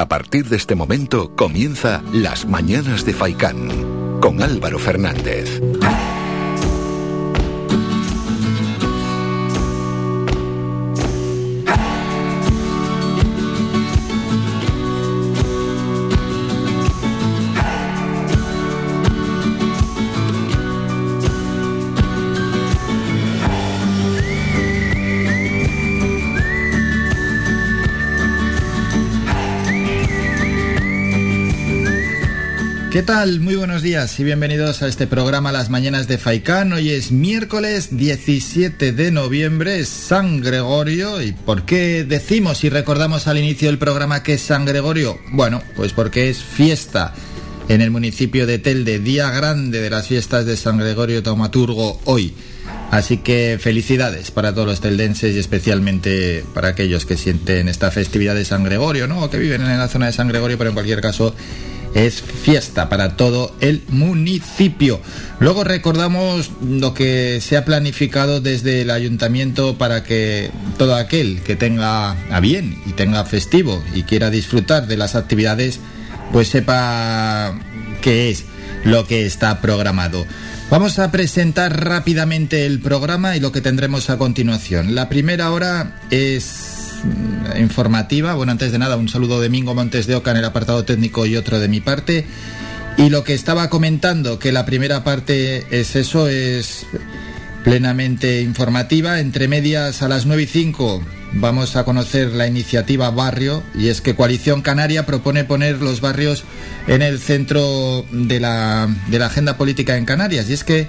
A partir de este momento comienza Las Mañanas de Faicán con Álvaro Fernández. ¿Qué tal? Muy buenos días y bienvenidos a este programa Las Mañanas de Faicán. Hoy es miércoles 17 de noviembre, San Gregorio. ¿Y por qué decimos y recordamos al inicio del programa que es San Gregorio? Bueno, pues porque es fiesta en el municipio de Telde, día grande de las fiestas de San Gregorio Taumaturgo hoy. Así que felicidades para todos los teldenses y especialmente para aquellos que sienten esta festividad de San Gregorio, ¿no? O que viven en la zona de San Gregorio, pero en cualquier caso es fiesta para todo el municipio. Luego recordamos lo que se ha planificado desde el ayuntamiento para que todo aquel que tenga a bien y tenga festivo y quiera disfrutar de las actividades, pues sepa qué es lo que está programado. Vamos a presentar rápidamente el programa y lo que tendremos a continuación. La primera hora es informativa. Bueno, antes de nada, un saludo de Mingo Montes de Oca en el apartado técnico y otro de mi parte. Y lo que estaba comentando, que la primera parte es eso, es plenamente informativa. Entre medias a las 9 y 5 vamos a conocer la iniciativa Barrio y es que Coalición Canaria propone poner los barrios en el centro de la, de la agenda política en Canarias. Y es que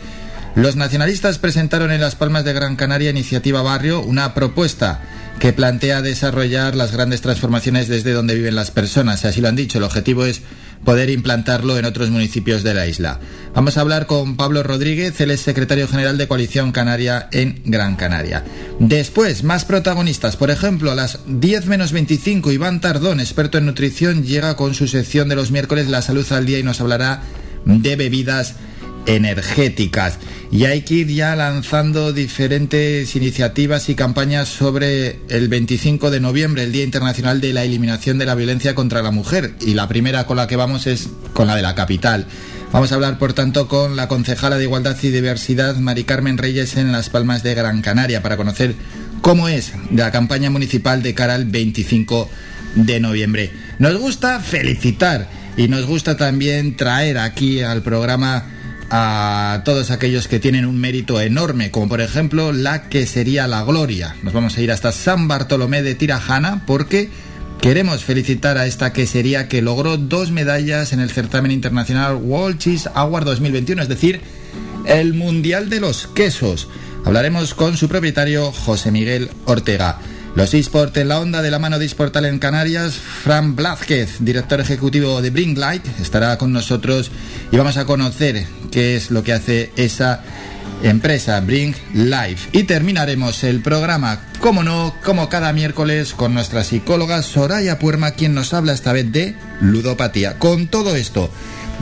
los nacionalistas presentaron en Las Palmas de Gran Canaria Iniciativa Barrio una propuesta que plantea desarrollar las grandes transformaciones desde donde viven las personas. Así lo han dicho, el objetivo es poder implantarlo en otros municipios de la isla. Vamos a hablar con Pablo Rodríguez, él es secretario general de Coalición Canaria en Gran Canaria. Después, más protagonistas. Por ejemplo, a las 10 menos 25, Iván Tardón, experto en nutrición, llega con su sección de los miércoles La Salud al Día y nos hablará de bebidas energéticas. Y hay que ir ya lanzando diferentes iniciativas y campañas sobre el 25 de noviembre, el Día Internacional de la Eliminación de la Violencia contra la Mujer. Y la primera con la que vamos es con la de la capital. Vamos a hablar, por tanto, con la concejala de Igualdad y Diversidad, Mari Carmen Reyes, en Las Palmas de Gran Canaria, para conocer cómo es la campaña municipal de cara al 25 de noviembre. Nos gusta felicitar y nos gusta también traer aquí al programa a todos aquellos que tienen un mérito enorme, como por ejemplo la que sería la gloria. Nos vamos a ir hasta San Bartolomé de Tirajana porque queremos felicitar a esta quesería que logró dos medallas en el certamen internacional World Cheese Award 2021, es decir, el Mundial de los Quesos. Hablaremos con su propietario José Miguel Ortega. Los eSports en la onda de la mano de eSportal en Canarias, Fran Blázquez, director ejecutivo de Bringlight, estará con nosotros y vamos a conocer qué es lo que hace esa empresa Bring Life. Y terminaremos el programa, como no, como cada miércoles, con nuestra psicóloga Soraya Puerma, quien nos habla esta vez de ludopatía. Con todo esto,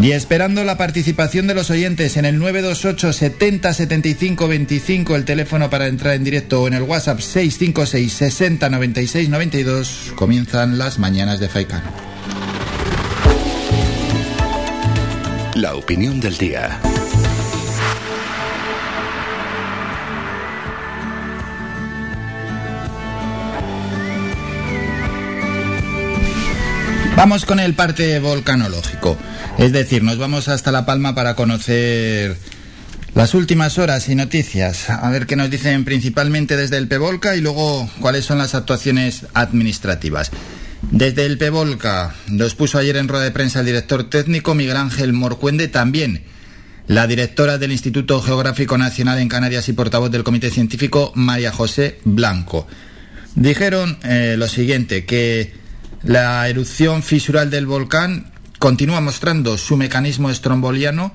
y esperando la participación de los oyentes en el 928 70 75 25, el teléfono para entrar en directo o en el WhatsApp 656 60 96 92, comienzan las mañanas de Faikan. La opinión del día. Vamos con el parte volcanológico. Es decir, nos vamos hasta La Palma para conocer las últimas horas y noticias. A ver qué nos dicen principalmente desde el Pevolca y luego cuáles son las actuaciones administrativas. Desde el Pevolca los puso ayer en rueda de prensa el director técnico Miguel Ángel Morcuende, también la directora del Instituto Geográfico Nacional en Canarias y portavoz del Comité Científico María José Blanco. Dijeron eh, lo siguiente, que la erupción fisural del volcán continúa mostrando su mecanismo estromboliano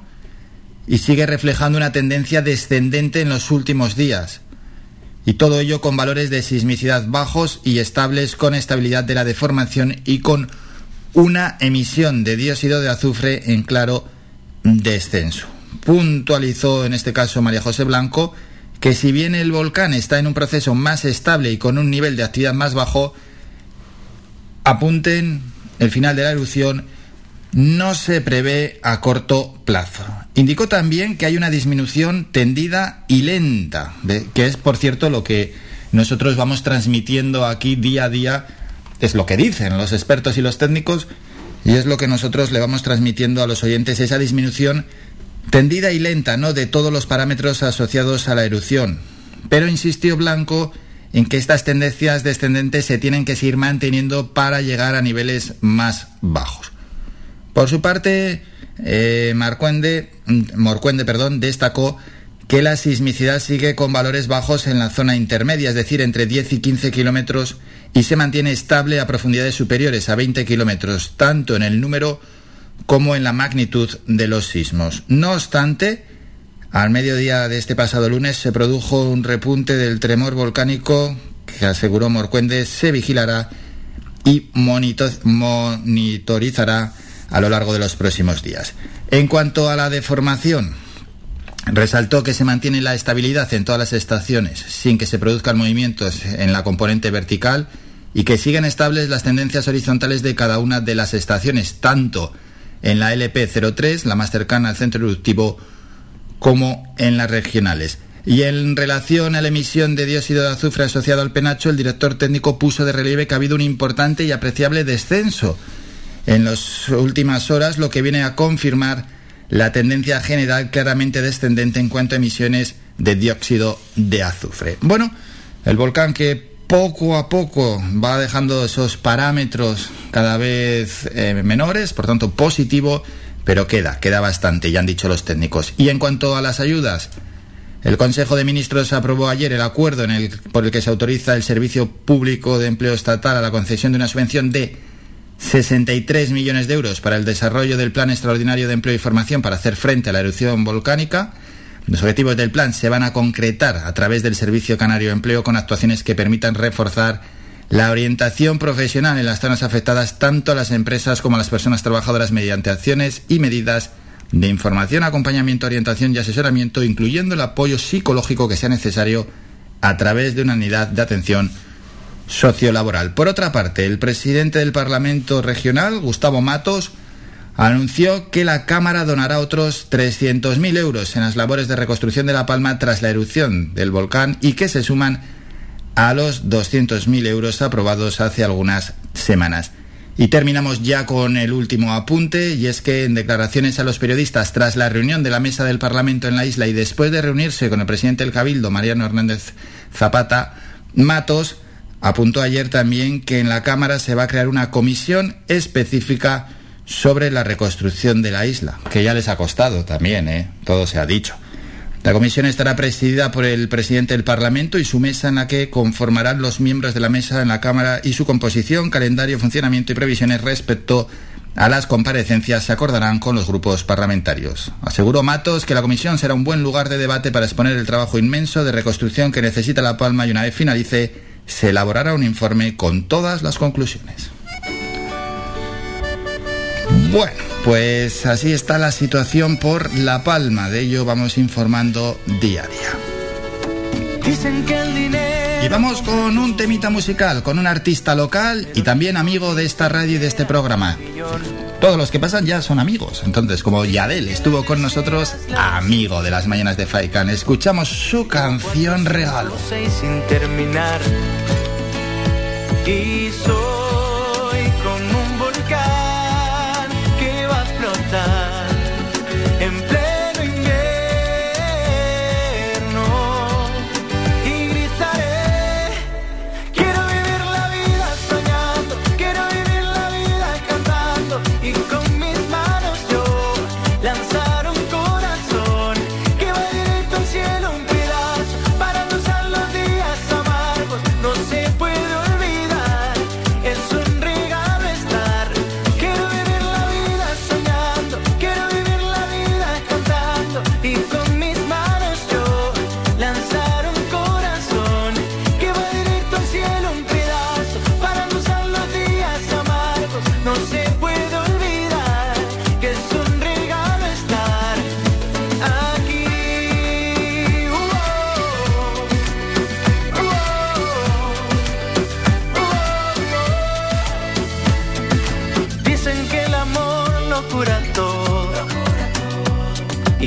y sigue reflejando una tendencia descendente en los últimos días. Y todo ello con valores de sismicidad bajos y estables, con estabilidad de la deformación y con una emisión de dióxido de azufre en claro descenso. Puntualizó en este caso María José Blanco que si bien el volcán está en un proceso más estable y con un nivel de actividad más bajo, apunten el final de la erupción no se prevé a corto plazo. Indicó también que hay una disminución tendida y lenta, que es, por cierto, lo que nosotros vamos transmitiendo aquí día a día, es lo que dicen los expertos y los técnicos, y es lo que nosotros le vamos transmitiendo a los oyentes, esa disminución tendida y lenta, ¿no?, de todos los parámetros asociados a la erupción. Pero insistió Blanco en que estas tendencias descendentes se tienen que seguir manteniendo para llegar a niveles más bajos. Por su parte, eh, Morcuende perdón, destacó que la sismicidad sigue con valores bajos en la zona intermedia, es decir, entre 10 y 15 kilómetros, y se mantiene estable a profundidades superiores a 20 kilómetros, tanto en el número como en la magnitud de los sismos. No obstante, al mediodía de este pasado lunes se produjo un repunte del tremor volcánico que aseguró Morcuende se vigilará y monitorizará a lo largo de los próximos días. En cuanto a la deformación, resaltó que se mantiene la estabilidad en todas las estaciones sin que se produzcan movimientos en la componente vertical y que siguen estables las tendencias horizontales de cada una de las estaciones, tanto en la LP03, la más cercana al centro eruptivo, como en las regionales. Y en relación a la emisión de dióxido de azufre asociado al penacho, el director técnico puso de relieve que ha habido un importante y apreciable descenso en las últimas horas, lo que viene a confirmar la tendencia general claramente descendente en cuanto a emisiones de dióxido de azufre. Bueno, el volcán que poco a poco va dejando esos parámetros cada vez eh, menores, por tanto positivo, pero queda, queda bastante, ya han dicho los técnicos. Y en cuanto a las ayudas, el Consejo de Ministros aprobó ayer el acuerdo en el, por el que se autoriza el Servicio Público de Empleo Estatal a la concesión de una subvención de 63 millones de euros para el desarrollo del Plan Extraordinario de Empleo y Formación para hacer frente a la erupción volcánica. Los objetivos del plan se van a concretar a través del Servicio Canario de Empleo con actuaciones que permitan reforzar la orientación profesional en las zonas afectadas tanto a las empresas como a las personas trabajadoras mediante acciones y medidas de información, acompañamiento, orientación y asesoramiento, incluyendo el apoyo psicológico que sea necesario a través de una unidad de atención sociolaboral. Por otra parte, el presidente del Parlamento Regional, Gustavo Matos, anunció que la Cámara donará otros 300.000 euros en las labores de reconstrucción de La Palma tras la erupción del volcán y que se suman a los 200.000 euros aprobados hace algunas semanas. Y terminamos ya con el último apunte, y es que en declaraciones a los periodistas tras la reunión de la mesa del Parlamento en la isla y después de reunirse con el presidente del Cabildo, Mariano Hernández Zapata, Matos apuntó ayer también que en la Cámara se va a crear una comisión específica sobre la reconstrucción de la isla, que ya les ha costado también, ¿eh? todo se ha dicho. La comisión estará presidida por el presidente del Parlamento y su mesa en la que conformarán los miembros de la mesa en la Cámara y su composición, calendario, funcionamiento y previsiones respecto a las comparecencias se acordarán con los grupos parlamentarios. Aseguró Matos que la comisión será un buen lugar de debate para exponer el trabajo inmenso de reconstrucción que necesita La Palma y una vez finalice se elaborará un informe con todas las conclusiones. Bueno, pues así está la situación por La Palma. De ello vamos informando día a día. Y vamos con un temita musical, con un artista local y también amigo de esta radio y de este programa. Todos los que pasan ya son amigos. Entonces, como Yadel estuvo con nosotros, amigo de las mañanas de Faikan, escuchamos su canción Regalo. Sin terminar. Y el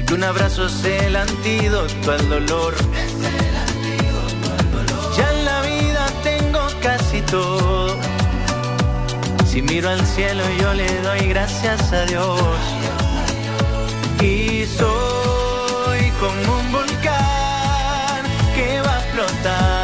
que un abrazo es el antídoto al dolor. Ya en la vida tengo casi todo. Si miro al cielo yo le doy gracias a Dios. Y soy como un volcán que va a explotar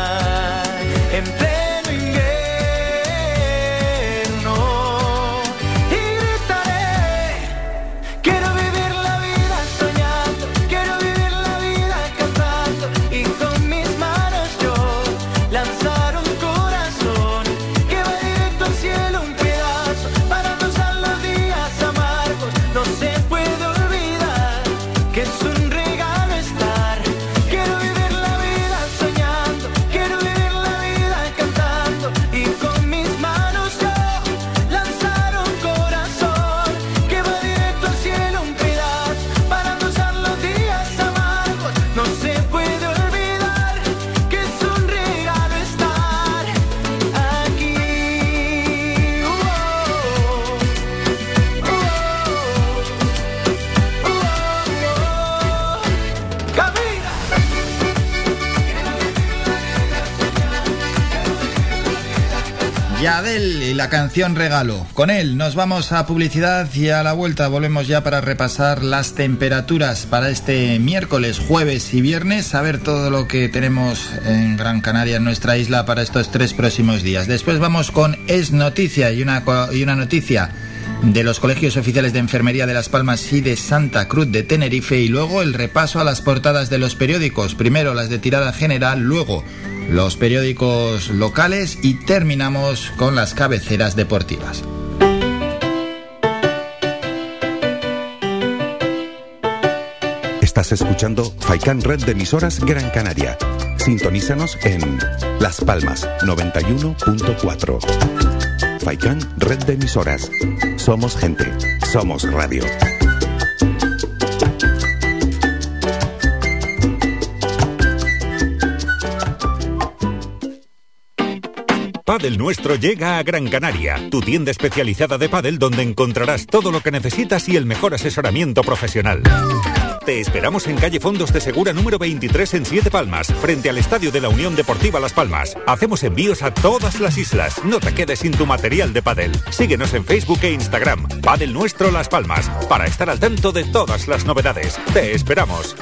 y la canción Regalo. Con él nos vamos a publicidad y a la vuelta volvemos ya para repasar las temperaturas para este miércoles, jueves y viernes, a ver todo lo que tenemos en Gran Canaria, en nuestra isla, para estos tres próximos días. Después vamos con Es Noticia y una, y una noticia de los colegios oficiales de enfermería de Las Palmas y de Santa Cruz de Tenerife y luego el repaso a las portadas de los periódicos, primero las de tirada general, luego los periódicos locales y terminamos con las cabeceras deportivas. Estás escuchando Faikan Red de emisoras Gran Canaria. Sintonízanos en Las Palmas 91.4. Faikan Red de emisoras. Somos gente, somos radio. Padel Nuestro llega a Gran Canaria, tu tienda especializada de pádel donde encontrarás todo lo que necesitas y el mejor asesoramiento profesional. Te esperamos en calle Fondos de Segura número 23 en Siete Palmas, frente al Estadio de la Unión Deportiva Las Palmas. Hacemos envíos a todas las islas. No te quedes sin tu material de pádel. Síguenos en Facebook e Instagram. Padel Nuestro Las Palmas, para estar al tanto de todas las novedades. Te esperamos.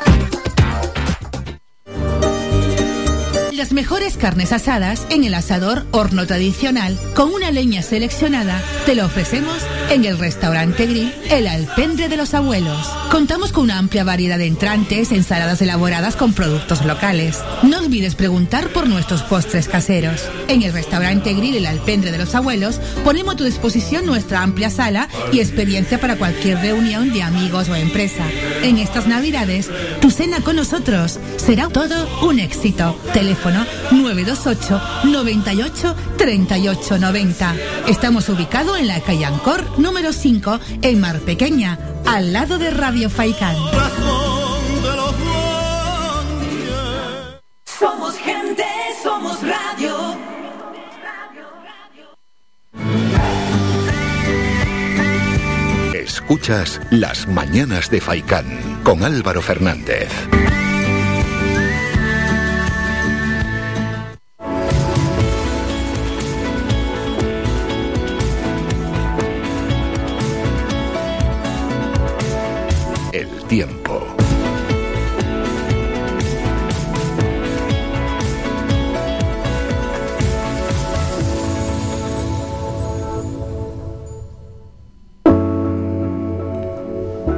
Las mejores carnes asadas en el asador horno tradicional con una leña seleccionada te lo ofrecemos en el restaurante grill El Alpendre de los Abuelos. Contamos con una amplia variedad de entrantes, ensaladas elaboradas con productos locales. No olvides preguntar por nuestros postres caseros. En el restaurante grill El Alpendre de los Abuelos ponemos a tu disposición nuestra amplia sala y experiencia para cualquier reunión de amigos o empresa. En estas navidades, tu cena con nosotros será todo un éxito. Teléfono 928 98 38 90. Estamos ubicados en la calle Ancor número 5 en Mar Pequeña, al lado de Radio Faicán. Somos gente, somos radio. Escuchas Las Mañanas de Faicán con Álvaro Fernández. Tiempo.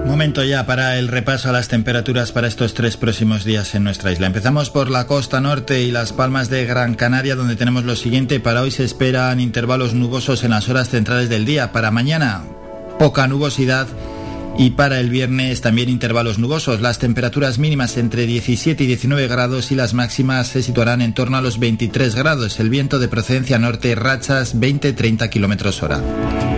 Momento ya para el repaso a las temperaturas para estos tres próximos días en nuestra isla. Empezamos por la costa norte y las palmas de Gran Canaria, donde tenemos lo siguiente. Para hoy se esperan intervalos nubosos en las horas centrales del día. Para mañana, poca nubosidad y para el viernes también intervalos nubosos. Las temperaturas mínimas entre 17 y 19 grados y las máximas se situarán en torno a los 23 grados. El viento de procedencia norte, rachas 20-30 kilómetros hora.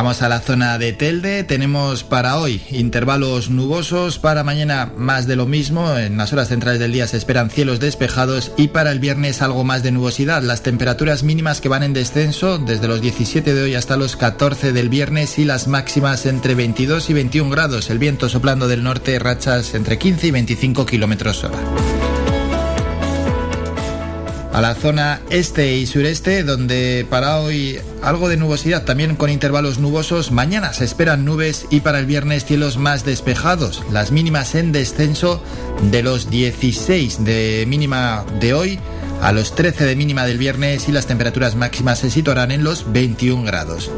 Vamos a la zona de Telde. Tenemos para hoy intervalos nubosos. Para mañana más de lo mismo. En las horas centrales del día se esperan cielos despejados. Y para el viernes algo más de nubosidad. Las temperaturas mínimas que van en descenso desde los 17 de hoy hasta los 14 del viernes y las máximas entre 22 y 21 grados. El viento soplando del norte, rachas entre 15 y 25 kilómetros hora a la zona este y sureste, donde para hoy algo de nubosidad, también con intervalos nubosos. Mañana se esperan nubes y para el viernes cielos más despejados. Las mínimas en descenso de los 16 de mínima de hoy a los 13 de mínima del viernes y las temperaturas máximas se situarán en los 21 grados.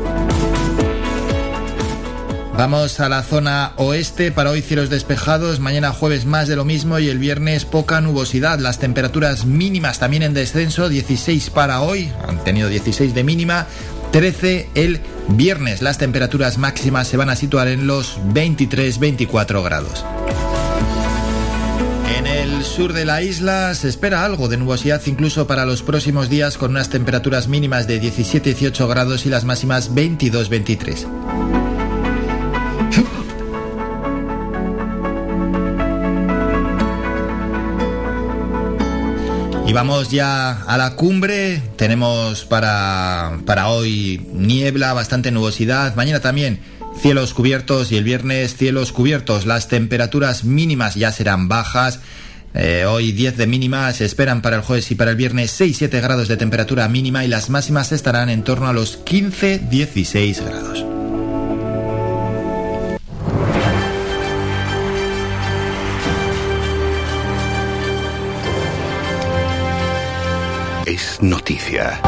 Vamos a la zona oeste, para hoy cielos despejados, mañana jueves más de lo mismo y el viernes poca nubosidad. Las temperaturas mínimas también en descenso, 16 para hoy, han tenido 16 de mínima, 13 el viernes. Las temperaturas máximas se van a situar en los 23-24 grados. En el sur de la isla se espera algo de nubosidad incluso para los próximos días con unas temperaturas mínimas de 17-18 grados y las máximas 22-23. Y vamos ya a la cumbre. Tenemos para, para hoy niebla, bastante nubosidad. Mañana también cielos cubiertos y el viernes cielos cubiertos. Las temperaturas mínimas ya serán bajas. Eh, hoy 10 de mínima, se esperan para el jueves y para el viernes 6-7 grados de temperatura mínima y las máximas estarán en torno a los 15-16 grados. Noticia.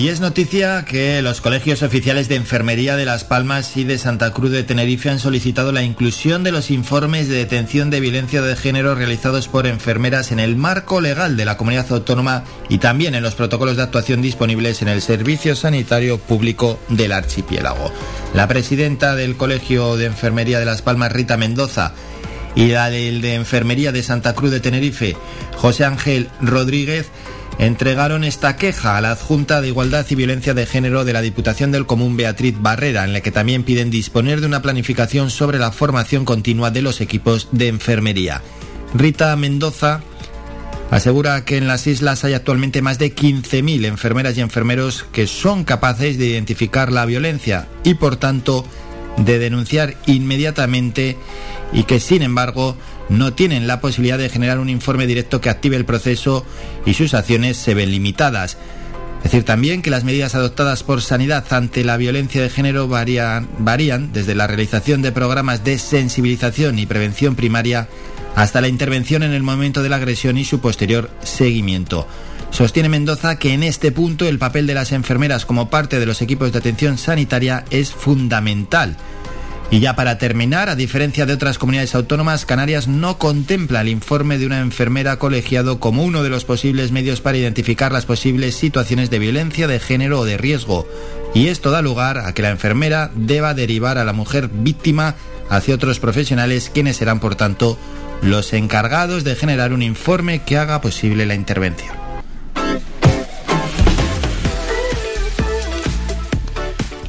Y es noticia que los colegios oficiales de enfermería de Las Palmas y de Santa Cruz de Tenerife han solicitado la inclusión de los informes de detención de violencia de género realizados por enfermeras en el marco legal de la comunidad autónoma y también en los protocolos de actuación disponibles en el Servicio Sanitario Público del Archipiélago. La presidenta del Colegio de Enfermería de Las Palmas, Rita Mendoza, y la del de Enfermería de Santa Cruz de Tenerife, José Ángel Rodríguez, entregaron esta queja a la adjunta de Igualdad y Violencia de Género de la Diputación del Común Beatriz Barrera, en la que también piden disponer de una planificación sobre la formación continua de los equipos de enfermería. Rita Mendoza asegura que en las islas hay actualmente más de 15.000 enfermeras y enfermeros que son capaces de identificar la violencia y por tanto de denunciar inmediatamente y que sin embargo no tienen la posibilidad de generar un informe directo que active el proceso y sus acciones se ven limitadas. Decir también que las medidas adoptadas por Sanidad ante la violencia de género varían, varían desde la realización de programas de sensibilización y prevención primaria hasta la intervención en el momento de la agresión y su posterior seguimiento. Sostiene Mendoza que en este punto el papel de las enfermeras como parte de los equipos de atención sanitaria es fundamental y ya para terminar, a diferencia de otras comunidades autónomas, Canarias no contempla el informe de una enfermera colegiado como uno de los posibles medios para identificar las posibles situaciones de violencia de género o de riesgo. Y esto da lugar a que la enfermera deba derivar a la mujer víctima hacia otros profesionales, quienes serán, por tanto, los encargados de generar un informe que haga posible la intervención.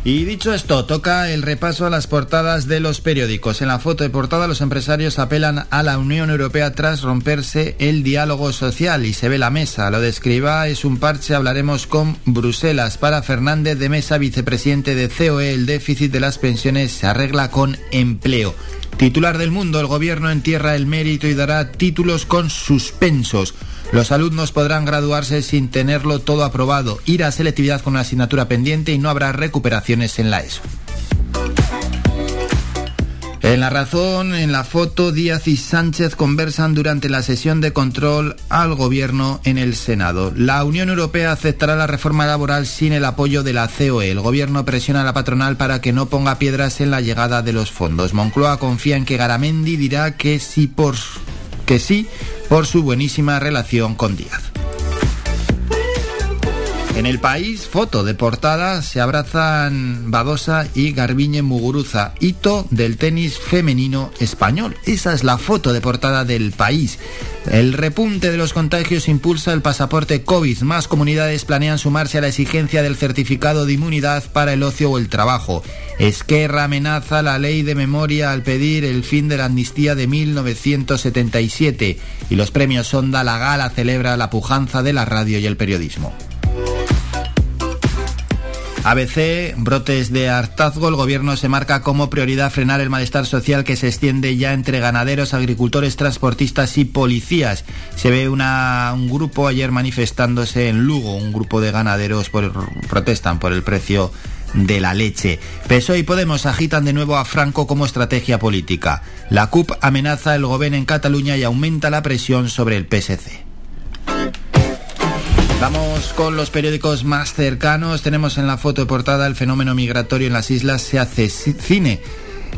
Y dicho esto, toca el repaso a las portadas de los periódicos. En la foto de portada los empresarios apelan a la Unión Europea tras romperse el diálogo social y se ve la mesa. Lo de Escriba es un parche, hablaremos con Bruselas. Para Fernández de Mesa, vicepresidente de COE, el déficit de las pensiones se arregla con empleo. Titular del mundo, el gobierno entierra el mérito y dará títulos con suspensos. Los alumnos podrán graduarse sin tenerlo todo aprobado, ir a selectividad con una asignatura pendiente y no habrá recuperaciones en la ESO. En la razón, en la foto, Díaz y Sánchez conversan durante la sesión de control al gobierno en el Senado. La Unión Europea aceptará la reforma laboral sin el apoyo de la COE. El gobierno presiona a la patronal para que no ponga piedras en la llegada de los fondos. Moncloa confía en que Garamendi dirá que sí por que sí por su buenísima relación con Díaz. En el país, foto de portada, se abrazan Badosa y Garbiñe Muguruza, hito del tenis femenino español. Esa es la foto de portada del país. El repunte de los contagios impulsa el pasaporte COVID. Más comunidades planean sumarse a la exigencia del certificado de inmunidad para el ocio o el trabajo. Esquerra amenaza la ley de memoria al pedir el fin de la amnistía de 1977 y los premios Onda La Gala celebra la pujanza de la radio y el periodismo. ABC, brotes de hartazgo, el gobierno se marca como prioridad frenar el malestar social que se extiende ya entre ganaderos, agricultores, transportistas y policías. Se ve una, un grupo ayer manifestándose en Lugo, un grupo de ganaderos protestan por el precio de la leche. PSOE y Podemos agitan de nuevo a Franco como estrategia política. La CUP amenaza el gobierno en Cataluña y aumenta la presión sobre el PSC. Vamos con los periódicos más cercanos. Tenemos en la foto de portada el fenómeno migratorio en las islas. Se hace cine.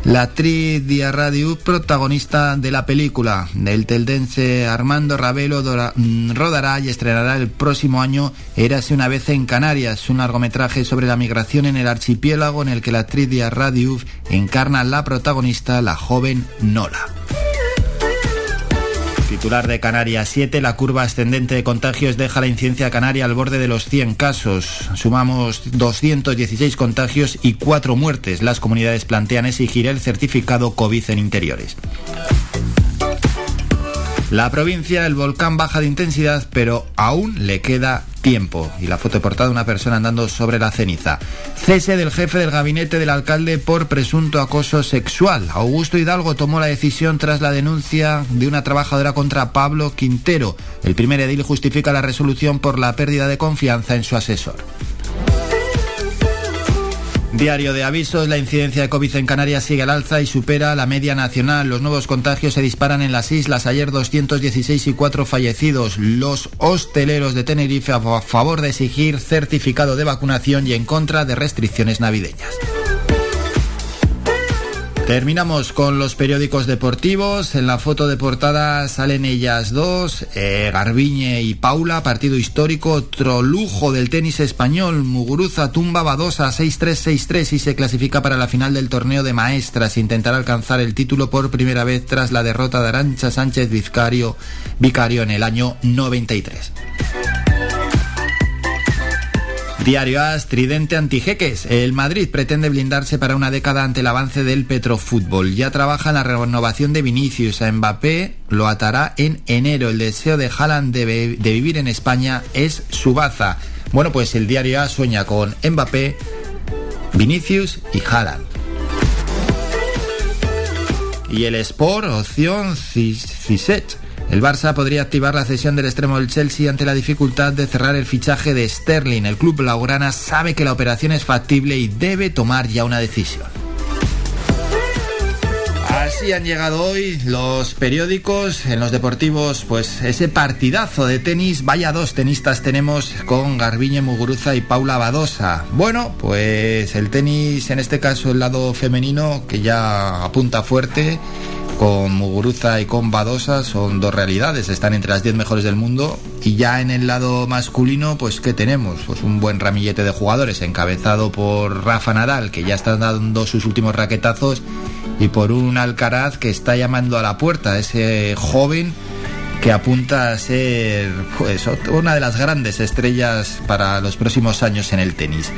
La actriz Radio, protagonista de la película del teldense Armando Ravelo, mm, rodará y estrenará el próximo año Érase una vez en Canarias, un largometraje sobre la migración en el archipiélago en el que la actriz Radio encarna la protagonista, la joven Nola. Titular de Canarias 7, la curva ascendente de contagios deja la incidencia canaria al borde de los 100 casos. Sumamos 216 contagios y 4 muertes. Las comunidades plantean exigir el certificado COVID en interiores. La provincia, el volcán baja de intensidad, pero aún le queda tiempo. Y la foto portada de una persona andando sobre la ceniza. Cese del jefe del gabinete del alcalde por presunto acoso sexual. Augusto Hidalgo tomó la decisión tras la denuncia de una trabajadora contra Pablo Quintero. El primer edil justifica la resolución por la pérdida de confianza en su asesor. Diario de avisos, la incidencia de COVID en Canarias sigue al alza y supera la media nacional. Los nuevos contagios se disparan en las islas. Ayer 216 y 4 fallecidos. Los hosteleros de Tenerife a favor de exigir certificado de vacunación y en contra de restricciones navideñas. Terminamos con los periódicos deportivos. En la foto de portada salen ellas dos, eh, Garbiñe y Paula, partido histórico, otro lujo del tenis español. Muguruza tumba Badosa 6-3-6-3 y se clasifica para la final del torneo de maestras. Intentará alcanzar el título por primera vez tras la derrota de Arancha Sánchez Vicario, Vicario en el año 93. Diario AS, tridente antijeques. El Madrid pretende blindarse para una década ante el avance del petrofútbol. Ya trabaja en la renovación de Vinicius. A Mbappé lo atará en enero. El deseo de Haaland de, vivir en España es su baza. Bueno, pues el diario AS sueña con Mbappé, Vinicius y Haaland. Y el Sport, opción Ciset. El Barça podría activar la cesión del extremo del Chelsea ante la dificultad de cerrar el fichaje de Sterling. El club laurana sabe que la operación es factible y debe tomar ya una decisión. Así han llegado hoy los periódicos, en los deportivos, pues ese partidazo de tenis, vaya dos tenistas tenemos con Garbiñe Muguruza y Paula Badosa. Bueno, pues el tenis, en este caso el lado femenino, que ya apunta fuerte, con Muguruza y con Badosa son dos realidades, están entre las 10 mejores del mundo y ya en el lado masculino pues ¿qué tenemos? Pues un buen ramillete de jugadores encabezado por Rafa Nadal que ya está dando sus últimos raquetazos y por un Alcaraz que está llamando a la puerta, ese joven que apunta a ser pues, una de las grandes estrellas para los próximos años en el tenis.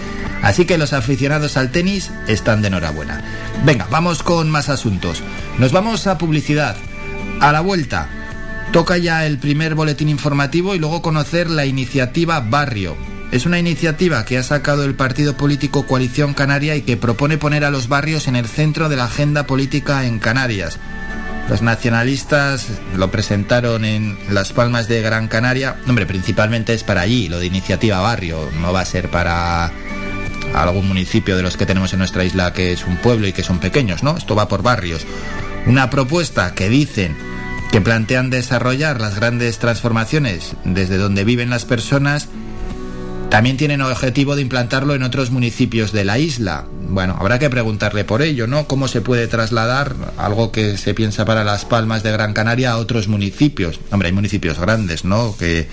Así que los aficionados al tenis están de enhorabuena. Venga, vamos con más asuntos. Nos vamos a publicidad. A la vuelta, toca ya el primer boletín informativo y luego conocer la iniciativa Barrio. Es una iniciativa que ha sacado el partido político Coalición Canaria y que propone poner a los barrios en el centro de la agenda política en Canarias. Los nacionalistas lo presentaron en Las Palmas de Gran Canaria. Hombre, principalmente es para allí, lo de iniciativa barrio. No va a ser para algún municipio de los que tenemos en nuestra isla que es un pueblo y que son pequeños, ¿no? Esto va por barrios. Una propuesta que dicen que plantean desarrollar las grandes transformaciones desde donde viven las personas también tienen objetivo de implantarlo en otros municipios de la isla. Bueno, habrá que preguntarle por ello, ¿no? ¿Cómo se puede trasladar algo que se piensa para Las Palmas de Gran Canaria a otros municipios? Hombre, hay municipios grandes, ¿no? Que,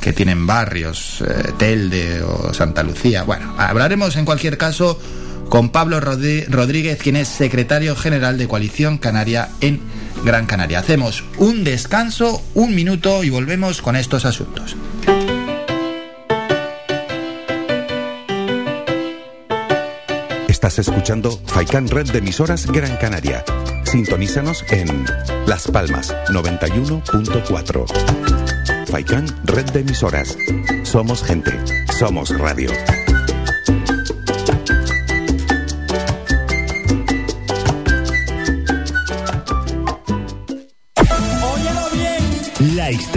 que tienen barrios, eh, Telde o Santa Lucía. Bueno, hablaremos en cualquier caso con Pablo Rodríguez, quien es secretario general de Coalición Canaria en Gran Canaria. Hacemos un descanso, un minuto y volvemos con estos asuntos. Estás escuchando Faikan Red de emisoras Gran Canaria. Sintonízanos en Las Palmas 91.4. Faikan Red de emisoras. Somos gente. Somos radio.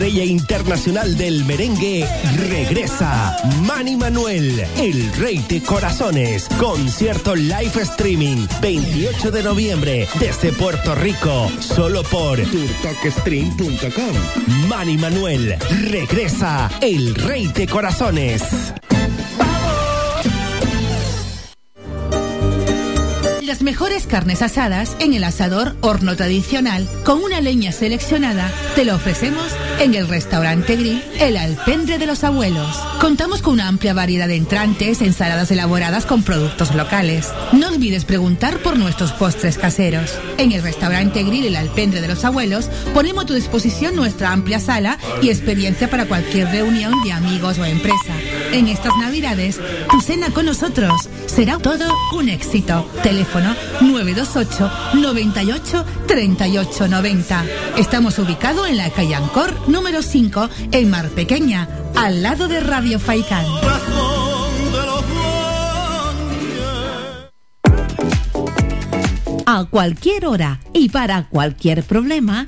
Estrella internacional del merengue regresa. Manny Manuel, el rey de corazones. Concierto live streaming. 28 de noviembre desde Puerto Rico. Solo por turtalkstream.com. Manny Manuel regresa. El rey de corazones. Las mejores carnes asadas en el asador horno tradicional con una leña seleccionada te lo ofrecemos en el restaurante Grill El Alpendre de los Abuelos. Contamos con una amplia variedad de entrantes, ensaladas elaboradas con productos locales. No olvides preguntar por nuestros postres caseros. En el restaurante Grill El Alpendre de los Abuelos ponemos a tu disposición nuestra amplia sala y experiencia para cualquier reunión de amigos o empresa. En estas Navidades, tu cena con nosotros será todo un éxito. Teléfono 928 98 38 90. Estamos ubicados en la calle Ancor número 5 en Mar Pequeña, al lado de Radio Faicán. A cualquier hora y para cualquier problema,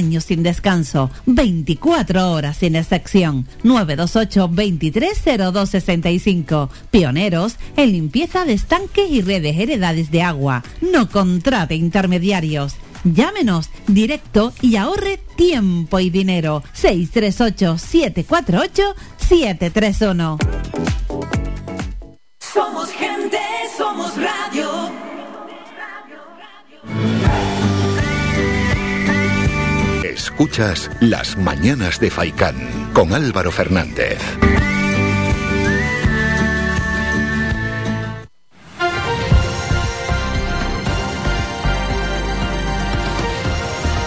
sin descanso. 24 horas sin excepción. 928-230265. Pioneros en limpieza de estanques y redes heredades de agua. No contrate intermediarios. Llámenos directo y ahorre tiempo y dinero. 638-748-731. Somos gente, Escuchas Las Mañanas de Faicán con Álvaro Fernández.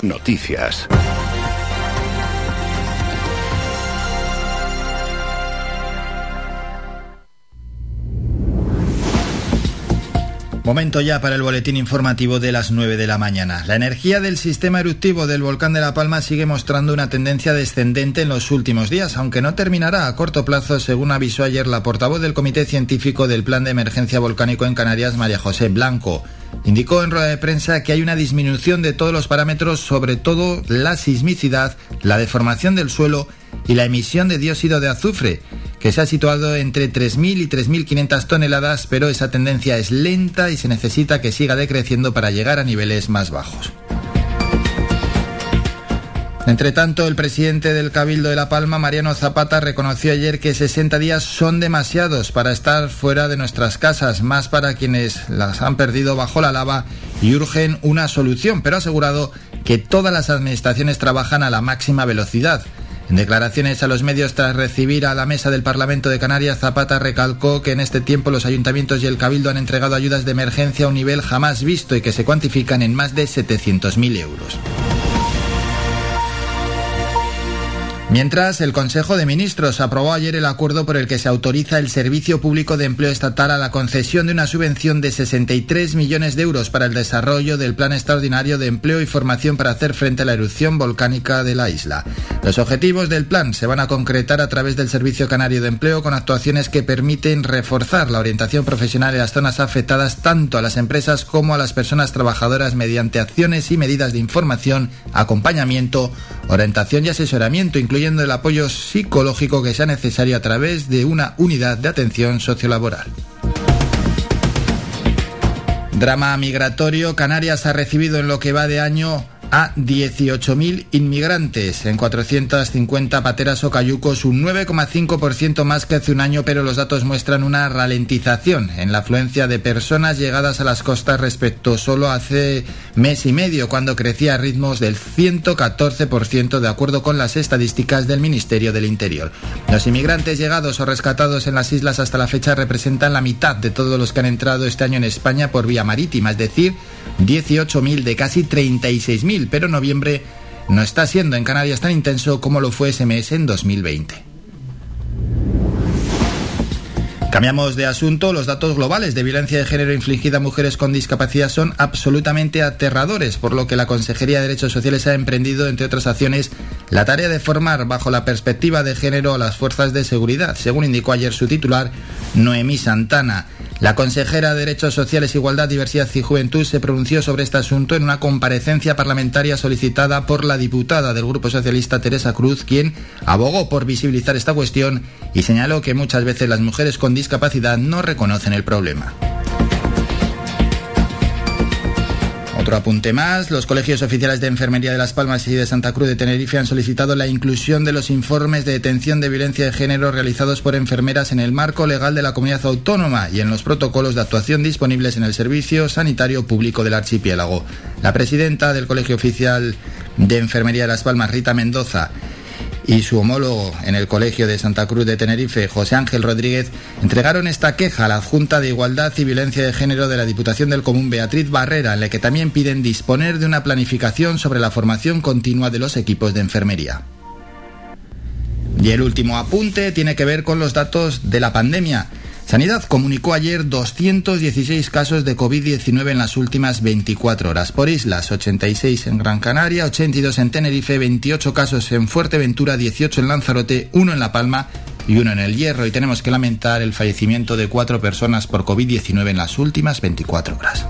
Noticias. Momento ya para el boletín informativo de las 9 de la mañana. La energía del sistema eruptivo del volcán de La Palma sigue mostrando una tendencia descendente en los últimos días, aunque no terminará a corto plazo, según avisó ayer la portavoz del Comité Científico del Plan de Emergencia Volcánico en Canarias, María José Blanco. Indicó en rueda de prensa que hay una disminución de todos los parámetros, sobre todo la sismicidad, la deformación del suelo y la emisión de dióxido de azufre, que se ha situado entre 3.000 y 3.500 toneladas, pero esa tendencia es lenta y se necesita que siga decreciendo para llegar a niveles más bajos. Entre tanto, el presidente del Cabildo de La Palma, Mariano Zapata, reconoció ayer que 60 días son demasiados para estar fuera de nuestras casas, más para quienes las han perdido bajo la lava y urgen una solución, pero ha asegurado que todas las administraciones trabajan a la máxima velocidad. En declaraciones a los medios tras recibir a la mesa del Parlamento de Canarias, Zapata recalcó que en este tiempo los ayuntamientos y el Cabildo han entregado ayudas de emergencia a un nivel jamás visto y que se cuantifican en más de 700.000 euros. Mientras, el Consejo de Ministros aprobó ayer el acuerdo por el que se autoriza el Servicio Público de Empleo Estatal a la concesión de una subvención de 63 millones de euros para el desarrollo del Plan Extraordinario de Empleo y Formación para hacer frente a la erupción volcánica de la isla. Los objetivos del plan se van a concretar a través del Servicio Canario de Empleo con actuaciones que permiten reforzar la orientación profesional en las zonas afectadas tanto a las empresas como a las personas trabajadoras mediante acciones y medidas de información, acompañamiento, orientación y asesoramiento, incluyendo el apoyo psicológico que sea necesario a través de una unidad de atención sociolaboral. Drama migratorio. Canarias ha recibido en lo que va de año a 18.000 inmigrantes en 450 pateras o cayucos, un 9,5% más que hace un año, pero los datos muestran una ralentización en la afluencia de personas llegadas a las costas respecto solo hace mes y medio, cuando crecía a ritmos del 114% de acuerdo con las estadísticas del Ministerio del Interior. Los inmigrantes llegados o rescatados en las islas hasta la fecha representan la mitad de todos los que han entrado este año en España por vía marítima, es decir, 18.000 de casi 36.000 pero noviembre no está siendo en Canarias tan intenso como lo fue ese mes en 2020. Cambiamos de asunto. Los datos globales de violencia de género infligida a mujeres con discapacidad son absolutamente aterradores, por lo que la Consejería de Derechos Sociales ha emprendido, entre otras acciones, la tarea de formar bajo la perspectiva de género a las fuerzas de seguridad, según indicó ayer su titular, Noemí Santana. La consejera de Derechos Sociales, Igualdad, Diversidad y Juventud se pronunció sobre este asunto en una comparecencia parlamentaria solicitada por la diputada del Grupo Socialista Teresa Cruz, quien abogó por visibilizar esta cuestión y señaló que muchas veces las mujeres con discapacidad no reconocen el problema. Otro apunte más, los colegios oficiales de enfermería de Las Palmas y de Santa Cruz de Tenerife han solicitado la inclusión de los informes de detención de violencia de género realizados por enfermeras en el marco legal de la comunidad autónoma y en los protocolos de actuación disponibles en el Servicio Sanitario Público del Archipiélago. La presidenta del Colegio Oficial de Enfermería de Las Palmas, Rita Mendoza, y su homólogo en el Colegio de Santa Cruz de Tenerife, José Ángel Rodríguez, entregaron esta queja a la Junta de Igualdad y Violencia de Género de la Diputación del Común Beatriz Barrera, en la que también piden disponer de una planificación sobre la formación continua de los equipos de enfermería. Y el último apunte tiene que ver con los datos de la pandemia. Sanidad comunicó ayer 216 casos de COVID-19 en las últimas 24 horas. Por islas, 86 en Gran Canaria, 82 en Tenerife, 28 casos en Fuerteventura, 18 en Lanzarote, 1 en La Palma y uno en el Hierro. Y tenemos que lamentar el fallecimiento de cuatro personas por COVID-19 en las últimas 24 horas.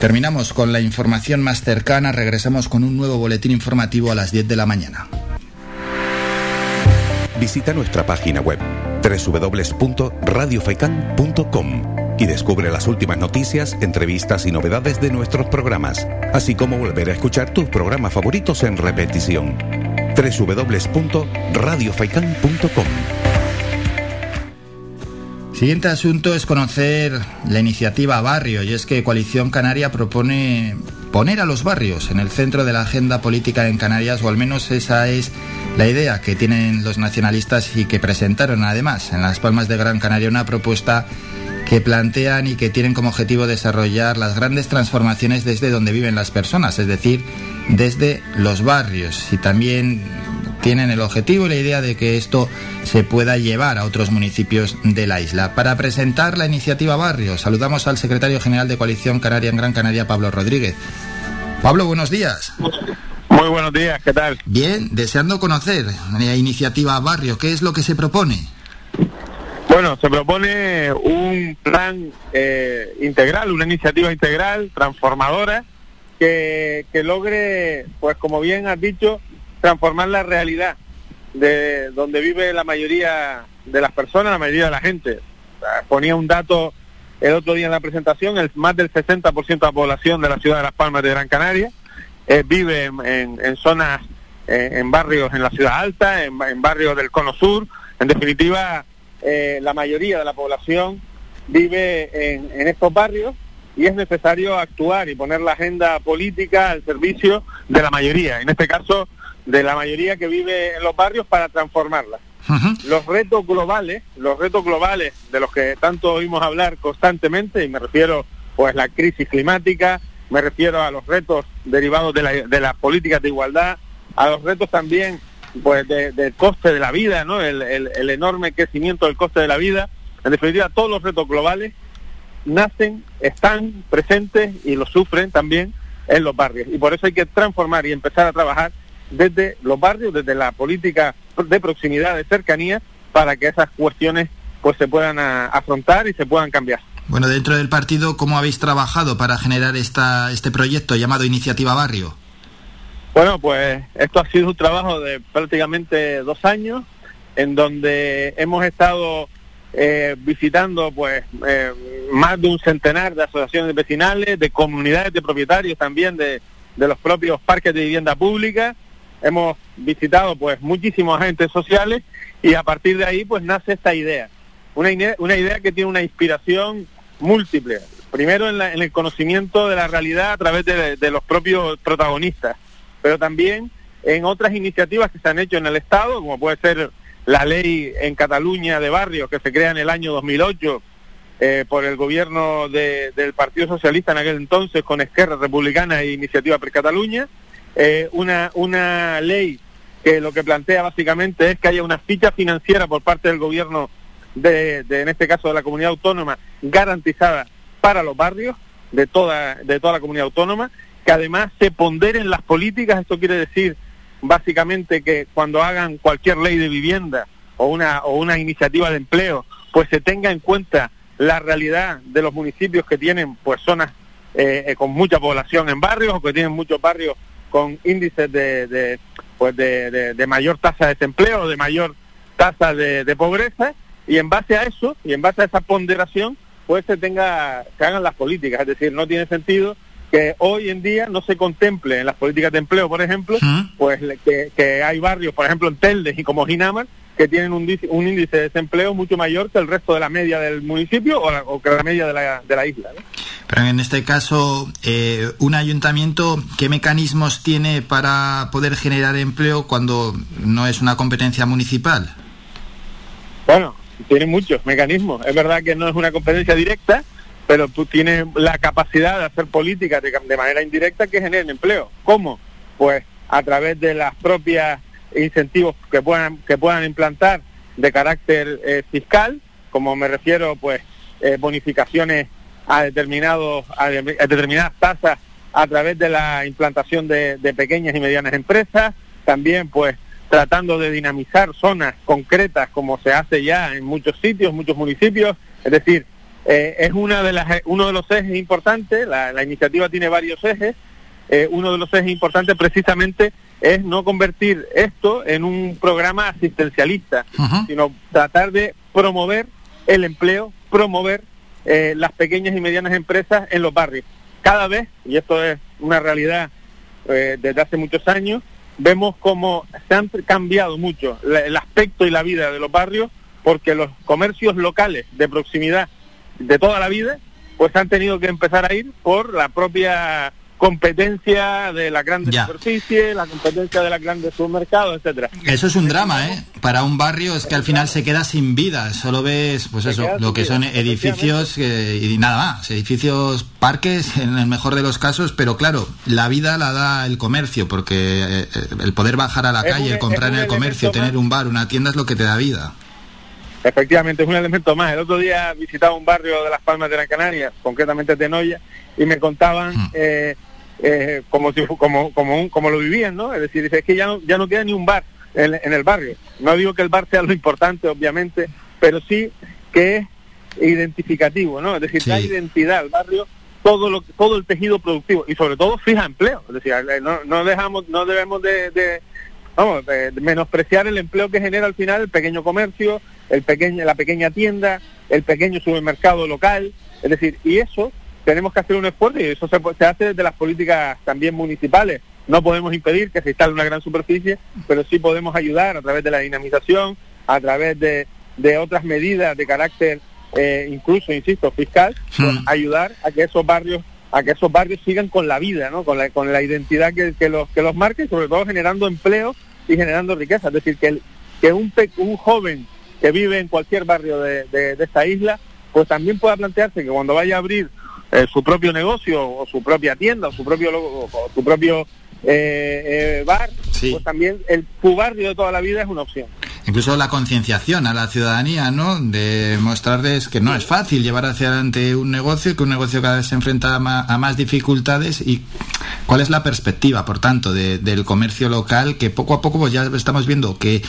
Terminamos con la información más cercana. Regresamos con un nuevo boletín informativo a las 10 de la mañana visita nuestra página web www.radiofaikan.com y descubre las últimas noticias, entrevistas y novedades de nuestros programas, así como volver a escuchar tus programas favoritos en repetición. www.radiofaikan.com Siguiente asunto es conocer la iniciativa Barrio y es que Coalición Canaria propone poner a los barrios en el centro de la agenda política en Canarias o al menos esa es la idea que tienen los nacionalistas y que presentaron además en las Palmas de Gran Canaria una propuesta que plantean y que tienen como objetivo desarrollar las grandes transformaciones desde donde viven las personas, es decir, desde los barrios. Y también tienen el objetivo y la idea de que esto se pueda llevar a otros municipios de la isla. Para presentar la iniciativa Barrios, saludamos al secretario general de Coalición Canaria en Gran Canaria, Pablo Rodríguez. Pablo, buenos días. Muy buenos días, ¿qué tal? Bien, deseando conocer la iniciativa Barrio, ¿qué es lo que se propone? Bueno, se propone un plan eh, integral, una iniciativa integral, transformadora, que, que logre, pues como bien has dicho, transformar la realidad de donde vive la mayoría de las personas, la mayoría de la gente. Ponía un dato el otro día en la presentación, el más del 60% de la población de la ciudad de Las Palmas de Gran Canaria eh, vive en, zonas, eh, en barrios en la ciudad alta, en, barrios del cono sur. En definitiva, eh, la mayoría de la población vive en, en estos barrios y es necesario actuar y poner la agenda política al servicio de la mayoría, en este caso de la mayoría que vive en los barrios para transformarla. Los retos globales, los retos globales de los que tanto oímos hablar constantemente, y me refiero pues la crisis climática, me refiero a los retos derivados de, la, de las políticas de igualdad, a los retos también pues del coste de la vida, ¿no? El, el, enorme crecimiento del coste de la vida, en definitiva todos los retos globales nacen, están presentes y los sufren también en los barrios. Y por eso hay que transformar y empezar a trabajar desde los barrios, desde la política de proximidad, de cercanía, para que esas cuestiones pues se puedan afrontar y se puedan cambiar. Bueno, dentro del partido, ¿cómo habéis trabajado para generar esta, este proyecto llamado Iniciativa Barrio? Bueno, pues esto ha sido un trabajo de prácticamente dos años, en donde hemos estado eh, visitando pues eh, más de un centenar de asociaciones vecinales, de comunidades de propietarios también de, de los propios parques de vivienda pública. Hemos visitado pues muchísimos agentes sociales y a partir de ahí pues nace esta idea. Una, idea que tiene una inspiración múltiple. Primero en, la- en el conocimiento de la realidad a través de, de los propios protagonistas, pero también en otras iniciativas que se han hecho en el Estado, como puede ser la ley en Cataluña de barrios que se crea en el año 2008 eh, por el gobierno de- del Partido Socialista en aquel entonces con Esquerra Republicana e Iniciativa per Cataluña, eh, una, una ley que lo que plantea básicamente es que haya una ficha financiera por parte del gobierno de, de, en este caso de la comunidad autónoma garantizada para los barrios de toda de toda la comunidad autónoma que además se ponderen las políticas. Esto quiere decir básicamente que cuando hagan cualquier ley de vivienda o una o una iniciativa de empleo pues se tenga en cuenta la realidad de los municipios que tienen pues zonas eh, eh, con mucha población en barrios o que tienen muchos barrios con índices de, de, pues de, de- de mayor tasa de desempleo, de mayor tasa de, de pobreza, y en base a eso, y en base a esa ponderación, pues se tenga, se hagan las políticas. Es decir, no tiene sentido que hoy en día no se contemple en las políticas de empleo, por ejemplo, pues que, que hay barrios, por ejemplo en Telde y como Ginamar, que tienen un, un índice de desempleo mucho mayor que el resto de la media del municipio o, la- o que la media de la, de la isla. ¿no? Pero en este caso, eh, un ayuntamiento, ¿qué mecanismos tiene para poder generar empleo cuando no es una competencia municipal? Bueno, tiene muchos mecanismos. Es verdad que no es una competencia directa, pero tú tienes la capacidad de hacer políticas de, de manera indirecta que generen empleo. ¿Cómo? Pues a través de las propias incentivos que puedan que puedan implantar de carácter eh, fiscal, como me refiero, pues eh, bonificaciones a determinados a, de- a determinadas tasas a través de la implantación de, de pequeñas y medianas empresas, también pues tratando de dinamizar zonas concretas como se hace ya en muchos sitios, muchos municipios, es decir, eh, es una de las, uno de los ejes importantes, la, iniciativa tiene varios ejes, uno de los ejes importantes precisamente es no convertir esto en un programa asistencialista, sino tratar de promover el empleo, promover eh, las pequeñas y medianas empresas en los barrios. Cada vez, y esto es una realidad eh, desde hace muchos años, vemos cómo se han cambiado mucho la- el aspecto y la vida de los barrios porque los comercios locales de proximidad de toda la vida pues han tenido que empezar a ir por la propia competencia de la grandes Ya. superficie, la competencia de las grandes supermercados, etcétera. Eso es un drama, ¿eh? Para un barrio es que al final se queda sin vida. Solo ves, pues eso, lo que son edificios eh, y nada más. Edificios, parques, en el mejor de los casos. Pero claro, la vida la da el comercio, porque eh, el poder bajar a la Es calle, un- el comprar en el comercio, tener un bar, una tienda es lo que te da vida. Efectivamente, es un elemento más. El otro día visitaba un barrio de Las Palmas de Gran Canaria, concretamente Tenoya, y me contaban eh, eh, como si como como un- como lo vivían, ¿no? Es decir, es que ya no ya no queda ni un bar en, en el barrio. No digo que el bar sea lo importante, obviamente, pero sí que es identificativo, ¿no? Es decir, da identidad al barrio todo lo todo el tejido productivo y sobre todo fija empleo. Es decir, eh, no, no dejamos no debemos de, de vamos, de- de menospreciar el empleo que genera al final el pequeño comercio, el pequeño, la pequeña tienda, el pequeño supermercado local, es decir, y eso tenemos que hacer un esfuerzo y eso se, se hace desde las políticas también municipales. No podemos impedir que se instale una gran superficie, pero sí podemos ayudar a través de la dinamización, a través de, de otras medidas de carácter eh, incluso, insisto, fiscal, pues, ayudar a que esos barrios a que esos barrios sigan con la vida, ¿no? con, la, con la identidad que, que los que los marque y sobre todo generando empleo y generando riqueza. Es decir, que, el- que un, pe- un joven que vive en cualquier barrio de, de- de esta isla, pues también pueda plantearse que cuando vaya a abrir eh, su propio negocio o su propia tienda o su propio o su propio eh, eh, bar, pues también el su barrio de toda la vida es una opción. Incluso la concienciación a la ciudadanía, ¿no? De mostrarles que no es fácil llevar hacia adelante un negocio, que un negocio cada vez se enfrenta a más, dificultades y cuál es la perspectiva, por tanto, del comercio local que poco a poco pues ya estamos viendo que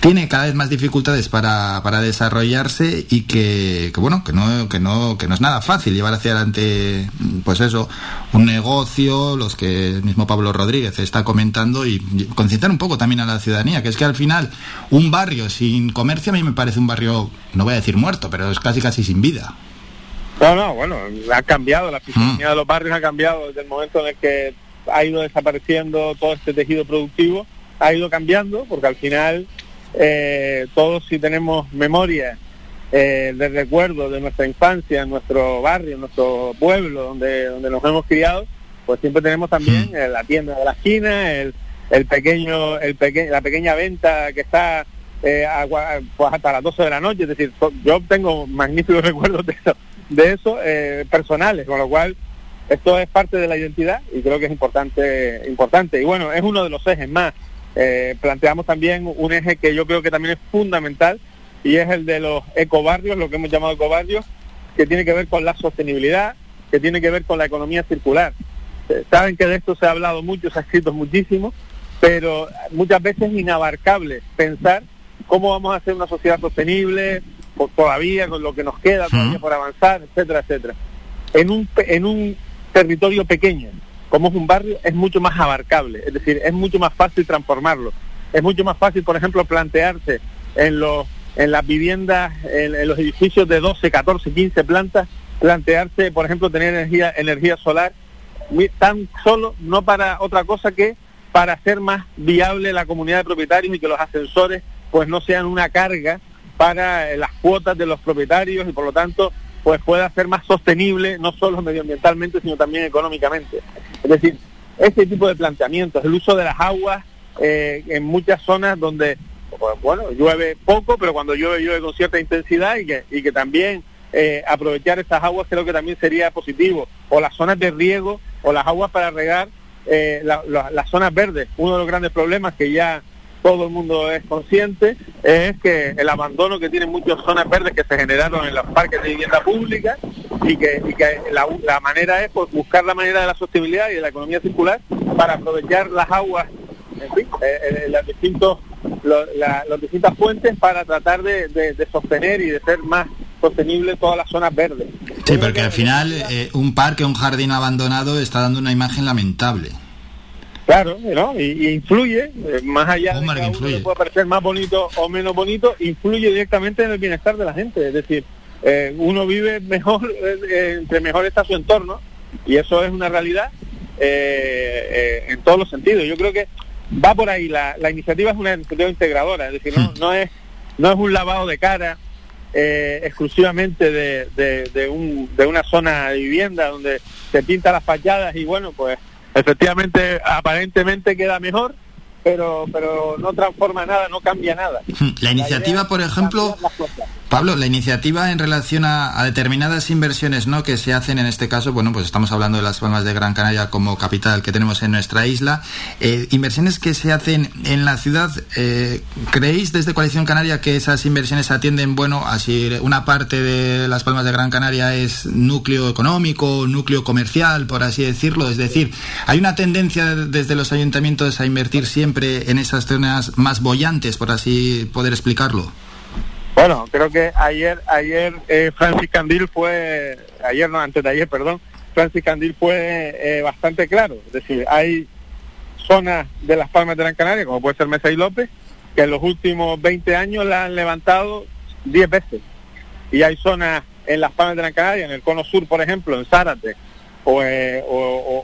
tiene cada vez más dificultades para, para desarrollarse y que, que, bueno, que no, que no, que no es nada fácil llevar hacia adelante, pues eso, un negocio, los que el mismo Pablo Rodríguez está comentando y concienciar un poco también a la ciudadanía, que es que al final un barrio sin comercio a mí me parece un barrio, no voy a decir muerto, pero es casi casi sin vida. No, no, bueno, ha cambiado, la fisonomía de los barrios ha cambiado desde el momento en el que ha ido desapareciendo todo este tejido productivo, ha ido cambiando, porque al final eh, todos si tenemos memoria eh, de recuerdo de nuestra infancia, en nuestro barrio, en nuestro pueblo, donde, donde nos hemos criado, pues siempre tenemos también eh, la tienda de la esquina, el, el pequeño, el peque la pequeña venta que está eh, pues hasta las 12 de la noche, es decir, yo tengo magníficos recuerdos de eso, de eso eh, personales, con lo cual esto es parte de la identidad y creo que es importante, importante. Y bueno, es uno de los ejes más. Eh, planteamos también un eje que yo creo que también es fundamental y es el de los ecobarrios, lo que hemos llamado ecobarrios, que tiene que ver con la sostenibilidad, que tiene que ver con la economía circular. Eh, saben que de esto se ha hablado mucho, se ha escrito muchísimo, pero muchas veces es inabarcable pensar cómo vamos a hacer una sociedad sostenible, todavía con lo que nos queda todavía por avanzar, etcétera, etcétera. En un, en un territorio pequeño, como es un barrio, es mucho más abarcable, es decir, es mucho más fácil transformarlo. Es mucho más fácil, por ejemplo, plantearse en los en las viviendas, en, los edificios de 12, 14, 15 plantas, plantearse, por ejemplo, tener energía energía solar tan solo no para otra cosa que para hacer más viable la comunidad de propietarios y que los ascensores pues no sean una carga para eh, las cuotas de los propietarios y por lo tanto pues pueda ser más sostenible no solo medioambientalmente sino también económicamente. Es decir, ese tipo de planteamientos, el uso de las aguas eh, en muchas zonas donde pues, bueno llueve poco pero cuando llueve llueve con cierta intensidad y que, y que también eh, aprovechar esas aguas creo que también sería positivo o las zonas de riego o las aguas para regar las zonas verdes. Uno de los grandes problemas que ya todo el mundo es consciente, es que el abandono que tienen muchas zonas verdes que se generaron en los parques de vivienda pública y que, la, manera es pues, buscar la manera de la sostenibilidad y de la economía circular para aprovechar las aguas, en fin, eh, eh, distintos, las distintas fuentes para tratar de, sostener y de ser más sostenible todas las zonas verdes. Sí, porque al final eh, un parque, un jardín abandonado está dando una imagen lamentable. Claro, ¿no? Y, influye, eh, más allá de que uno puede parecer más bonito o menos bonito, influye directamente en el bienestar de la gente. Es decir, eh, uno vive mejor, eh, entre mejor está su entorno, y eso es una realidad en todos los sentidos. Yo creo que va por ahí, la, iniciativa es una iniciativa integradora, es decir, no, hmm. no, es, no es un lavado de cara exclusivamente de, de, de, un, de una zona de vivienda donde se pinta las fachadas y bueno, pues efectivamente aparentemente queda mejor, pero, pero no transforma nada, no cambia nada. La iniciativa, por ejemplo, Pablo, la iniciativa en relación a, determinadas inversiones ¿no? que se hacen en este caso, bueno, pues estamos hablando de las Palmas de Gran Canaria como capital que tenemos en nuestra isla, eh, inversiones que se hacen en la ciudad, eh, ¿creéis desde Coalición Canaria que esas inversiones atienden, bueno, así una parte de las Palmas de Gran Canaria es núcleo económico, núcleo comercial, por así decirlo? Es decir, ¿hay una tendencia desde los ayuntamientos a invertir siempre en esas zonas más bollantes, por así poder explicarlo? Bueno, creo que ayer, ayer eh, Francis Candil fue, ayer no, antes de ayer, perdón, Francis Candil fue eh, bastante claro. Es decir, hay zonas de las Palmas de Gran Canaria, como puede ser Mesa y López, que en los últimos 20 años la han levantado 10 veces. Y hay zonas en las Palmas de Gran Canaria, en el Cono Sur, por ejemplo, en Zárate o, eh,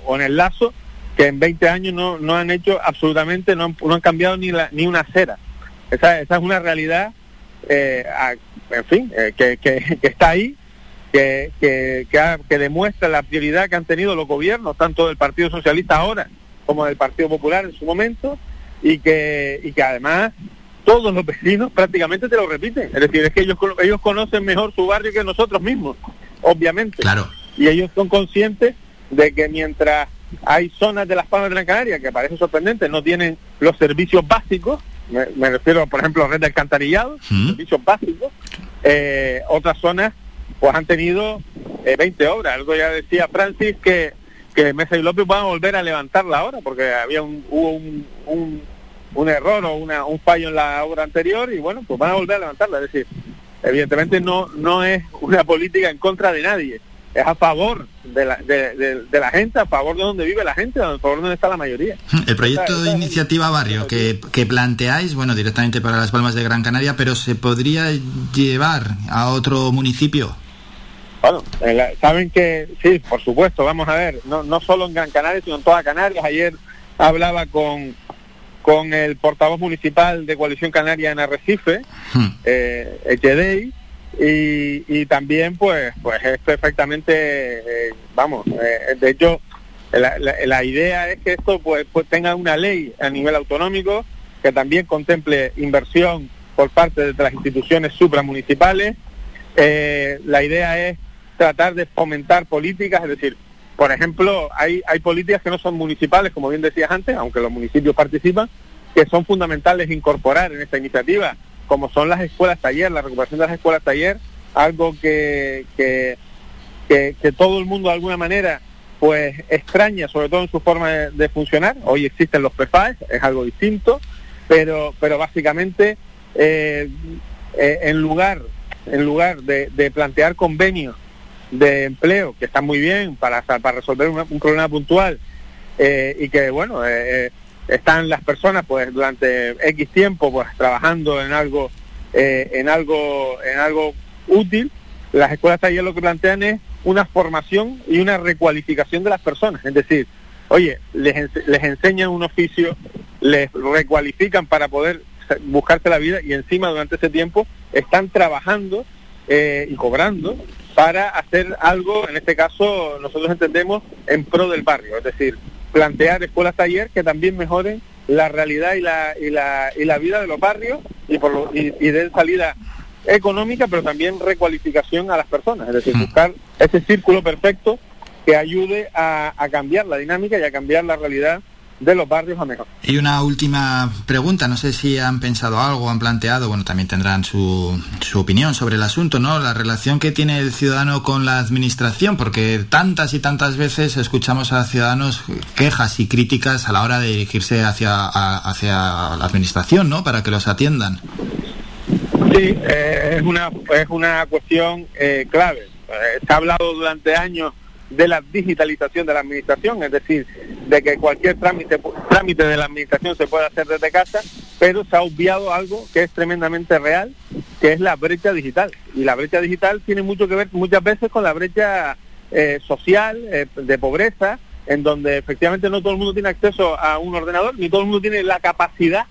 en el Lazo, que en 20 años no, no han hecho absolutamente, no han, no han cambiado ni, la, ni una acera. Esa es una realidad eh, en fin, eh, que, que, está ahí, que, que, que, demuestra la prioridad que han tenido los gobiernos, tanto del Partido Socialista ahora como del Partido Popular en su momento, y que, y que además todos los vecinos prácticamente te lo repiten. Es decir, es que ellos, ellos conocen mejor su barrio que nosotros mismos, obviamente. Claro. Y ellos son conscientes de que mientras hay zonas de las Palmas de la Canaria que parece sorprendente, no tienen los servicios básicos, me, refiero, por ejemplo, a red de alcantarillado, servicios básicos. Eh, otras zonas, pues han tenido 20 eh, obras. Algo ya decía Francis que, que Mesa y López van a volver a levantarla ahora, porque había un, hubo un, un, un error o una, un fallo en la obra anterior y bueno, pues van a volver a levantarla. Es decir, evidentemente no, no es una política en contra de nadie es a favor de la, de, la gente, a favor de donde vive la gente, a favor de donde está la mayoría. El proyecto de iniciativa barrio que, que, planteáis, bueno, directamente para las Palmas de Gran Canaria, pero ¿se podría llevar a otro municipio? Bueno, saben que sí, por supuesto, vamos a ver, no, no solo en Gran Canaria, sino en toda Canarias. Ayer hablaba con, con el portavoz municipal de Coalición Canaria en Arrecife, hmm. eh, y, también pues pues es perfectamente eh, vamos eh, de hecho la, idea es que esto pues, pues, tenga una ley a nivel autonómico que también contemple inversión por parte de las instituciones supramunicipales. Eh, la idea es tratar de fomentar políticas es decir por ejemplo hay hay políticas que no son municipales como bien decías antes aunque los municipios participan que son fundamentales incorporar en esta iniciativa como son las escuelas taller, la recuperación de las escuelas taller, algo que, que, que, todo el mundo de alguna manera pues extraña, sobre todo en su forma de, funcionar. Hoy existen los PFAES, es algo distinto, pero, pero básicamente eh, eh, en lugar, en lugar de, de, plantear convenios de empleo, que están muy bien para, para resolver un, problema puntual, eh, y que bueno, están las personas pues durante X tiempo pues trabajando en algo eh, en algo en algo útil las escuelas taller lo que plantean es una formación y una recualificación de las personas. Es decir oye les, les enseñan un oficio les recualifican para poder buscarse la vida y encima durante ese tiempo están trabajando eh, y cobrando para hacer algo en este caso nosotros entendemos en pro del barrio. Es decir plantear escuelas taller que también mejoren la realidad y la, y la, y la vida de los barrios y, por y, den salida económica, pero también recualificación a las personas, es decir, buscar ese círculo perfecto que ayude a, a cambiar la dinámica y a cambiar la realidad de los barrios a mejor. Y una última pregunta, no sé si han pensado algo, han planteado, bueno, también tendrán su, su opinión sobre el asunto, ¿no? La relación que tiene el ciudadano con la administración, porque tantas y tantas veces escuchamos a ciudadanos quejas y críticas a la hora de dirigirse hacia, hacia la administración, ¿no? Para que los atiendan. Sí, eh, es, una, es una cuestión eh, clave. Eh, se ha hablado durante años de la digitalización de la administración, es decir, de que cualquier trámite, trámite de la administración se puede hacer desde casa, pero se ha obviado algo que es tremendamente real, que es la brecha digital. Y la brecha digital tiene mucho que ver muchas veces con la brecha eh, social, eh, de pobreza, en donde efectivamente no todo el mundo tiene acceso a un ordenador, ni todo el mundo tiene la capacidad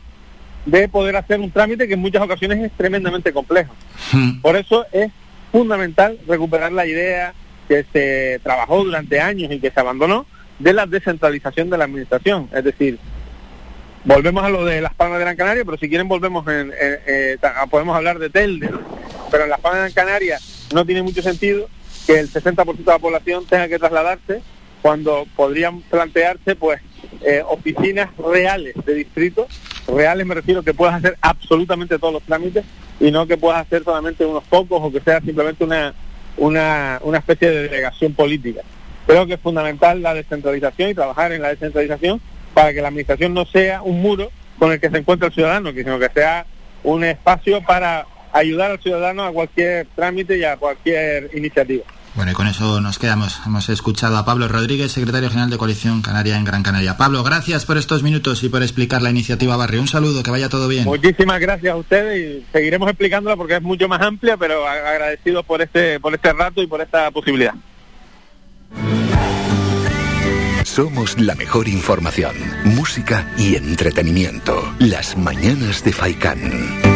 de poder hacer un trámite que en muchas ocasiones es tremendamente complejo. Hmm. Por eso es fundamental recuperar la idea que se trabajó durante años y que se abandonó de la descentralización de la administración. Es decir, volvemos a lo de las Palmas de Gran Canaria, pero si quieren volvemos, en, eh, podemos hablar de Telde, pero en las Palmas de Gran Canaria no tiene mucho sentido que el 60% de la población tenga que trasladarse cuando podrían plantearse pues eh, oficinas reales de distrito, reales me refiero que puedas hacer absolutamente todos los trámites y no que puedas hacer solamente unos pocos o que sea simplemente una una, una especie de delegación política. Creo que es fundamental la descentralización y trabajar en la descentralización para que la administración no sea un muro con el que se encuentra el ciudadano, sino que sea un espacio para ayudar al ciudadano a cualquier trámite y a cualquier iniciativa. Bueno, y con eso nos quedamos. Hemos escuchado a Pablo Rodríguez, secretario general de Coalición Canaria en Gran Canaria. Pablo, gracias por estos minutos y por explicar la iniciativa Barrio. Un saludo, que vaya todo bien. Muchísimas gracias a ustedes y seguiremos explicándola porque es mucho más amplia, pero agradecido por este, por este rato y por esta posibilidad. Somos la mejor información, música y entretenimiento. Las mañanas de Faikán.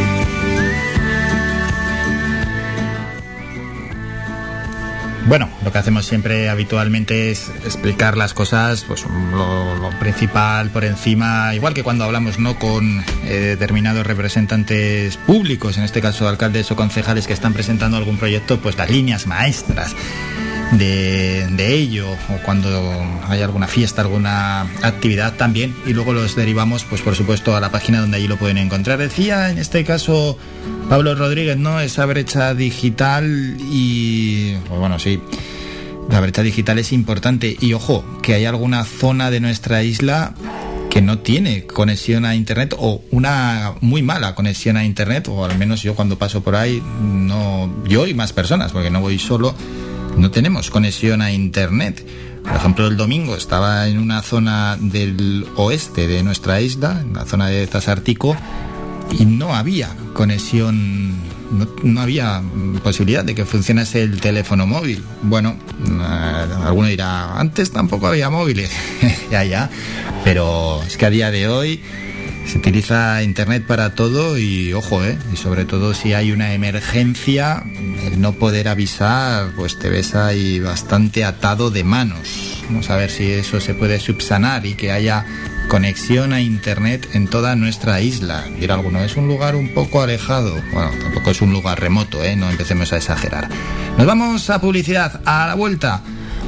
Bueno, lo que hacemos siempre habitualmente es explicar las cosas, pues lo, principal por encima, igual que cuando hablamos no con eh, determinados representantes públicos, en este caso alcaldes o concejales que están presentando algún proyecto, pues las líneas maestras de, ello o cuando hay alguna fiesta, alguna actividad también y luego los derivamos pues por supuesto a la página donde allí lo pueden encontrar. Decía en este caso Pablo Rodríguez, ¿no? Esa brecha digital y pues bueno, sí. La brecha digital es importante y ojo, que hay alguna zona de nuestra isla que no tiene conexión a internet o una muy mala conexión a internet o al menos yo cuando paso por ahí no yo y más personas porque no voy solo no tenemos conexión a internet. Por ejemplo el domingo estaba en una zona del oeste de nuestra isla en la zona de Tasártico y no había conexión no, no, había posibilidad de que funcionase el teléfono móvil. Bueno, eh, alguno dirá, antes tampoco había móviles, ya, ya, pero es que a día de hoy se utiliza internet para todo y ojo, ¿eh? y sobre todo si hay una emergencia, el no poder avisar, pues te ves ahí bastante atado de manos. Vamos a ver si eso se puede subsanar y que haya conexión a internet en toda nuestra isla. Dirá alguno, es un lugar un poco alejado. Bueno, tampoco es un lugar remoto, ¿eh? no empecemos a exagerar. Nos vamos a publicidad, a la vuelta.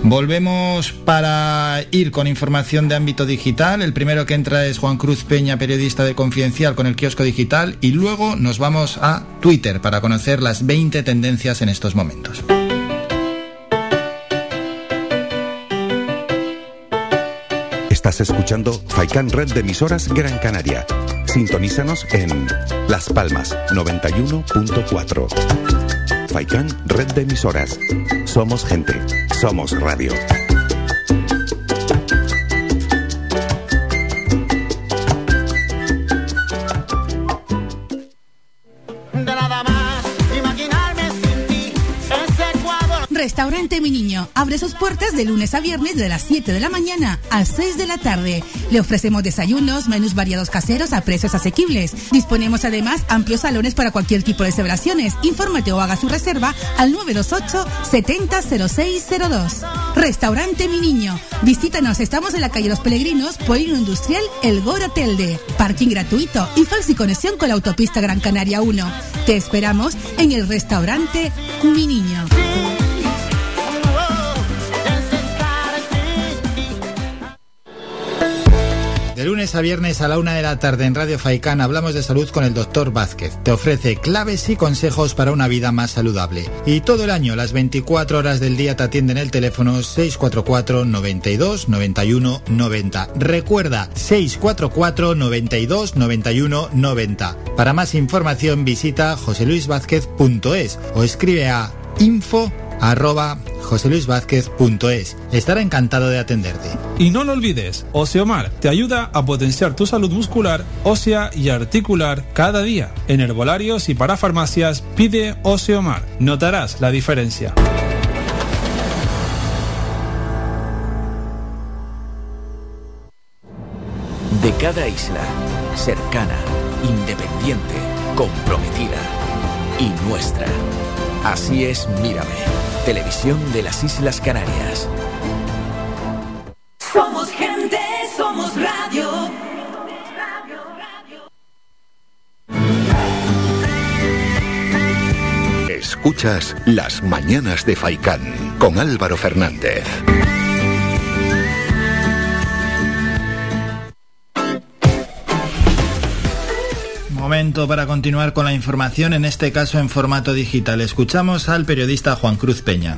Volvemos para ir con información de ámbito digital. El primero que entra es Juan Cruz Peña, periodista de Confidencial con el kiosco digital. Y luego nos vamos a Twitter para conocer las 20 tendencias en estos momentos. Estás escuchando Faikan Red de emisoras Gran Canaria. Sintonízanos en Las Palmas 91.4. Faikan Red de emisoras. Somos gente. Somos radio. Restaurante Mi Niño abre sus puertas de lunes a viernes de las 7 de la mañana a 6 de la tarde. Le ofrecemos desayunos, menús variados caseros a precios asequibles. Disponemos además amplios salones para cualquier tipo de celebraciones. Infórmate o haga su reserva al 928 700602. Restaurante Mi Niño. Visítanos, estamos en la calle Los Peregrinos, Polino Industrial, El Gora Telde. Parking gratuito y fácil conexión con la autopista Gran Canaria 1. Te esperamos en el restaurante Mi Niño. De lunes a viernes a la una de la tarde en Radio Faicán hablamos de salud con el doctor Vázquez. Te ofrece claves y consejos para una vida más saludable. Y todo el año, las 24 horas del día, te atienden el teléfono 644 92 91 90. Recuerda, 644 92 91 90. Para más información visita joseluisvázquez.es o escribe a info arroba joseluisvázquez.es. Estará encantado de atenderte. Y no lo olvides, Oseomar te ayuda a potenciar tu salud muscular, ósea y articular cada día. En herbolarios y para farmacias pide Oseomar. Notarás la diferencia. De cada isla, cercana, independiente, comprometida y nuestra. Así es, mírame. Televisión de las Islas Canarias. Somos gente, somos radio. Escuchas Las Mañanas de Faicán con Álvaro Fernández. Momento para continuar con la información, en este caso en formato digital. Escuchamos al periodista Juan Cruz Peña.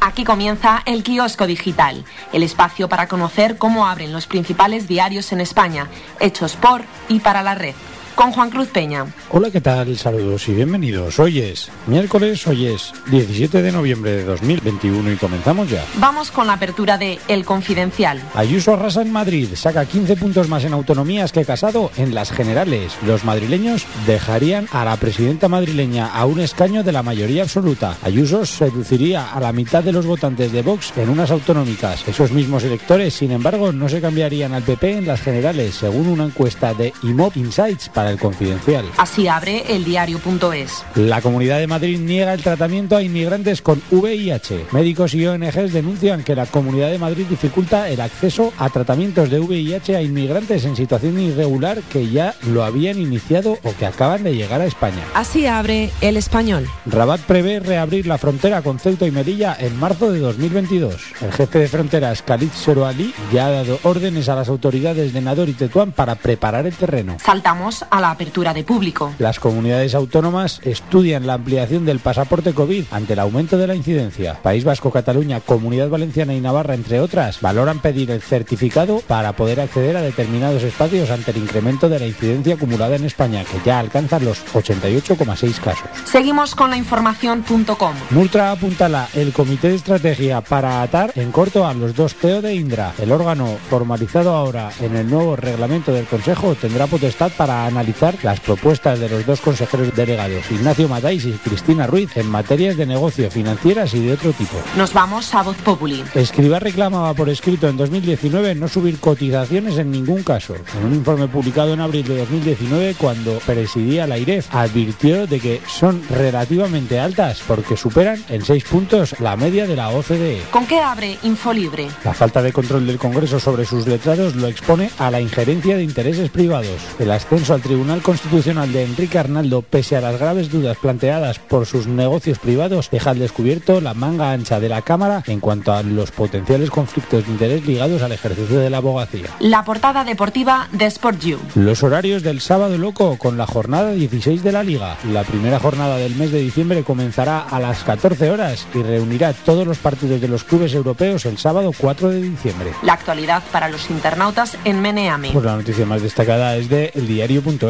Aquí comienza el kiosco digital, el espacio para conocer cómo abren los principales diarios en España, hechos por y para la red con Juan Cruz Peña. Hola, ¿qué tal? Saludos y bienvenidos. Hoy es miércoles, hoy es 17 de noviembre de 2021 y comenzamos ya. Vamos con la apertura de El Confidencial. Ayuso arrasa en Madrid, saca 15 puntos más en autonomías que Casado en las generales. Los madrileños dejarían a la presidenta madrileña a un escaño de la mayoría absoluta. Ayuso seduciría a la mitad de los votantes de Vox en unas autonómicas. Esos mismos electores, sin embargo, no se cambiarían al PP en las generales, según una encuesta de IMOP Insights para para el confidencial. Así abre el diario.es. La Comunidad de Madrid niega el tratamiento a inmigrantes con VIH. Médicos y ONGs denuncian que la Comunidad de Madrid dificulta el acceso a tratamientos de VIH a inmigrantes en situación irregular que ya lo habían iniciado o que acaban de llegar a España. Así abre el español. Rabat prevé reabrir la frontera con Ceuta y Melilla en marzo de 2022. El jefe de fronteras, Khalid Seroali, ya ha dado órdenes a las autoridades de Nador y Tetuán para preparar el terreno. Saltamos a la apertura de público. Las comunidades autónomas estudian la ampliación del pasaporte COVID ante el aumento de la incidencia. País Vasco, Cataluña, Comunidad Valenciana y Navarra, entre otras, valoran pedir el certificado para poder acceder a determinados espacios ante el incremento de la incidencia acumulada en España, que ya alcanza los 88,6 casos. Seguimos con la información.com. Nultra apuntala el Comité de Estrategia para atar en corto a los dos CEO de Indra. El órgano formalizado ahora en el nuevo reglamento del Consejo tendrá potestad para analizar las propuestas de los dos consejeros delegados, Ignacio Matáis y Cristina Ruiz, en materias de negocio, financieras y de otro tipo. Nos vamos a Voz Populi. Escriba reclamaba por escrito en 2019 no subir cotizaciones en ningún caso. En un informe publicado en abril de 2019, cuando presidía la IREF, advirtió de que son relativamente altas porque superan en 6 puntos la media de la OCDE. ¿Con qué abre Infolibre? La falta de control del Congreso sobre sus letrados lo expone a la injerencia de intereses privados. El ascenso al Tribunal Constitucional de Enrique Arnaldo, pese a las graves dudas planteadas por sus negocios privados, deja al descubierto la manga ancha de la Cámara en cuanto a los potenciales conflictos de interés ligados al ejercicio de la abogacía. La portada deportiva de Sport You. Los horarios del sábado loco con la jornada 16 de la Liga. La primera jornada del mes de diciembre comenzará a las 14 horas y reunirá todos los partidos de los clubes europeos el sábado 4 de diciembre. La actualidad para los internautas en Meneami. Pues la noticia más destacada es de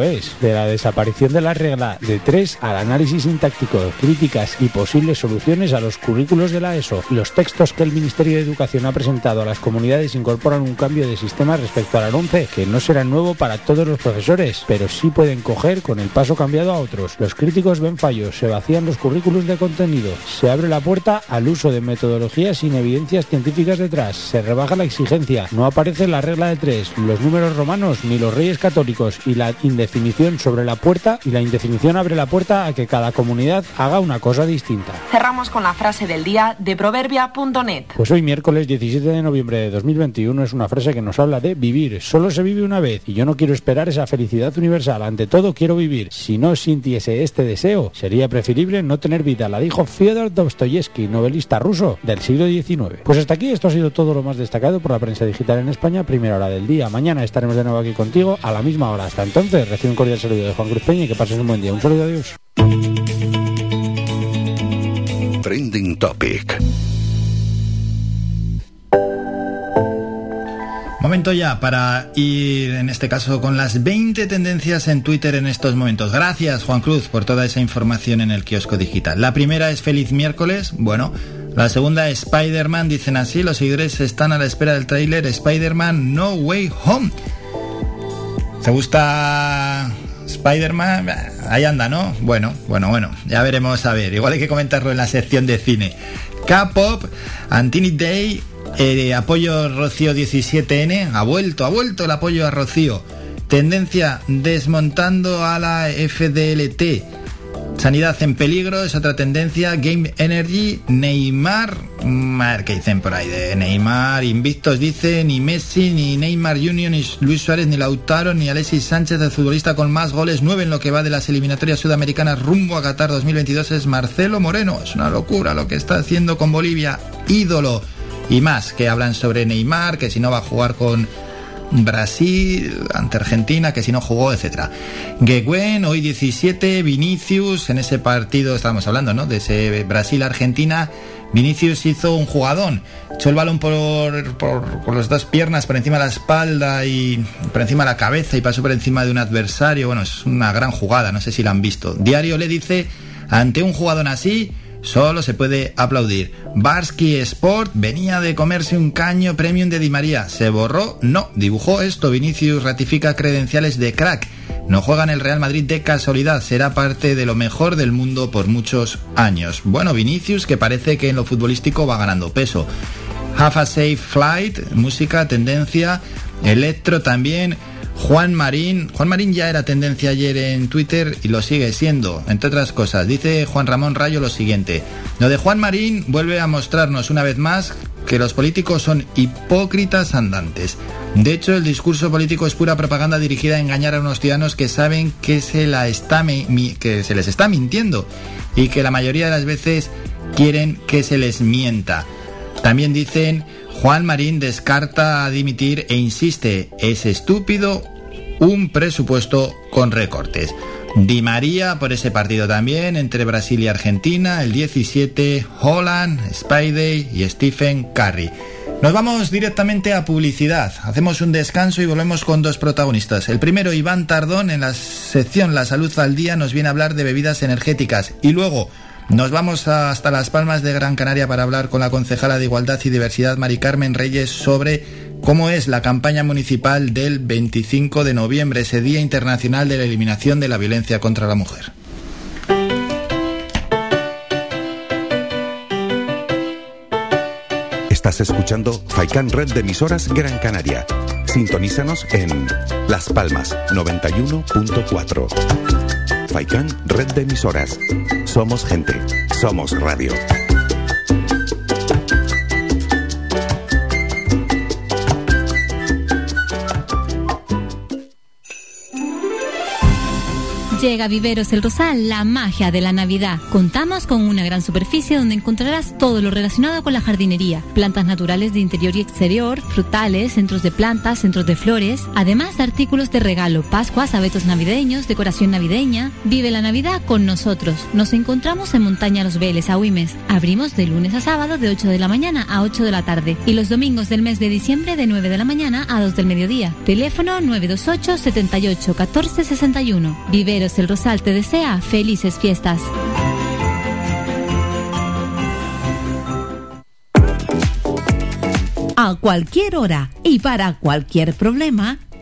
eldiario.es, de la desaparición de la regla de 3 al análisis sintáctico, críticas y posibles soluciones a los currículos de la ESO. Los textos que el Ministerio de Educación ha presentado a las comunidades incorporan un cambio de sistema respecto al 11, que no será nuevo para todos los profesores, pero sí pueden coger con el paso cambiado a otros. Los críticos ven fallos, se vacían los currículos de contenido, se abre la puerta al uso de metodologías sin evidencias científicas detrás, se rebaja la exigencia, no aparece la regla de tres, los números romanos ni los reyes católicos y la indefinición sobre la puerta y la indefinición abre la puerta a que cada comunidad haga una cosa distinta. Cerramos con la frase del día de proverbia.net. Pues hoy miércoles 17 de noviembre de 2021 es una frase que nos habla de vivir. Solo se vive una vez y yo no quiero esperar esa felicidad universal. Ante todo quiero vivir. Si no sintiese este deseo, sería preferible no tener vida. La dijo Fyodor Dostoyevsky, novelista ruso del siglo XIX. Pues hasta aquí esto ha sido todo lo más destacado por la prensa digital en España, primera hora del día. Mañana estaremos de nuevo aquí contigo a la misma hora. Hasta entonces, recibe un cordial saludo de Juan Cruz Peña y que pases un buen día. Un saludo, adiós. Trending Topic. Momento ya para ir, en este caso, con las 20 tendencias en Twitter en estos momentos. Gracias, Juan Cruz, por toda esa información en el kiosco digital. La primera es Feliz Miércoles. Bueno, la segunda es Spider-Man. Dicen así, los seguidores están a la espera del tráiler Spider-Man No Way Home. ¿Te gusta Spider-Man? Ahí anda, ¿no? Bueno, bueno, bueno. Ya veremos a ver. Igual hay que comentarlo en la sección de cine. K-Pop, Antini Day, eh, apoyo Rocío 17N. Ha vuelto, ha vuelto el apoyo a Rocío. Tendencia desmontando a la FDLT. Sanidad en peligro es otra tendencia. Game Energy, Neymar. Mar, ¿qué dicen por ahí? De Neymar, invictos dice, ni Messi, ni Neymar Junior, ni Luis Suárez, ni Lautaro, ni Alexis Sánchez, el futbolista con más goles, nueve en lo que va de las eliminatorias sudamericanas rumbo a Qatar 2022 es Marcelo Moreno. Es una locura lo que está haciendo con Bolivia, ídolo. Y más, que hablan sobre Neymar, que si no va a jugar con Brasil ante Argentina, que si no jugó, etcétera. Geguen, hoy 17, Vinicius, en ese partido estábamos hablando, ¿no? De ese Brasil-Argentina. Vinicius hizo un jugadón, echó el balón por, por, por las dos piernas, por encima de la espalda y por encima de la cabeza y pasó por encima de un adversario. Bueno, es una gran jugada, no sé si la han visto. Diario le dice, ante un jugadón así, Solo se puede aplaudir. Barsky Sport venía de comerse un caño premium de Di María. ¿Se borró? No. Dibujó esto. Vinicius ratifica credenciales de crack. No juega en el Real Madrid de casualidad. Será parte de lo mejor del mundo por muchos años. Bueno, Vinicius que parece que en lo futbolístico va ganando peso. Have a Safe Flight, música, tendencia, electro también. Juan Marín. Juan Marín ya era tendencia ayer en Twitter y lo sigue siendo, entre otras cosas. Dice Juan Ramón Rayo lo siguiente. Lo de Juan Marín vuelve a mostrarnos una vez más que los políticos son hipócritas andantes. De hecho, el discurso político es pura propaganda dirigida a engañar a unos ciudadanos que saben que se, la está que se les está mintiendo y que la mayoría de las veces quieren que se les mienta. También dicen, Juan Marín descarta dimitir e insiste, es estúpido un presupuesto con recortes. Di María por ese partido también, entre Brasil y Argentina, el 17, Holland, Spidey y Stephen Curry. Nos vamos directamente a publicidad. Hacemos un descanso y volvemos con dos protagonistas. El primero, Iván Tardón, en la sección La Salud al Día, nos viene a hablar de bebidas energéticas. Y luego nos vamos hasta Las Palmas de Gran Canaria para hablar con la concejala de Igualdad y Diversidad, Mari Carmen Reyes, sobre cómo es la campaña municipal del 25 de noviembre, ese Día Internacional de la Eliminación de la Violencia contra la Mujer. Estás escuchando Faikan Red de emisoras Gran Canaria. Sintonízanos en Las Palmas 91.4. Faikan Red de emisoras. Somos gente. Somos radio. Llega Viveros El Rosal, la magia de la Navidad. Contamos con una gran superficie donde encontrarás todo lo relacionado con la jardinería, plantas naturales de interior y exterior, frutales, centros de plantas, centros de flores, además de artículos de regalo, pascuas, abetos navideños, decoración navideña. Vive la Navidad con nosotros. Nos encontramos en Montaña Los Veles, a Huimes. Abrimos de lunes a sábado de 8 de la mañana a 8 de la tarde y los domingos del mes de diciembre de 9 de la mañana a 2 del mediodía. Teléfono 928 78 14 61. Viveros el Rosal te desea felices fiestas. A cualquier hora y para cualquier problema,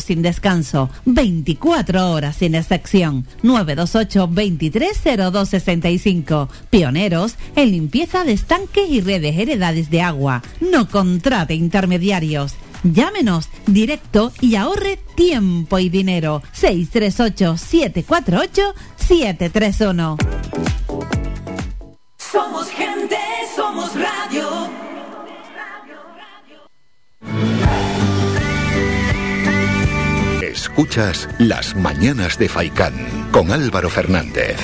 sin descanso, 24 horas sin excepción. 928 230265. Pioneros en limpieza de estanques y redes heredades de agua. No contrate intermediarios. Llámenos directo y ahorre tiempo y dinero. 638 748 731. Somos gente, somos radio. Escuchas Las Mañanas de Faicán con Álvaro Fernández.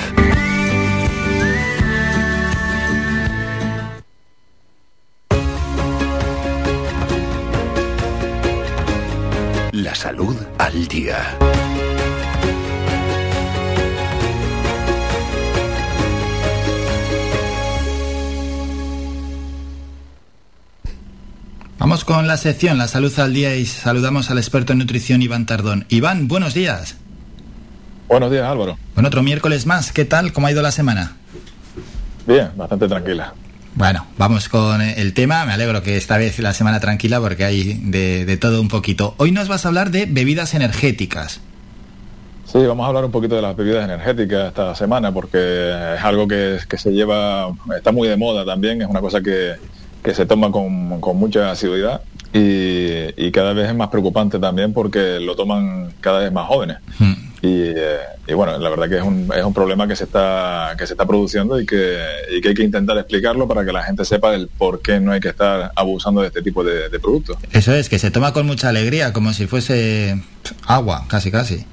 La salud al día. Vamos con la sección La Salud al Día y saludamos al experto en nutrición Iván Tardón. Iván, buenos días. Buenos días, Álvaro. Bueno, otro miércoles más. ¿Qué tal? ¿Cómo ha ido la semana? Bien, bastante tranquila. Bueno, vamos con el tema. Me alegro que esta vez la semana tranquila porque hay de, todo un poquito. Hoy nos vas a hablar de bebidas energéticas. Sí, vamos a hablar un poquito de las bebidas energéticas esta semana porque es algo que, que se lleva, está muy de moda también, es una cosa que, que se toma con, con mucha asiduidad y, cada vez es más preocupante también porque lo toman cada vez más jóvenes. Hmm. Eh, y, bueno, la verdad que es un, es un problema que se está que se está produciendo y que, y que hay que intentar explicarlo para que la gente sepa el por qué no hay que estar abusando de este tipo de, de productos. Eso es, que se toma con mucha alegría, como si fuese agua, casi casi.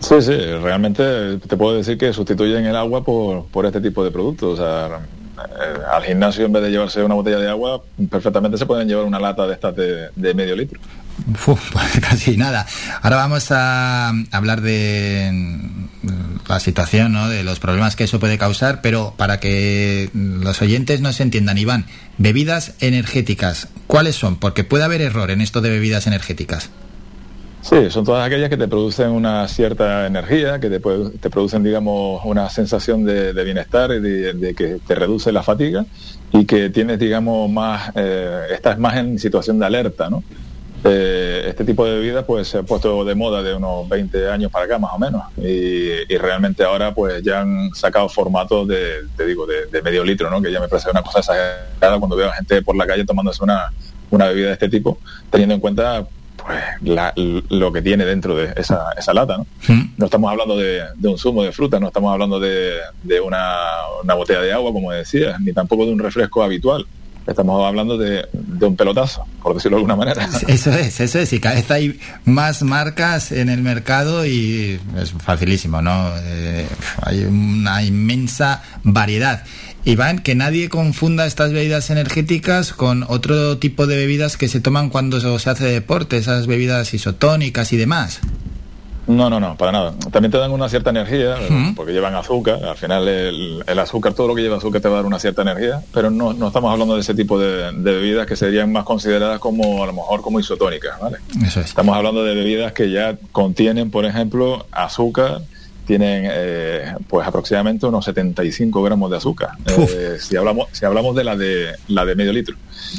Sí, sí, realmente te puedo decir que sustituyen el agua por, por este tipo de productos. O sea, eh, al gimnasio en vez de llevarse una botella de agua, perfectamente se pueden llevar una lata de estas de, medio litro. Pues casi nada. Ahora vamos a hablar de mm, la situación, ¿no? de los problemas que eso puede causar, pero para que los oyentes no se entiendan, Iván, bebidas energéticas, ¿cuáles son? Porque puede haber error en esto de bebidas energéticas. Sí, son todas aquellas que te producen una cierta energía, que te, te producen, digamos, una sensación de, bienestar, de, de, que te reduce la fatiga y que tienes, digamos, más, eh, estás más en situación de alerta, ¿no? Eh, este tipo de bebidas pues se ha puesto de moda de unos 20 años para acá más o menos y, realmente ahora pues ya han sacado formatos de, te digo, de, medio litro, ¿no? Que ya me parece una cosa exagerada cuando veo a gente por la calle tomándose una, una bebida de este tipo, teniendo en cuenta pues lo que tiene dentro de esa, esa lata. ¿no? no estamos hablando de, un zumo de fruta, no estamos hablando de, una, una, botella de agua, como decías, ni tampoco de un refresco habitual. Estamos hablando de, un pelotazo, por decirlo de alguna manera. Eso es, eso es. Y cada vez hay más marcas en el mercado y es facilísimo, ¿no? Eh, hay una inmensa variedad. Iván, que nadie confunda estas bebidas energéticas con otro tipo de bebidas que se toman cuando se hace deporte, esas bebidas isotónicas y demás. No, no, no, para nada. También te dan una cierta energía, porque llevan azúcar. Al final el, azúcar, todo lo que lleva azúcar te va a dar una cierta energía, pero no, no estamos hablando de ese tipo de, bebidas que serían más consideradas como, a lo mejor, como isotónicas, ¿vale? Eso es. Estamos hablando de bebidas que ya contienen, por ejemplo, azúcar, tienen eh, pues aproximadamente unos 75 gramos de azúcar. Eh, si hablamos si hablamos de la de la de medio litro.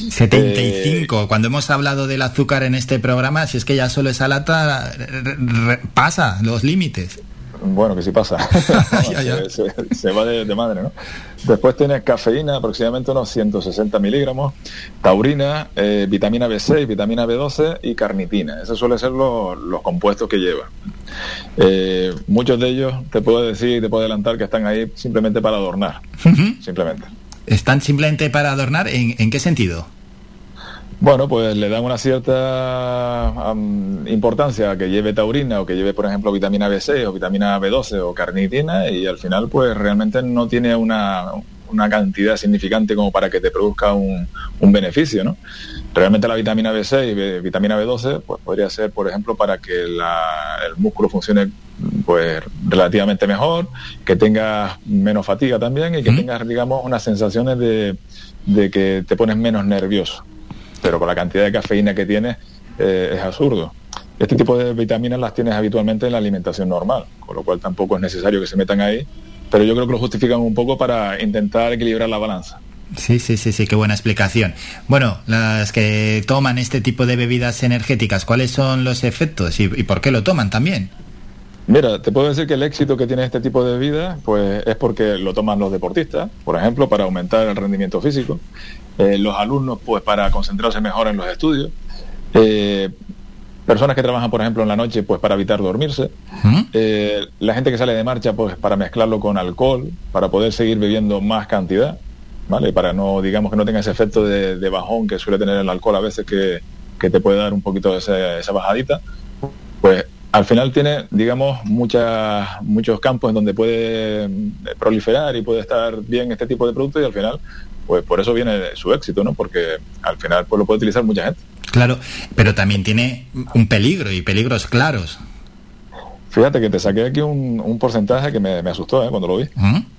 75. Eh, Cuando hemos hablado del azúcar en este programa, si es que ya solo esa lata pasa los límites. Bueno, que sí pasa. Se, va de, madre, ¿no? Después tienes cafeína, aproximadamente unos 160 miligramos, taurina, eh, vitamina B6, vitamina B12 y carnitina. Esos suelen ser los, compuestos que lleva. Eh, muchos de ellos, te puedo decir y te puedo adelantar que están ahí simplemente para adornar. Simplemente. ¿Están simplemente para adornar? ¿En, qué sentido? Bueno, pues le dan una cierta importancia a que lleve taurina o que lleve, por ejemplo, vitamina B6 o vitamina B12 o carnitina y al final pues realmente no tiene una, una cantidad significante como para que te produzca un, un beneficio, ¿no? Realmente la vitamina B6 y vitamina B12 pues podría ser, por ejemplo, para que el músculo funcione pues relativamente mejor, que tengas menos fatiga también y que tengas, digamos, unas sensaciones de, que te pones menos nervioso. Pero con la cantidad de cafeína que tienes eh, es absurdo. Este tipo de vitaminas las tienes habitualmente en la alimentación normal, con lo cual tampoco es necesario que se metan ahí, pero yo creo que lo justifican un poco para intentar equilibrar la balanza. Sí, sí, sí, sí, qué buena explicación. Bueno, las que toman este tipo de bebidas energéticas, ¿cuáles son los efectos y, por qué lo toman también? Mira, te puedo decir que el éxito que tiene este tipo de bebida, pues es porque lo toman los deportistas, por ejemplo, para aumentar el rendimiento físico, eh, los alumnos, pues para concentrarse mejor en los estudios, eh, personas que trabajan, por ejemplo, en la noche, pues para evitar dormirse, eh, la gente que sale de marcha, pues para mezclarlo con alcohol, para poder seguir bebiendo más cantidad. ¿vale? Para no, digamos que no tenga ese efecto de, bajón que suele tener el alcohol a veces que, te puede dar un poquito de esa bajadita, pues al final tiene, digamos, muchas, muchos campos en donde puede eh, proliferar y puede estar bien este tipo de producto y al final, pues por eso viene su éxito, ¿no? Porque al final pues lo puede utilizar mucha gente. Claro, pero también tiene un peligro y peligros claros. Fíjate que te saqué aquí un, porcentaje que me, asustó ¿eh? cuando lo vi.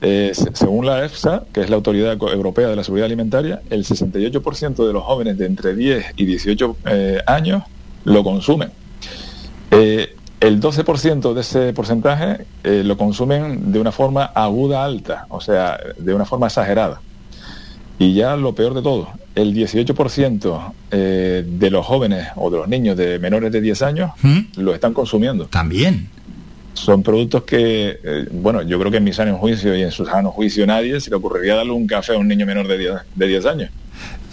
Eh, según la EFSA, que es la Autoridad Europea de la Seguridad Alimentaria, el 68% de los jóvenes de entre 10 y 18 eh, años lo consumen. El 12% de ese porcentaje lo consumen de una forma aguda alta, o sea, de una forma exagerada. Y ya lo peor de todo, el 18% de los jóvenes o de los niños de menores de 10 años lo están consumiendo. También son productos que, eh, bueno, yo creo que en mi sano juicio y en su sano juicio nadie se le ocurriría darle un café a un niño menor de 10, de 10 años.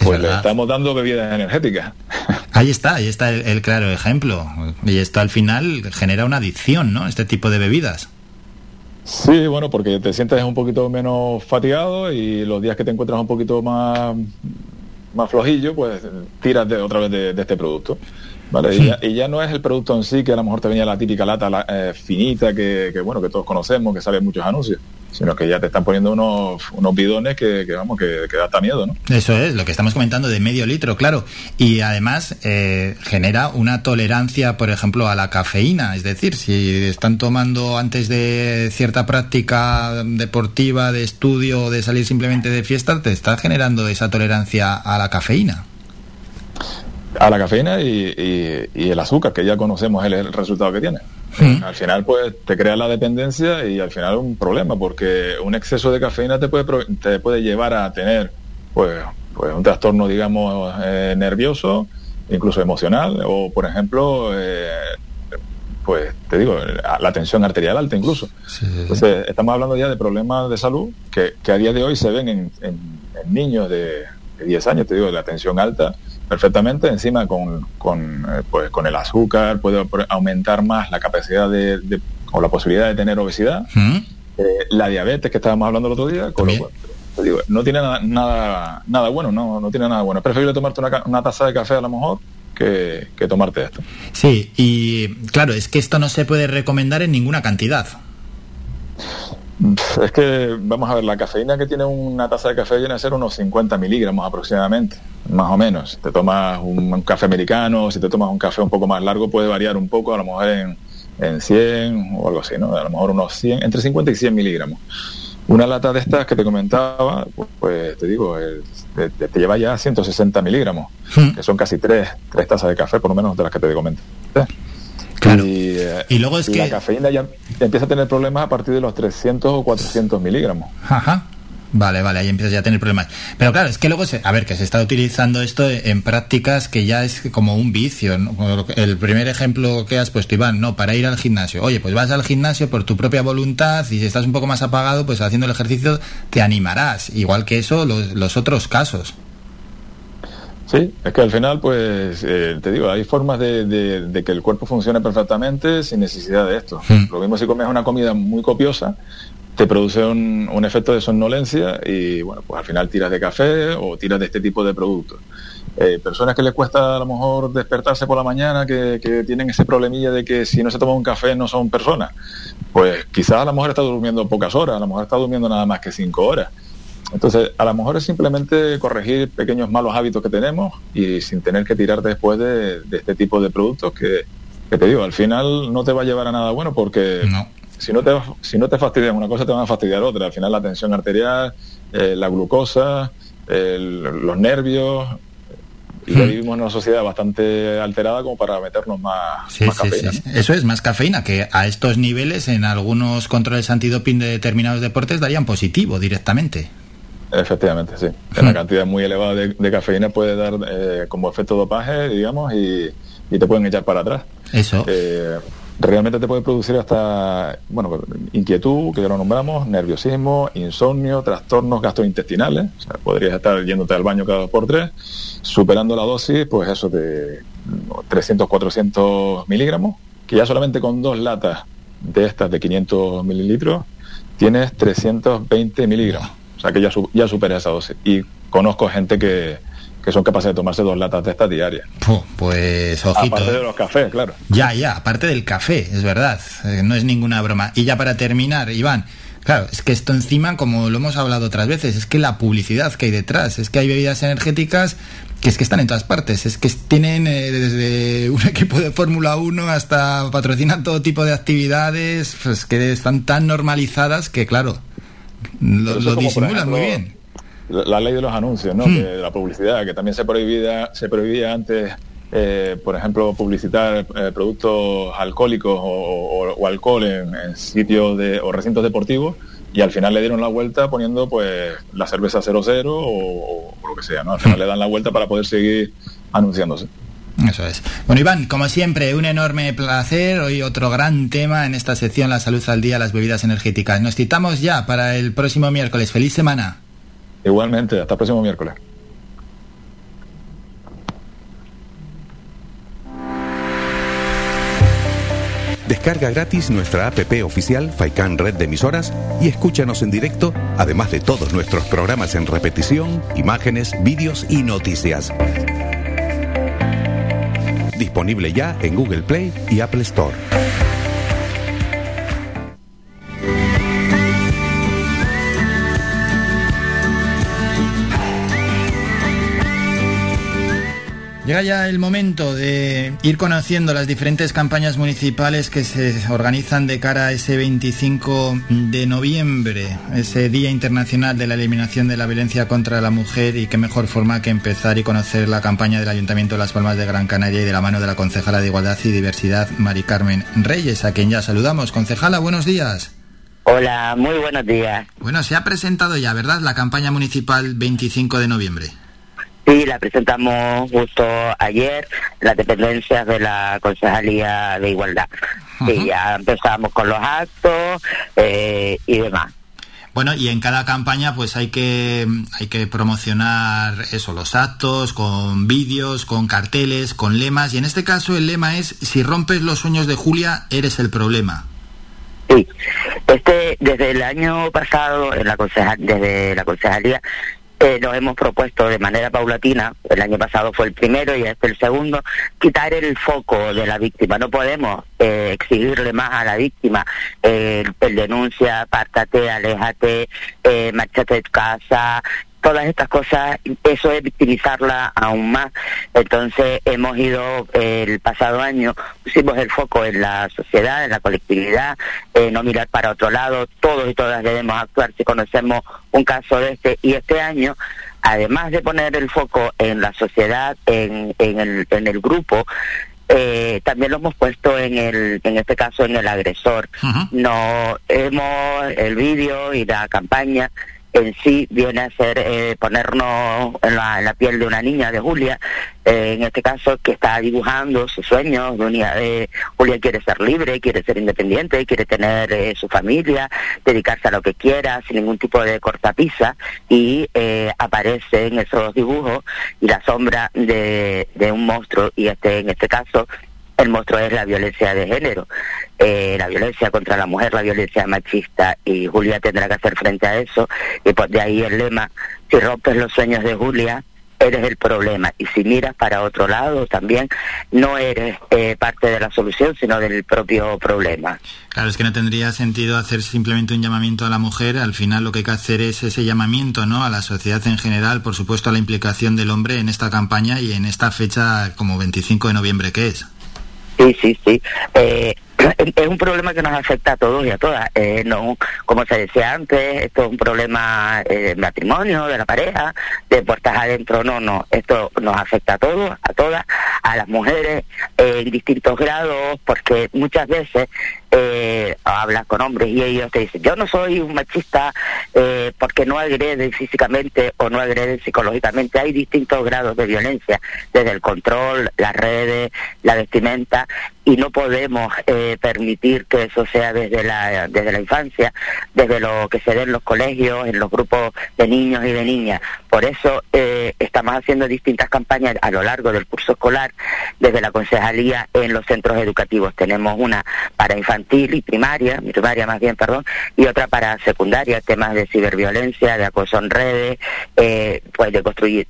Pues le estamos dando bebidas energéticas. Ahí está, ahí está el, claro ejemplo. Y esto al final genera una adicción, ¿no? Este tipo de bebidas. Sí, bueno, porque te sientes un poquito menos fatigado y los días que te encuentras un poquito más, más flojillo, pues tiras de, otra vez de este producto. Vale, y, ya, no es el producto en sí que a lo mejor te venía la típica lata eh, finita que, bueno que todos conocemos, que sale muchos anuncios, sino que ya te están poniendo unos, unos bidones que, vamos, que, da hasta miedo, ¿no? Eso es, lo que estamos comentando de medio litro, claro. Y además eh, genera una tolerancia, por ejemplo, a la cafeína. Es decir, si están tomando antes de cierta práctica deportiva, de estudio o de salir simplemente de fiesta, te está generando esa tolerancia a la cafeína. A la cafeína y, y- y el azúcar, que ya conocemos el, el resultado que tiene. Al final, pues, te crea la dependencia y al final un problema, porque un exceso de cafeína te puede, te puede llevar a tener, pues, pues un trastorno, digamos, eh, nervioso, incluso emocional, o, por ejemplo, eh, pues, te digo, la tensión arterial alta incluso. Entonces, estamos hablando ya de problemas de salud que, que a día de hoy se ven en, en- en niños de, de 10 años, te digo, la tensión alta perfectamente, encima con, con, eh, pues, con el azúcar puede aumentar más la capacidad de, de- o la posibilidad de tener obesidad, Eh, la diabetes que estábamos hablando el otro día, con lo cual, digo, no tiene nada, nada, nada bueno, no, no tiene nada bueno. Es preferible tomarte una, una taza de café a lo mejor que, que tomarte esto. Sí, y claro, es que esto no se puede recomendar en ninguna cantidad. Es que, vamos a ver, la cafeína que tiene una taza de café viene a ser unos 50 miligramos aproximadamente, más o menos. Si te tomas un, un café americano, si te tomas un café un poco más largo, puede variar un poco, a lo mejor en, en 100 o algo así, ¿no? A lo mejor unos 100, entre 50 y 100 miligramos. Una lata de estas que te comentaba, pues, pues, te digo, el- te, lleva ya 160 miligramos, que son casi tres, tres tazas de café, por lo menos de las que te comenté. Claro. Y, eh, Y luego es y que- la cafeína ya, ya empieza a tener problemas a partir de los 300 o 400 miligramos. Ajá. Vale, vale, ahí empiezas ya a tener problemas. Pero claro, es que luego, se, a ver, que se está utilizando esto en prácticas que ya es como un vicio. El primer ejemplo que has puesto, Iván, no, para ir al gimnasio. Oye, pues vas al gimnasio por tu propia voluntad y si estás un poco más apagado, pues haciendo el ejercicio te animarás. Igual que eso, los, los otros casos. Sí, es que al final, pues, eh, te digo, hay formas de, de- de que el cuerpo funcione perfectamente sin necesidad de esto. Lo mismo si comes una comida muy copiosa, te produce un, un efecto de somnolencia y, bueno, pues al final tiras de café o tiras de este tipo de productos. Eh, personas que les cuesta a lo mejor despertarse por la mañana, que, que tienen ese problemilla de que si no se toma un café no son personas, pues quizás a lo mejor está durmiendo pocas horas, a lo mejor está durmiendo nada más que cinco horas. Entonces, a lo mejor es simplemente corregir pequeños malos hábitos que tenemos y sin tener que tirar después de, de este tipo de productos que, que te digo, al final no te va a llevar a nada bueno porque si, no te, si no te fastidian una cosa, te van a fastidiar otra. Al final la tensión arterial, eh, la glucosa, el- los nervios. Y ya vivimos en una sociedad bastante alterada como para meternos más, Sí, más sí, cafeína. sí. Eso es más cafeína, que a estos niveles en algunos controles antidoping de determinados deportes darían positivo directamente. Efectivamente, sí. Una cantidad muy elevada de, de cafeína puede dar eh, como efecto dopaje, digamos, y, y te pueden echar para atrás. Eso. Eh, realmente te puede producir hasta, bueno, inquietud, que ya lo nombramos, nerviosismo, insomnio, trastornos gastrointestinales. O sea, podrías estar yéndote al baño cada dos por tres, superando la dosis, pues eso de 300, 400 miligramos, que ya solamente con dos latas de estas de 500 mililitros tienes 320 miligramos. O sea que ya, ya superas esa dosis. Y conozco gente que, que son capaces de tomarse dos latas de estas diarias. Puh, pues ojito. Aparte de ¿eh? los cafés, claro. Ya, ya, aparte del café, es verdad, eh, no es ninguna broma. Y ya para terminar, Iván, claro, es que esto encima, como lo hemos hablado otras veces, es que la publicidad que hay detrás, es que hay bebidas energéticas que es que están en todas partes, es que tienen eh, desde un equipo de Fórmula 1 hasta patrocinan todo tipo de actividades, pues que están tan normalizadas que claro, lo, disimulan ejemplo, muy bien. La, la ley de los anuncios, ¿no? Hmm. Que la publicidad, que también se prohibía, se prohibía antes, eh, por ejemplo, publicitar eh, productos alcohólicos o, o- o alcohol en, en sitios de, o recintos deportivos y al final le dieron la vuelta poniendo pues la cerveza 00 o, o- o lo que sea, ¿no? Al final le dan la vuelta para poder seguir anunciándose. Eso es. Bueno, Iván, como siempre, un enorme placer. Hoy otro gran tema en esta sección La salud al día, las bebidas energéticas. Nos citamos ya para el próximo miércoles. Feliz semana. Igualmente, hasta el próximo miércoles. Descarga gratis nuestra app oficial Faikan Red de Emisoras y escúchanos en directo, además de todos nuestros programas en repetición, imágenes, vídeos y noticias. Disponible ya en Google Play y Apple Store. Llega ya el momento de ir conociendo las diferentes campañas municipales que se organizan de cara a ese 25 de noviembre, ese Día Internacional de la Eliminación de la Violencia contra la Mujer y qué mejor forma que empezar y conocer la campaña del Ayuntamiento de Las Palmas de Gran Canaria y de la mano de la concejala de Igualdad y Diversidad, Mari Carmen Reyes, a quien ya saludamos. Concejala, buenos días. Hola, muy buenos días. Bueno, se ha presentado ya, ¿verdad?, la campaña municipal 25 de noviembre. Sí, la presentamos justo ayer, las dependencias de la Concejalía de Igualdad. Y ya empezamos con los actos eh, y demás. Bueno, y en cada campaña pues hay que hay que promocionar eso, los actos con vídeos, con carteles, con lemas y en este caso el lema es si rompes los sueños de Julia eres el problema. Sí, este desde el año pasado en la desde la concejalía eh, nos hemos propuesto de manera paulatina, el año pasado fue el primero y este el segundo, quitar el foco de la víctima. No podemos eh, exigirle más a la víctima eh, el denuncia, pártate, aléjate, eh, marchate de casa, todas estas cosas, eso es victimizarla aún más. Entonces hemos ido el pasado año, pusimos el foco en la sociedad, en la colectividad, no mirar para otro lado, todos y todas debemos actuar si conocemos un caso de este. Y este año además de poner el foco en la sociedad, en, en, el, en el grupo, eh, también lo hemos puesto en el en este caso en el agresor. No hemos el vídeo y la campaña en sí viene a ser eh, ponernos en la, piel de una niña, de Julia, eh, en este caso que está dibujando sus sueños. Eh, Julia quiere ser libre, quiere ser independiente, quiere tener eh, su familia, dedicarse a lo que quiera, sin ningún tipo de cortapisa, y aparece en esos dibujos y la sombra de, de un monstruo, y este en este caso el monstruo es la violencia de género, eh, la violencia contra la mujer, la violencia machista, y Julia tendrá que hacer frente a eso, y pues de ahí el lema, si rompes los sueños de Julia, eres el problema, y si miras para otro lado también, no eres eh, parte de la solución, sino del propio problema. Claro, es que no tendría sentido hacer simplemente un llamamiento a la mujer, al final lo que hay que hacer es ese llamamiento ¿no? a la sociedad en general, por supuesto a la implicación del hombre en esta campaña y en esta fecha como 25 de noviembre que es. Sí, sí, sí. Eh, es un problema que nos afecta a todos y a todas. Eh, no, como se decía antes, esto es un problema eh, matrimonio, de la pareja, de puertas adentro. No, no, esto nos afecta a todos, a todas, a las mujeres en distintos grados, porque muchas veces eh, hablas con hombres y ellos te dicen, yo no soy un machista eh, porque no agreden físicamente o no agreden psicológicamente. Hay distintos grados de violencia, desde el control, las redes, la vestimenta, y no podemos eh, permitir que eso sea desde la, desde la infancia, desde lo que se ve en los colegios, en los grupos de niños y de niñas. Por eso eh, estamos haciendo distintas campañas a lo largo del curso escolar, desde la concejalía en los centros educativos. Tenemos una para infantil y primaria, primaria más bien, perdón, y otra para secundaria, temas de ciberviolencia, de acoso en redes, eh, pues de construir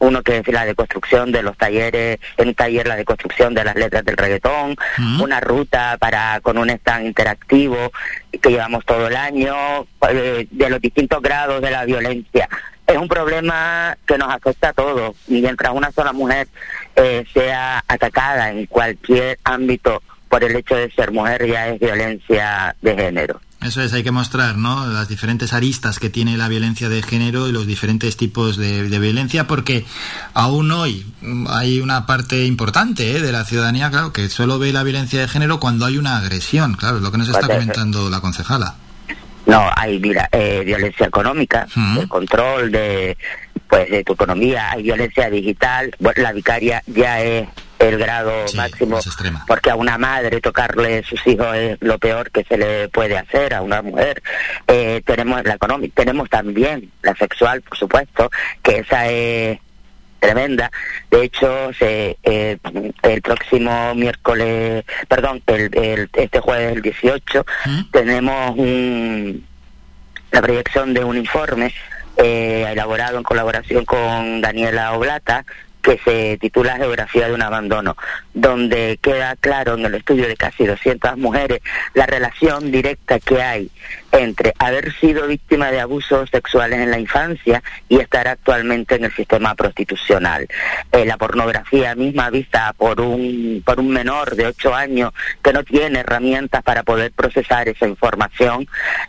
uno que es la deconstrucción de los talleres, en un taller la deconstrucción de las letras del reggaetón, una ruta para con un stand interactivo que llevamos todo el año, eh, de los distintos grados de la violencia. Es un problema que nos afecta a todos. Mientras una sola mujer eh, sea atacada en cualquier ámbito por el hecho de ser mujer, ya es violencia de género. Eso es, hay que mostrar ¿no? las diferentes aristas que tiene la violencia de género y los diferentes tipos de, violencia, porque aún hoy hay una parte importante ¿eh? de la ciudadanía, claro, que solo ve la violencia de género cuando hay una agresión, claro, es lo que nos está comentando la concejala. No, hay mira, eh, violencia económica, el control de pues de tu economía, hay violencia digital, la vicaria ya es el grado máximo, porque a una madre tocarle sus hijos es lo peor que se le puede hacer a una mujer. Eh, tenemos la económica, tenemos también la sexual, por supuesto, que esa es tremenda. De hecho, se, eh, el próximo miércoles, perdón, el, este jueves, el 18, tenemos un, la proyección de un informe eh, elaborado en colaboración con Daniela Oblata, que se titula Geografía de un abandono, donde queda claro en el estudio de casi 200 mujeres la relación directa que hay entre haber sido víctima de abusos sexuales en la infancia y estar actualmente en el sistema prostitucional. Eh, la pornografía misma vista por un, por un menor de 8 años que no tiene herramientas para poder procesar esa información,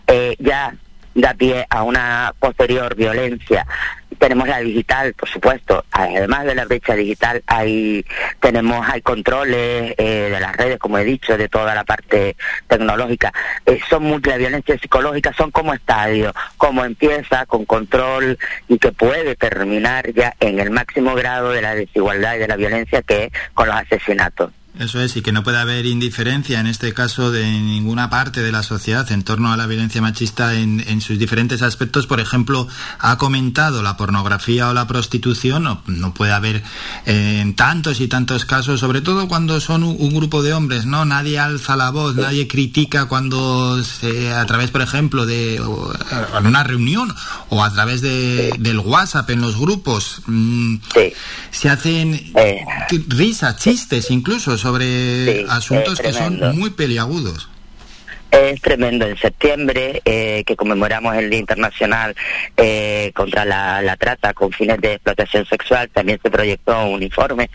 eh, ya da pie a una posterior violencia. Tenemos la digital, por supuesto, además de la brecha digital, hay tenemos hay controles eh, de las redes, como he dicho, de toda la parte tecnológica. Eh, son muchas violencias psicológicas, son como estadios, como empieza con control y que puede terminar ya en el máximo grado de la desigualdad y de la violencia que es con los asesinatos. Eso es, y que no puede haber indiferencia en este caso de ninguna parte de la sociedad en torno a la violencia machista en, sus diferentes aspectos. Por ejemplo, ha comentado la pornografía o la prostitución, no, no puede haber en eh, tantos y tantos casos, sobre todo cuando son un, grupo de hombres, ¿no? Nadie alza la voz, nadie critica cuando se, a través, por ejemplo, de en una reunión o a través de, del WhatsApp en los grupos, mm, se hacen eh. risas, chistes incluso sobre asuntos que son muy peliagudos. Es tremendo. En septiembre, eh, que conmemoramos el Día Internacional eh, contra la, trata con fines de explotación sexual, también se proyectó un informe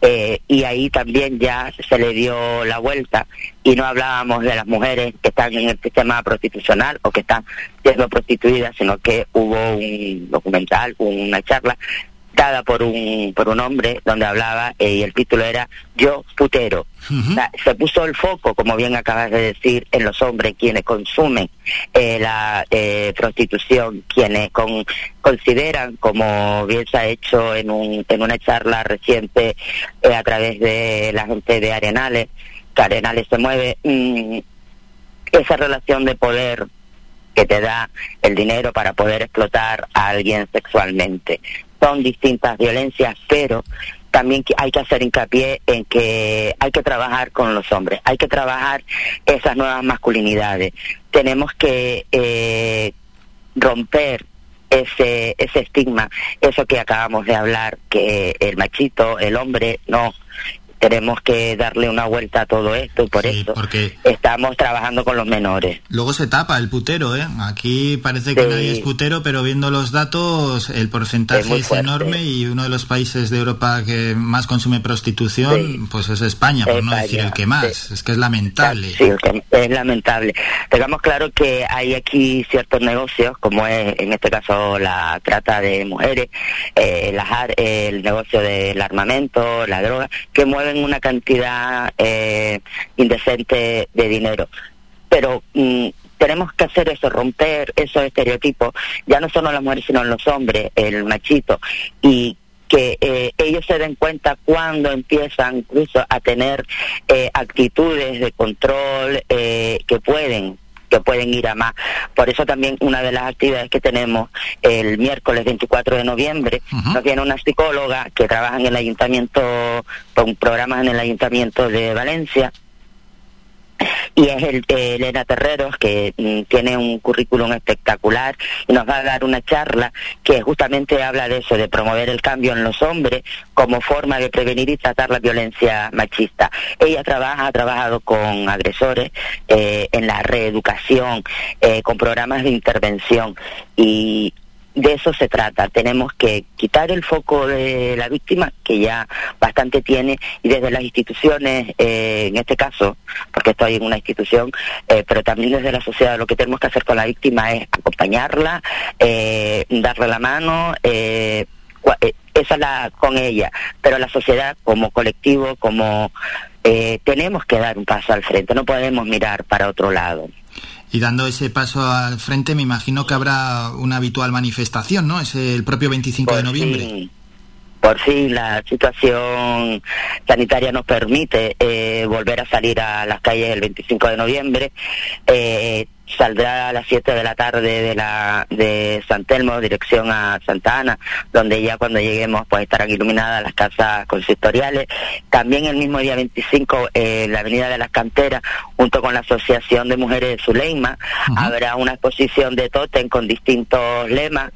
eh, y ahí también ya se le dio la vuelta y no hablábamos de las mujeres que están en el sistema prostitucional o que están siendo prostituidas, sino que hubo un documental, una charla dada por un, por un hombre donde hablaba eh, y el título era Yo putero. se puso el foco, como bien acabas de decir, en los hombres quienes consumen eh, la eh, prostitución, quienes con, consideran, como bien se ha hecho en, un, en una charla reciente a través de la gente de Arenales, que Arenales se mueve, mm, esa relación de poder que te da el dinero para poder explotar a alguien sexualmente son distintas violencias, pero también hay que hacer hincapié en que hay que trabajar con los hombres, hay que trabajar esas nuevas masculinidades. Tenemos que eh, romper ese, ese estigma, eso que acabamos de hablar, que el machito, el hombre, no, tenemos que darle una vuelta a todo esto y por eso estamos trabajando con los menores. Luego se tapa el putero, ¿eh? Aquí parece que nadie es putero, pero viendo los datos el porcentaje es, enorme y uno de los países de Europa que más consume prostitución, pues es España, por no decir el que más. Es que es lamentable. Sí, es lamentable. Tengamos claro que hay aquí ciertos negocios, como es en este caso la trata de mujeres, eh, el negocio del armamento, la droga, que mueven una cantidad eh, indecente de dinero. Pero mm, tenemos que hacer eso, romper esos estereotipos, ya no solo las mujeres, sino los hombres, el machito, y que eh, ellos se den cuenta cuando empiezan incluso a tener eh, actitudes de control que pueden que pueden ir a más. Por eso también una de las actividades que tenemos el miércoles 24 de noviembre, nos viene una psicóloga que trabaja en el ayuntamiento, con programas en el ayuntamiento de Valencia, y es el Elena Terreros que mm, tiene un currículum espectacular y nos va a dar una charla que justamente habla de eso, de promover el cambio en los hombres como forma de prevenir y tratar la violencia machista. Ella trabaja, ha trabajado con agresores eh, en la reeducación, eh, con programas de intervención y de eso se trata. Tenemos que quitar el foco de la víctima, que ya bastante tiene, y desde las instituciones, eh, en este caso, porque estoy en una institución, eh, pero también desde la sociedad, lo que tenemos que hacer con la víctima es acompañarla, eh, darle la mano, esa la con ella, pero la sociedad como colectivo, como tenemos que dar un paso al frente, no podemos mirar para otro lado. Y dando ese paso al frente, me imagino que habrá una habitual manifestación, ¿no? Es el propio 25 de noviembre. Por fin la situación sanitaria nos permite eh, volver a salir a las calles el 25 de noviembre. Eh, saldrá a las 7 de la tarde de la de San Telmo, dirección a Santa Ana, donde ya cuando lleguemos pues estarán iluminadas las casas consistoriales. También el mismo día 25 en la Avenida de las Canteras, junto con la Asociación de Mujeres de Zuleima, habrá una exposición de tótem con distintos lemas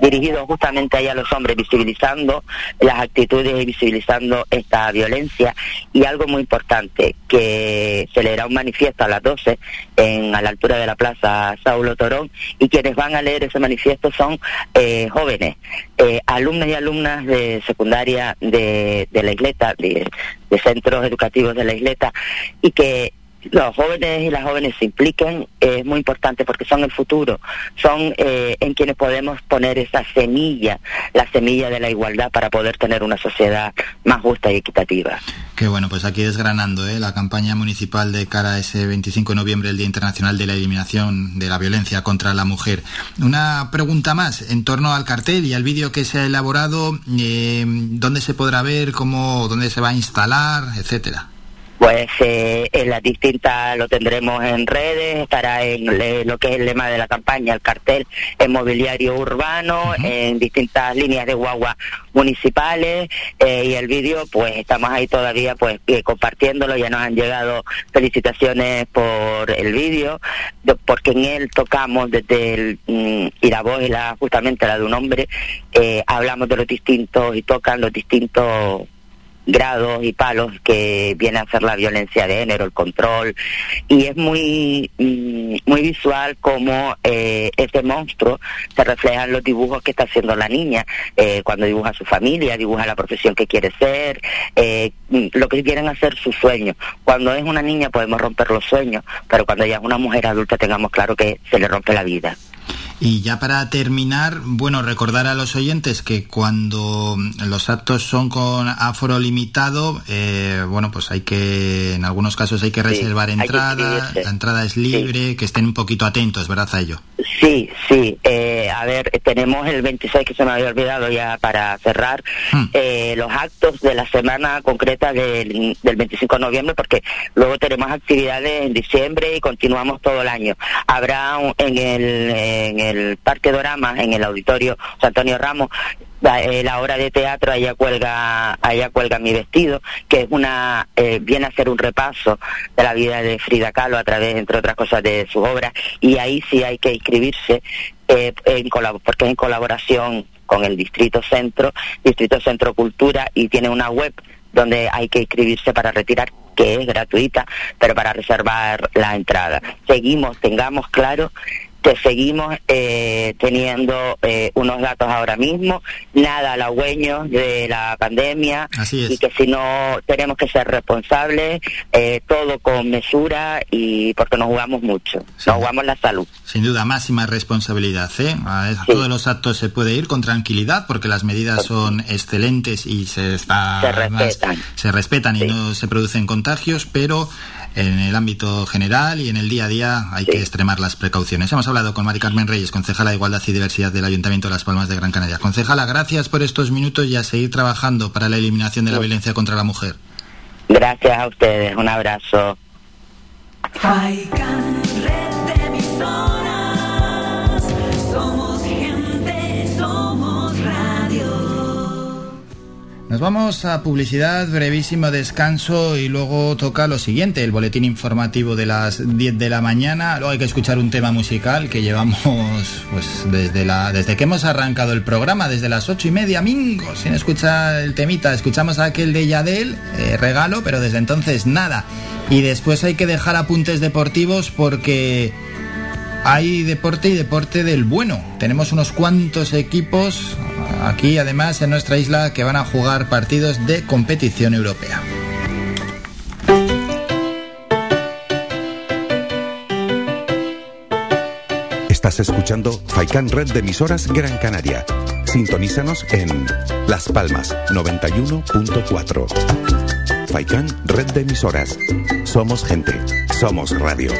dirigidos justamente ahí a los hombres, visibilizando las actitudes y visibilizando esta violencia. Y algo muy importante, que se leerá un manifiesto a las 12 en, a la altura de la Plaza Saulo Torón y quienes van a leer ese manifiesto son eh, jóvenes, eh, alumnos y alumnas de secundaria de, de la isleta, de, de centros educativos de la isleta y que los jóvenes y las jóvenes se impliquen es muy importante porque son el futuro, son eh, en quienes podemos poner esa semilla, la semilla de la igualdad para poder tener una sociedad más justa y equitativa. Qué bueno, pues aquí desgranando ¿eh? la campaña municipal de cara a ese 25 de noviembre, el Día Internacional de la Eliminación de la Violencia contra la Mujer. Una pregunta más en torno al cartel y al vídeo que se ha elaborado, eh, ¿dónde se podrá ver, cómo, dónde se va a instalar, etcétera? Pues eh, en las distintas lo tendremos en redes, estará en le- lo que es el lema de la campaña, el cartel en mobiliario urbano, en distintas líneas de guagua municipales eh, y el vídeo pues estamos ahí todavía pues eh, compartiéndolo, ya nos han llegado felicitaciones por el vídeo, de- porque en él tocamos desde el, mm, y la voz y la, justamente la de un hombre, eh, hablamos de los distintos y tocan los distintos grados y palos que viene a ser la violencia de género, el control, y es muy mm, muy visual como eh, este monstruo se refleja en los dibujos que está haciendo la niña, eh, cuando dibuja su familia, dibuja la profesión que quiere ser, eh, mm, lo que quieren hacer sus sueños. Cuando es una niña podemos romper los sueños, pero cuando ya es una mujer adulta tengamos claro que se le rompe la vida. Y ya para terminar, bueno, recordar a los oyentes que cuando los actos son con aforo limitado, eh, bueno, pues hay que, en algunos casos hay que reservar que entrada, la entrada es libre, que estén un poquito atentos, ¿verdad a ello? Sí, sí. eh, a ver, tenemos el 26 que se me había olvidado ya para cerrar eh, los actos de la semana concreta del, del 25 de noviembre porque luego tenemos actividades en diciembre y continuamos todo el año. Habrá un- en el en el Parque Dorama, en el auditorio San Antonio Ramos, la, eh, la obra de teatro allá cuelga allá cuelga mi vestido que es una eh, viene a ser un repaso de la vida de Frida Kahlo a través entre otras cosas de sus obras. Y ahí sí hay que inscribirse eh, en porque es en colaboración con el Distrito Centro Distrito Centro Cultura y tiene una web donde hay que inscribirse para retirar que es gratuita pero para reservar la entrada. Seguimos tengamos claro que seguimos eh, teniendo eh, unos datos ahora mismo, nada halagüeños de la pandemia Así es. y que si no tenemos que ser responsables, eh, todo con mesura y porque nos jugamos mucho, nos jugamos la salud. Sin duda, máxima responsabilidad. ¿eh? A todos los actos se puede ir con tranquilidad porque las medidas son excelentes y se está Se además, respetan. se respetan y no se producen contagios, pero en el ámbito general y en el día a día hay que extremar las precauciones. Hemos hablado con Mari Carmen Reyes, concejala de Igualdad y Diversidad del Ayuntamiento de Las Palmas de Gran Canaria. Concejala, gracias por estos minutos y a seguir trabajando para la eliminación de la violencia contra la mujer. Gracias a ustedes, un abrazo. Nos vamos a publicidad, brevísimo descanso y luego toca lo siguiente, el boletín informativo de las 10 de la mañana. Luego hay que escuchar un tema musical que llevamos pues desde la desde que hemos arrancado el programa, desde las ocho y media, mingo, sin escuchar el temita. Escuchamos aquel de Yadel, eh, regalo, pero desde entonces nada. Y después hay que dejar apuntes deportivos porque hay deporte y deporte del bueno. Tenemos unos cuantos equipos aquí, además, en nuestra isla que van a jugar partidos de competición europea. Estás escuchando Faikan Red de emisoras Gran Canaria. Sintonízanos en Las Palmas 91.4. Faikan Red de emisoras. Somos gente. Somos radio.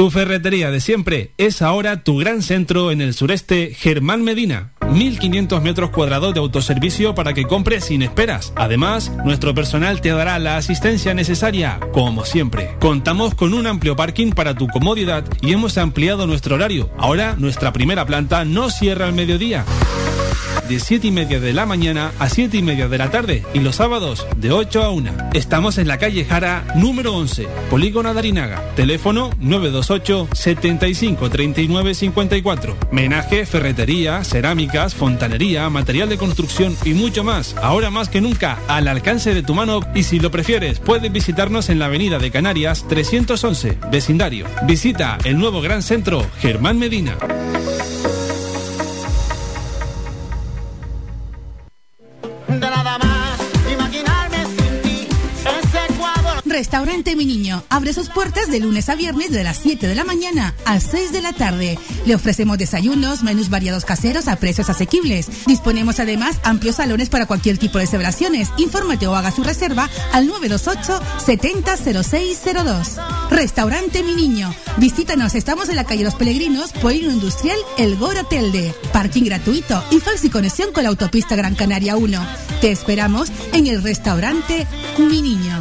Tu ferretería de siempre es ahora tu gran centro en el sureste Germán Medina. 1.500 metros cuadrados de autoservicio para que compres sin esperas. Además, nuestro personal te dará la asistencia necesaria, como siempre. Contamos con un amplio parking para tu comodidad y hemos ampliado nuestro horario. Ahora, nuestra primera planta no cierra al mediodía de 7 y media de la mañana a 7 y media de la tarde y los sábados de 8 a 1. Estamos en la calle Jara número 11, Polígono Darinaga. Teléfono 928 75 39 54. Menaje, ferretería, cerámicas, fontanería, material de construcción y mucho más. Ahora más que nunca, al alcance de tu mano y si lo prefieres, puedes visitarnos en la avenida de Canarias 311, vecindario. Visita el nuevo gran centro Germán Medina. Restaurante Mi Niño abre sus puertas de lunes a viernes de las 7 de la mañana a 6 de la tarde. Le ofrecemos desayunos, menús variados caseros a precios asequibles. Disponemos además amplios salones para cualquier tipo de celebraciones. Infórmate o haga su reserva al 928 700602. Restaurante Mi Niño. Visítanos, estamos en la calle Los Peregrinos, Polígono Industrial El Goro Telde. Parking gratuito y fácil conexión con la autopista Gran Canaria 1. Te esperamos en el restaurante Mi Niño.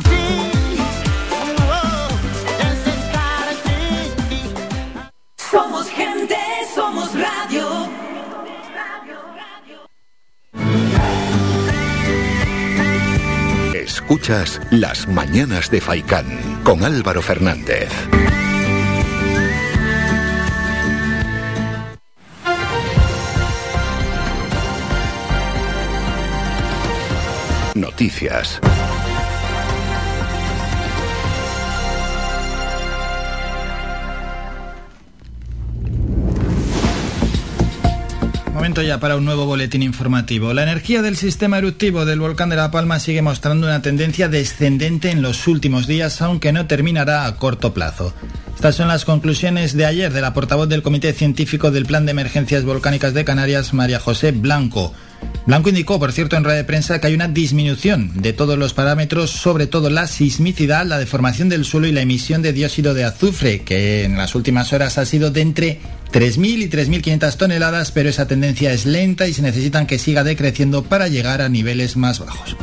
Escuchas Las Mañanas de Faicán con Álvaro Fernández. Noticias. Momento ya para un nuevo boletín informativo. La energía del sistema eruptivo del volcán de La Palma sigue mostrando una tendencia descendente en los últimos días, aunque no terminará a corto plazo. Estas son las conclusiones de ayer de la portavoz del Comité Científico del Plan de Emergencias Volcánicas de Canarias, María José Blanco. Blanco indicó, por cierto, en rueda de prensa que hay una disminución de todos los parámetros, sobre todo la sismicidad, la deformación del suelo y la emisión de dióxido de azufre, que en las últimas horas ha sido de entre 3.000 y 3.500 toneladas, pero esa tendencia es lenta y se necesitan que siga decreciendo para llegar a niveles más bajos.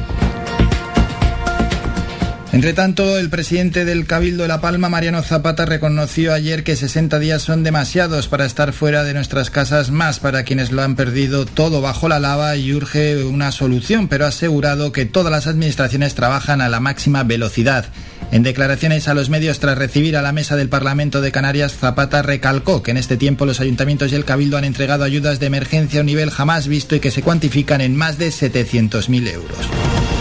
Entre tanto, el presidente del Cabildo de La Palma, Mariano Zapata, reconoció ayer que 60 días son demasiados para estar fuera de nuestras casas, más para quienes lo han perdido todo bajo la lava y urge una solución, pero ha asegurado que todas las administraciones trabajan a la máxima velocidad. En declaraciones a los medios tras recibir a la mesa del Parlamento de Canarias, Zapata recalcó que en este tiempo los ayuntamientos y el Cabildo han entregado ayudas de emergencia a un nivel jamás visto y que se cuantifican en más de 700.000 euros.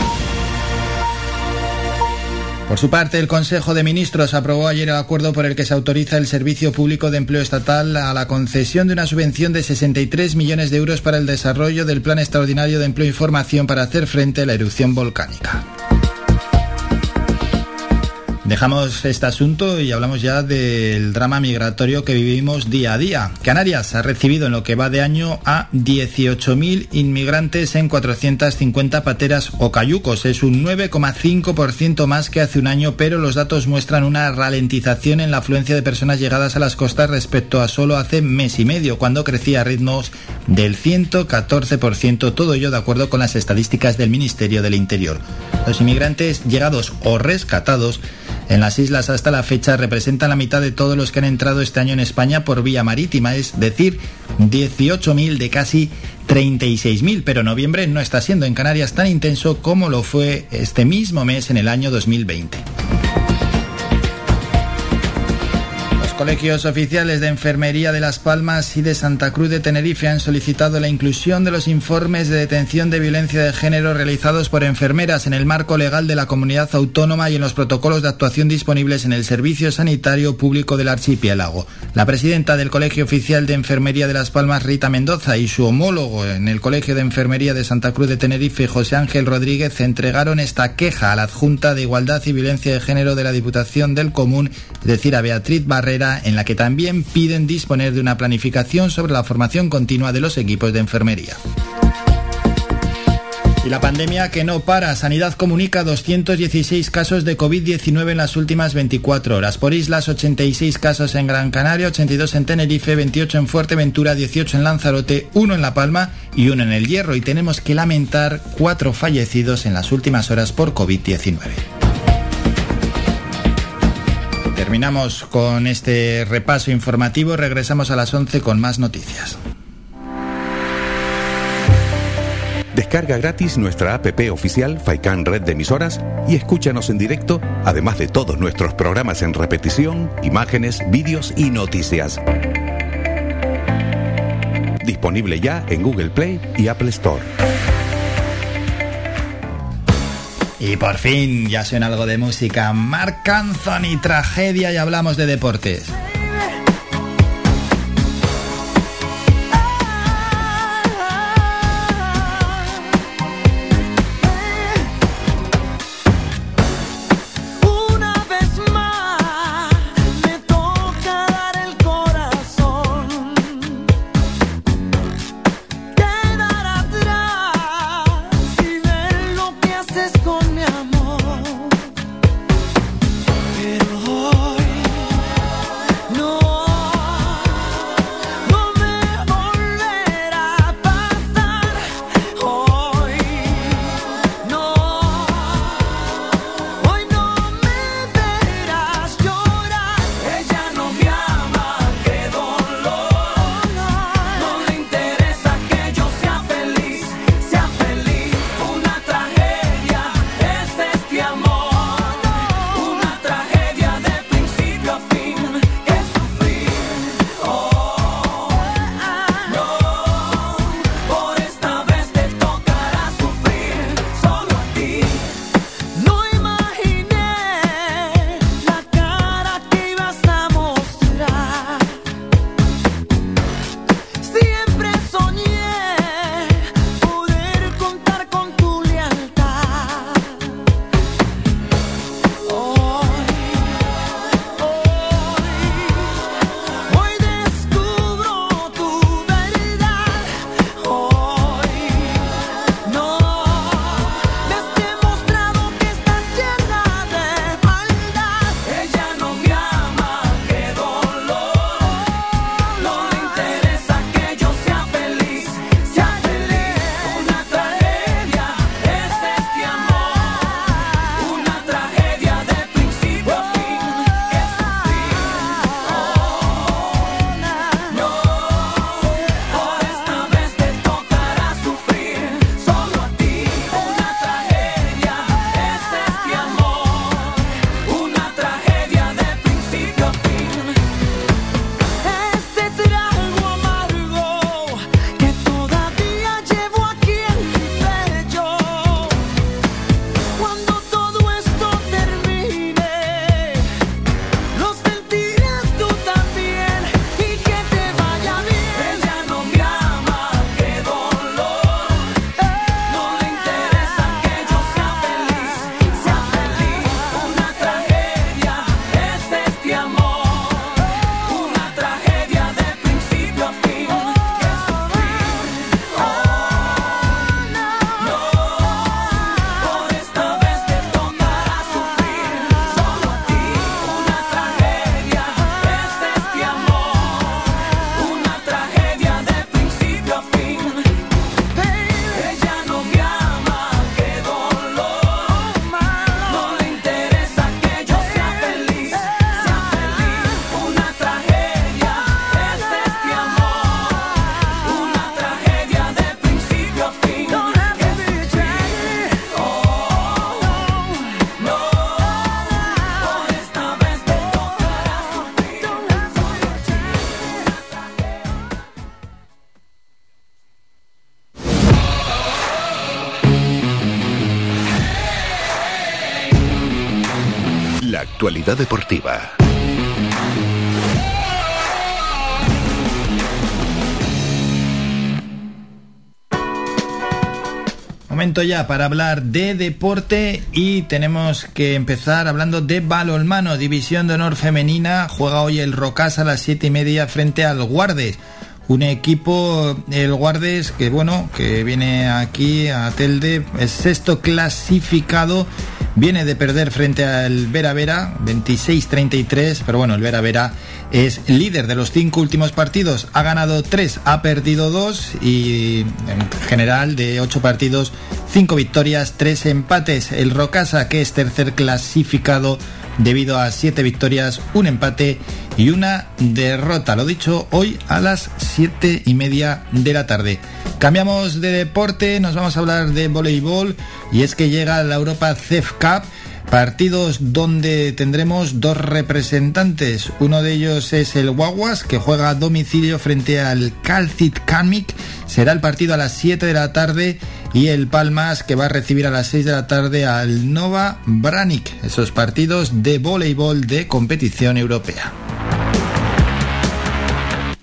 Por su parte, el Consejo de Ministros aprobó ayer el acuerdo por el que se autoriza el Servicio Público de Empleo Estatal a la concesión de una subvención de 63 millones de euros para el desarrollo del Plan Extraordinario de Empleo y Formación para hacer frente a la erupción volcánica. Dejamos este asunto y hablamos ya del drama migratorio que vivimos día a día. Canarias ha recibido en lo que va de año a 18.000 inmigrantes en 450 pateras o cayucos. Es un 9,5% más que hace un año, pero los datos muestran una ralentización en la afluencia de personas llegadas a las costas respecto a solo hace mes y medio, cuando crecía a ritmos del 114%, todo ello de acuerdo con las estadísticas del Ministerio del Interior. Los inmigrantes llegados o rescatados en las islas hasta la fecha representan la mitad de todos los que han entrado este año en España por vía marítima, es decir, 18.000 de casi 36.000, pero noviembre no está siendo en Canarias tan intenso como lo fue este mismo mes en el año 2020. Colegios oficiales de enfermería de Las Palmas y de Santa Cruz de Tenerife han solicitado la inclusión de los informes de detención de violencia de género realizados por enfermeras en el marco legal de la comunidad autónoma y en los protocolos de actuación disponibles en el Servicio Sanitario Público del Archipiélago. La presidenta del Colegio Oficial de Enfermería de Las Palmas, Rita Mendoza, y su homólogo en el Colegio de Enfermería de Santa Cruz de Tenerife, José Ángel Rodríguez, entregaron esta queja a la Adjunta de Igualdad y Violencia de Género de la Diputación del Común, es decir, a Beatriz Barrera, en la que también piden disponer de una planificación sobre la formación continua de los equipos de enfermería. Y la pandemia que no para. Sanidad comunica 216 casos de COVID-19 en las últimas 24 horas. Por islas, 86 casos en Gran Canaria, 82 en Tenerife, 28 en Fuerteventura, 18 en Lanzarote, 1 en La Palma y uno en el Hierro y tenemos que lamentar cuatro fallecidos en las últimas horas por COVID-19. Terminamos con este repaso informativo, regresamos a las 11 con más noticias. Descarga gratis nuestra app oficial Faikan Red de Emisoras y escúchanos en directo, además de todos nuestros programas en repetición, imágenes, vídeos y noticias. Disponible ya en Google Play y Apple Store. Y por fin ya suena algo de música. Marc Anthony, tragedia y hablamos de deportes. Deportiva. Momento ya para hablar de deporte y tenemos que empezar hablando de balonmano, División de Honor Femenina. Juega hoy el Rocas a las siete y media frente al Guardes. Un equipo, el Guardes, que bueno, que viene aquí a Telde, es sexto clasificado viene de perder frente al Vera Vera, 26-33, pero bueno, el Vera Vera es líder de los cinco últimos partidos, ha ganado tres, ha perdido dos y en general de ocho partidos, cinco victorias, tres empates. El Rocasa, que es tercer clasificado debido a siete victorias, un empate y una derrota. Lo dicho, hoy a las siete y media de la tarde. Cambiamos de deporte, nos vamos a hablar de voleibol y es que llega la Europa CEF Cup. Partidos donde tendremos dos representantes. Uno de ellos es el Guaguas, que juega a domicilio frente al Calcit Kamik. Será el partido a las 7 de la tarde. Y el Palmas, que va a recibir a las 6 de la tarde al Nova Branik. Esos partidos de voleibol de competición europea.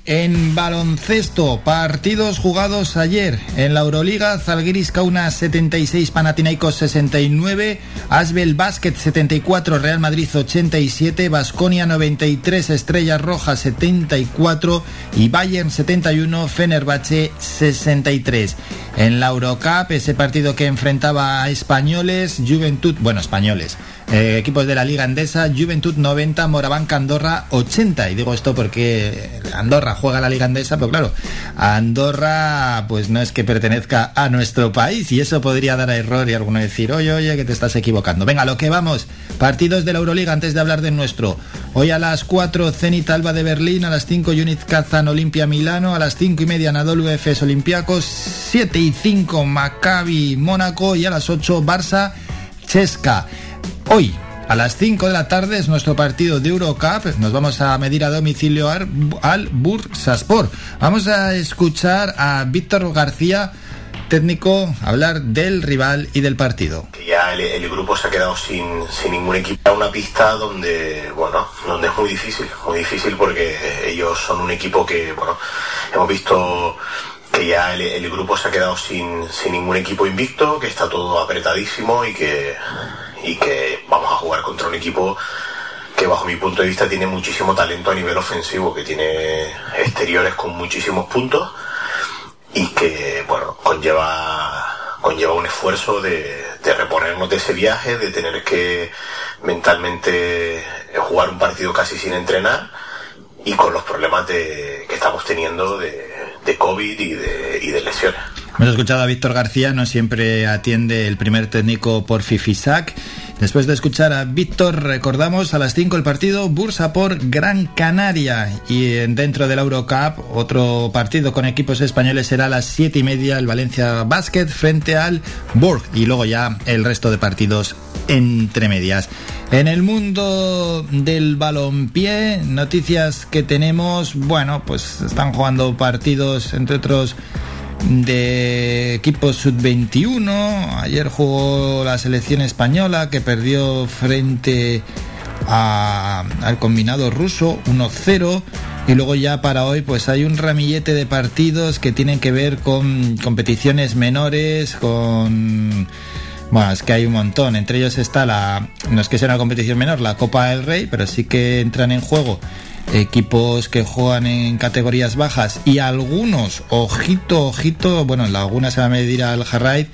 En baloncesto, partidos jugados ayer. En la Euroliga, Zalgiris Kaunas 76, Panathinaikos 69, Asbel Basket 74, Real Madrid 87, Basconia 93, Estrellas Rojas 74 y Bayern 71, Fenerbahce 63. En la Eurocup, ese partido que enfrentaba a españoles, Juventud, bueno, españoles, eh, equipos de la Liga Andesa, Juventud 90, Morabanca Andorra 80. Y digo esto porque Andorra juega la Liga Andesa, pero claro, Andorra pues no es que pertenezca a nuestro país y eso podría dar a error y alguno decir, oye, oye, que te estás equivocando. Venga, lo que vamos. Partidos de la Euroliga antes de hablar de nuestro. Hoy a las 4 Zenit Alba de Berlín, a las 5 Unit Kazan Olimpia Milano, a las 5 y media Anadolu Efes Olympiacos, 7 y 5 Maccabi Mónaco y a las 8 Barça Chesca. Hoy, a las 5 de la tarde es nuestro partido de Eurocup. Nos vamos a medir a domicilio al, al Bursaspor. Vamos a escuchar a Víctor García, técnico, hablar del rival y del partido. Ya el, grupo se ha quedado sin, sin ningún equipo. Una pista donde, bueno, donde es muy difícil, muy difícil porque ellos son un equipo que, bueno, hemos visto que ya el, el grupo se ha quedado sin, sin ningún equipo invicto, que está todo apretadísimo y que y que vamos a jugar contra un equipo que bajo mi punto de vista tiene muchísimo talento a nivel ofensivo, que tiene exteriores con muchísimos puntos y que bueno conlleva conlleva un esfuerzo de, de reponernos de ese viaje, de tener que mentalmente jugar un partido casi sin entrenar y con los problemas de, que estamos teniendo de, de COVID y de, lesiones. Hemos escuchado a Víctor García, no siempre atiende el primer técnico por Fifisac. Después de escuchar a Víctor, recordamos a las 5 el partido Bursa por Gran Canaria. Y dentro del Eurocup, otro partido con equipos españoles será a las 7 y media el Valencia Basket frente al Borg. Y luego ya el resto de partidos entre medias. En el mundo del balompié, noticias que tenemos, bueno, pues están jugando partidos, entre otros de equipos sub-21. Ayer jugó la selección española que perdió frente a, al combinado ruso 1-0. Y luego ya para hoy pues hay un ramillete de partidos que tienen que ver con competiciones menores, con... Bueno, es que hay un montón. Entre ellos está la... No es que sea una competición menor, la Copa del Rey, pero sí que entran en juego equipos que juegan en categorías bajas y algunos, ojito, ojito, bueno, en algunas se va a medir al Jarraid,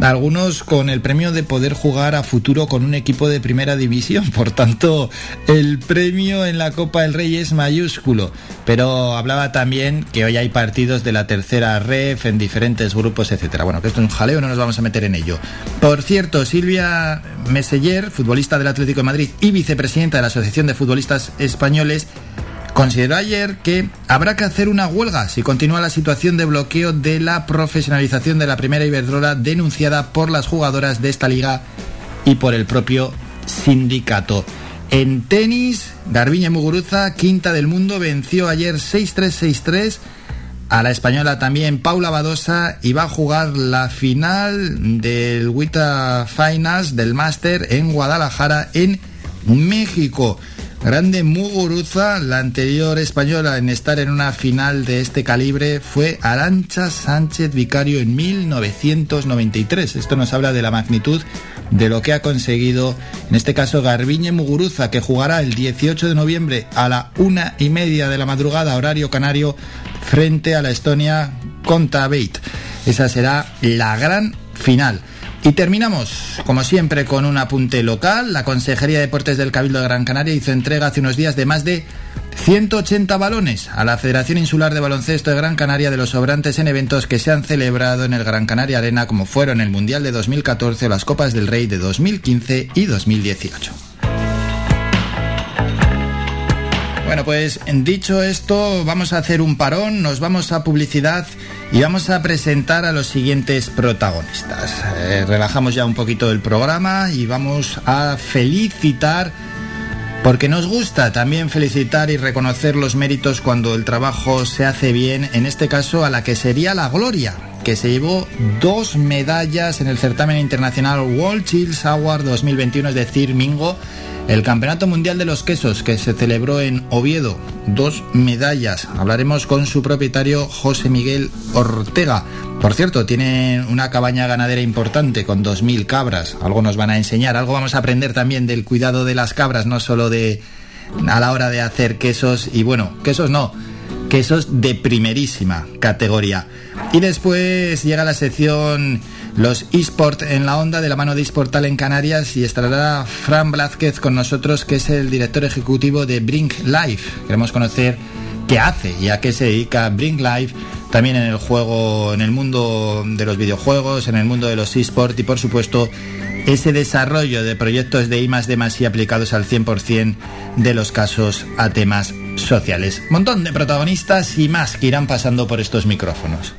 algunos con el premio de poder jugar a futuro con un equipo de primera división. Por tanto, el premio en la Copa del Rey es mayúsculo. Pero hablaba también que hoy hay partidos de la tercera ref en diferentes grupos, etcétera. Bueno, que esto es un jaleo, no nos vamos a meter en ello. Por cierto, Silvia Meseller, futbolista del Atlético de Madrid y vicepresidenta de la Asociación de Futbolistas Españoles, Consideró ayer que habrá que hacer una huelga si continúa la situación de bloqueo de la profesionalización de la primera Iberdrola denunciada por las jugadoras de esta liga y por el propio sindicato. En tenis, Garbiñe Muguruza, quinta del mundo, venció ayer 6-3-6-3 a la española también Paula Badosa y va a jugar la final del WITA Finals del Máster en Guadalajara, en México. Grande Muguruza, la anterior española en estar en una final de este calibre fue Arancha Sánchez Vicario en 1993. Esto nos habla de la magnitud de lo que ha conseguido, en este caso Garbiñe Muguruza, que jugará el 18 de noviembre a la una y media de la madrugada, horario canario, frente a la Estonia Contabeit. Esa será la gran final. Y terminamos, como siempre, con un apunte local. La Consejería de Deportes del Cabildo de Gran Canaria hizo entrega hace unos días de más de 180 balones a la Federación Insular de Baloncesto de Gran Canaria de los sobrantes en eventos que se han celebrado en el Gran Canaria Arena como fueron el Mundial de 2014 o las Copas del Rey de 2015 y 2018. Bueno, pues dicho esto, vamos a hacer un parón, nos vamos a publicidad y vamos a presentar a los siguientes protagonistas. Eh, relajamos ya un poquito el programa y vamos a felicitar, porque nos gusta también felicitar y reconocer los méritos cuando el trabajo se hace bien, en este caso a la que sería la Gloria, que se llevó dos medallas en el certamen internacional World Chills Award 2021, es decir, Mingo el Campeonato Mundial de los Quesos que se celebró en Oviedo, dos medallas. Hablaremos con su propietario José Miguel Ortega. Por cierto, tiene una cabaña ganadera importante con 2.000 cabras. Algo nos van a enseñar, algo vamos a aprender también del cuidado de las cabras, no solo de a la hora de hacer quesos y bueno, quesos no, quesos de primerísima categoría. Y después llega la sección los eSport en la onda de la mano de eSportal en Canarias y estará Fran Blázquez con nosotros, que es el director ejecutivo de Brink Life. Queremos conocer qué hace y a qué se dedica Brink Life también en el juego, en el mundo de los videojuegos, en el mundo de los eSport y por supuesto ese desarrollo de proyectos de I más y aplicados al 100% de los casos a temas sociales. Montón de protagonistas y más que irán pasando por estos micrófonos.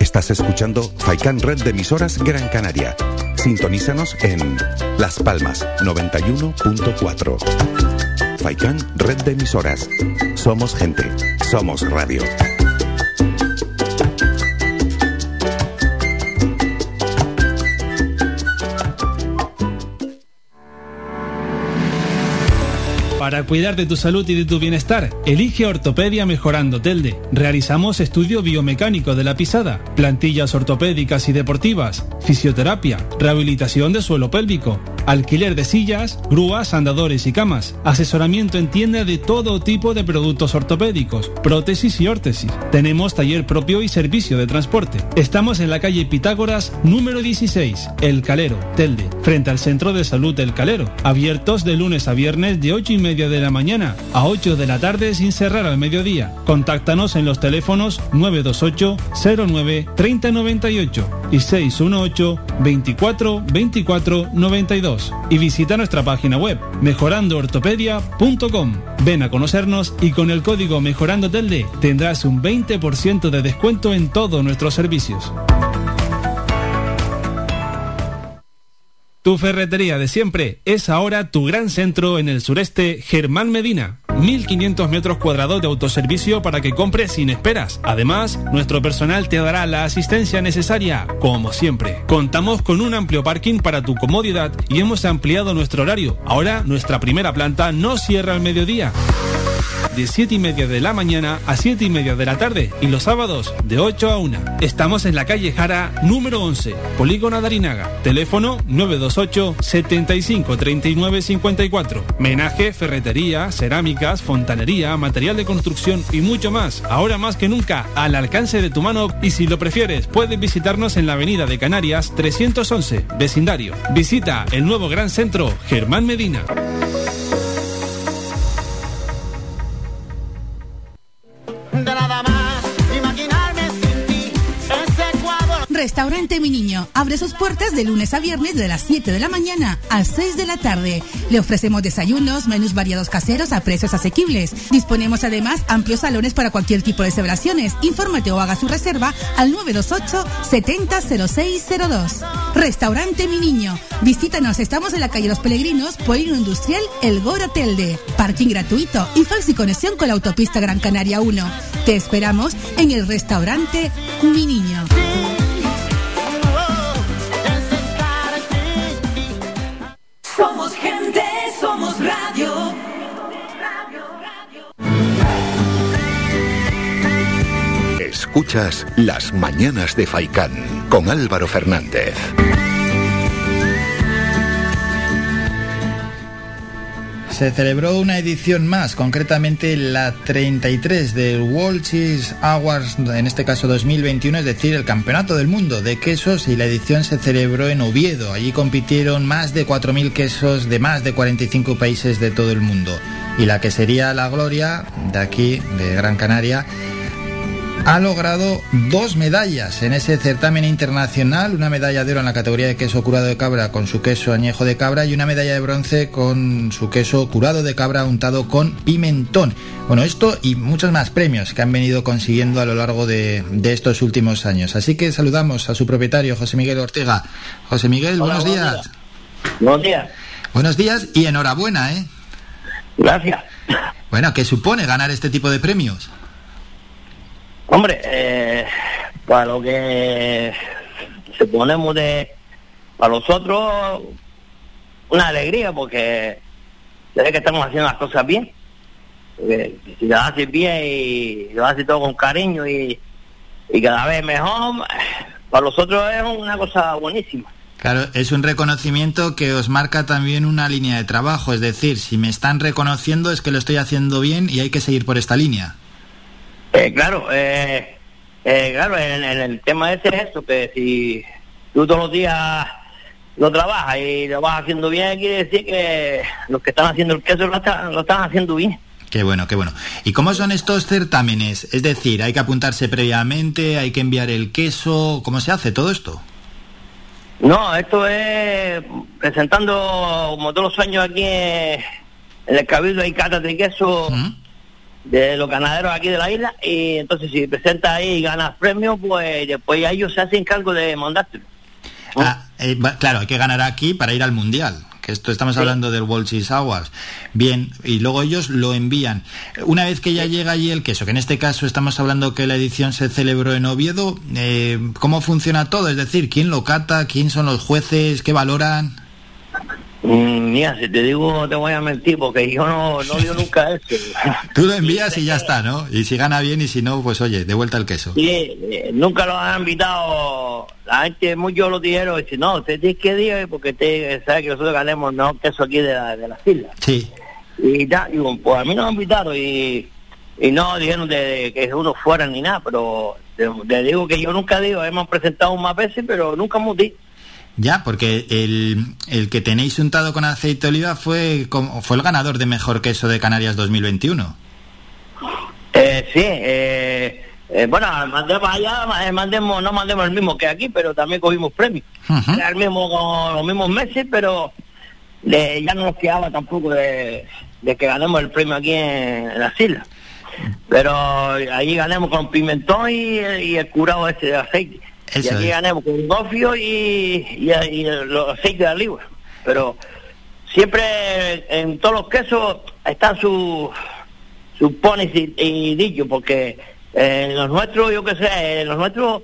Estás escuchando Faikan Red de emisoras Gran Canaria. Sintonízanos en Las Palmas 91.4. Faikan Red de emisoras. Somos gente. Somos radio. Para cuidar de tu salud y de tu bienestar, elige Ortopedia Mejorando Telde. Realizamos estudio biomecánico de la pisada, plantillas ortopédicas y deportivas, fisioterapia, rehabilitación de suelo pélvico, alquiler de sillas, grúas, andadores y camas, asesoramiento en tienda de todo tipo de productos ortopédicos, prótesis y órtesis. Tenemos taller propio y servicio de transporte. Estamos en la calle Pitágoras, número 16, El Calero, Telde, frente al Centro de Salud del Calero, abiertos de lunes a viernes de 8 y media de la mañana a 8 de la tarde sin cerrar al mediodía. Contáctanos en los teléfonos 928 09 3098 y 618 24 24 92 y visita nuestra página web mejorandoortopedia.com. Ven a conocernos y con el código Mejorando Telde tendrás un 20% de descuento en todos nuestros servicios. Tu ferretería de siempre es ahora tu gran centro en el sureste Germán Medina. 1500 metros cuadrados de autoservicio para que compres sin esperas. Además, nuestro personal te dará la asistencia necesaria, como siempre. Contamos con un amplio parking para tu comodidad y hemos ampliado nuestro horario. Ahora, nuestra primera planta no cierra al mediodía de 7 y media de la mañana a 7 y media de la tarde y los sábados de 8 a 1. Estamos en la calle Jara número 11, Polígono Darinaga. Teléfono 928 75 39 54. Menaje, ferretería, cerámicas, fontanería, material de construcción y mucho más. Ahora más que nunca al alcance de tu mano y si lo prefieres puedes visitarnos en la avenida de Canarias 311, vecindario. Visita el nuevo gran centro Germán Medina. Restaurante Mi Niño abre sus puertas de lunes a viernes de las 7 de la mañana a 6 de la tarde. Le ofrecemos desayunos, menús variados caseros a precios asequibles. Disponemos además amplios salones para cualquier tipo de celebraciones. Infórmate o haga su reserva al 928 700602. Restaurante Mi Niño. Visítanos, estamos en la calle Los Peregrinos, Polino Industrial El Goro Telde. Parking gratuito y fácil conexión con la autopista Gran Canaria 1. Te esperamos en el restaurante Mi Niño. Somos gente, somos radio. Escuchas Las Mañanas de Faicán con Álvaro Fernández. Se celebró una edición más, concretamente la 33 del World Cheese Awards, en este caso 2021, es decir, el Campeonato del Mundo de Quesos y la edición se celebró en Oviedo. Allí compitieron más de 4.000 quesos de más de 45 países de todo el mundo. Y la que sería la gloria de aquí, de Gran Canaria, ha logrado dos medallas en ese certamen internacional, una medalla de oro en la categoría de queso curado de cabra con su queso añejo de cabra y una medalla de bronce con su queso curado de cabra untado con pimentón. Bueno, esto y muchos más premios que han venido consiguiendo a lo largo de, estos últimos años. Así que saludamos a su propietario, José Miguel Ortega. José Miguel, buenos, días. Buenos días. Buenos días y enhorabuena, ¿eh? Gracias. Bueno, ¿qué supone ganar este tipo de premios? Hombre, eh, para lo que se ponemos de para nosotros una alegría porque se que estamos haciendo las cosas bien. si lo haces bien y lo haces todo con cariño y, y cada vez mejor, para nosotros es una cosa buenísima. Claro, es un reconocimiento que os marca también una línea de trabajo, es decir, si me están reconociendo es que lo estoy haciendo bien y hay que seguir por esta línea. Eh, claro, eh, eh, claro, en, el tema ese es eso, que si tú todos los días lo trabajas y lo vas haciendo bien, quiere decir que los que están haciendo el queso lo están, lo están haciendo bien. Qué bueno, qué bueno. ¿Y cómo son estos certámenes? Es decir, ¿hay que apuntarse previamente? ¿Hay que enviar el queso? ¿Cómo se hace todo esto? No, esto es presentando, como todos los años aquí en el Cabildo hay catas de queso de los ganaderos aquí de la isla y entonces si presentas ahí y ganas premio, pues después ellos se hacen cargo de mandártelo. Ah, eh, claro, hay que ganar aquí para ir al Mundial. Que esto estamos hablando del World Cheese Awards. Bien, y luego ellos lo envían. Una vez que ya llega allí el queso, que en este caso estamos hablando que la edición se celebró en Oviedo, eh, ¿cómo funciona todo? Es decir, ¿quién lo cata? ¿Quién son los jueces? ¿Qué valoran? Mira, si te digo, te voy a mentir, porque yo no, no digo nunca eso. Tú lo envías y ya está, ¿no? Y si gana bien y si no, pues oye, de vuelta el queso. Sí, eh, nunca lo han invitado. La gente, muchos lo dijeron, y dice, no, usted tiene que decir, porque usted sabe que nosotros ganemos no queso aquí de, la, de las islas. Sí. Y ya, digo, pues a mí no me han invitado y, y no dijeron de, que uno fuera ni nada, pero te, digo que yo nunca digo, hemos presentado más veces, pero nunca hemos dicho. Ya, porque el, el, que tenéis untado con aceite de oliva fue, fue el ganador de mejor queso de Canarias 2021. Eh, sí, eh, eh, bueno, mandemos allá, eh, mandemos, no mandemos el mismo que aquí, pero también cogimos premios. el mismo, con los mismos meses, pero ya no nos quedaba tampoco de, que ganemos el premio aquí en, las islas. Pero ahí ganemos con pimentón y, y el curado ese de aceite y aquí ganamos con gofio y, y, los aceites de oliva. Pero siempre en todos los quesos están sus su pones y, y porque en los nuestros, yo qué sé, en los nuestros,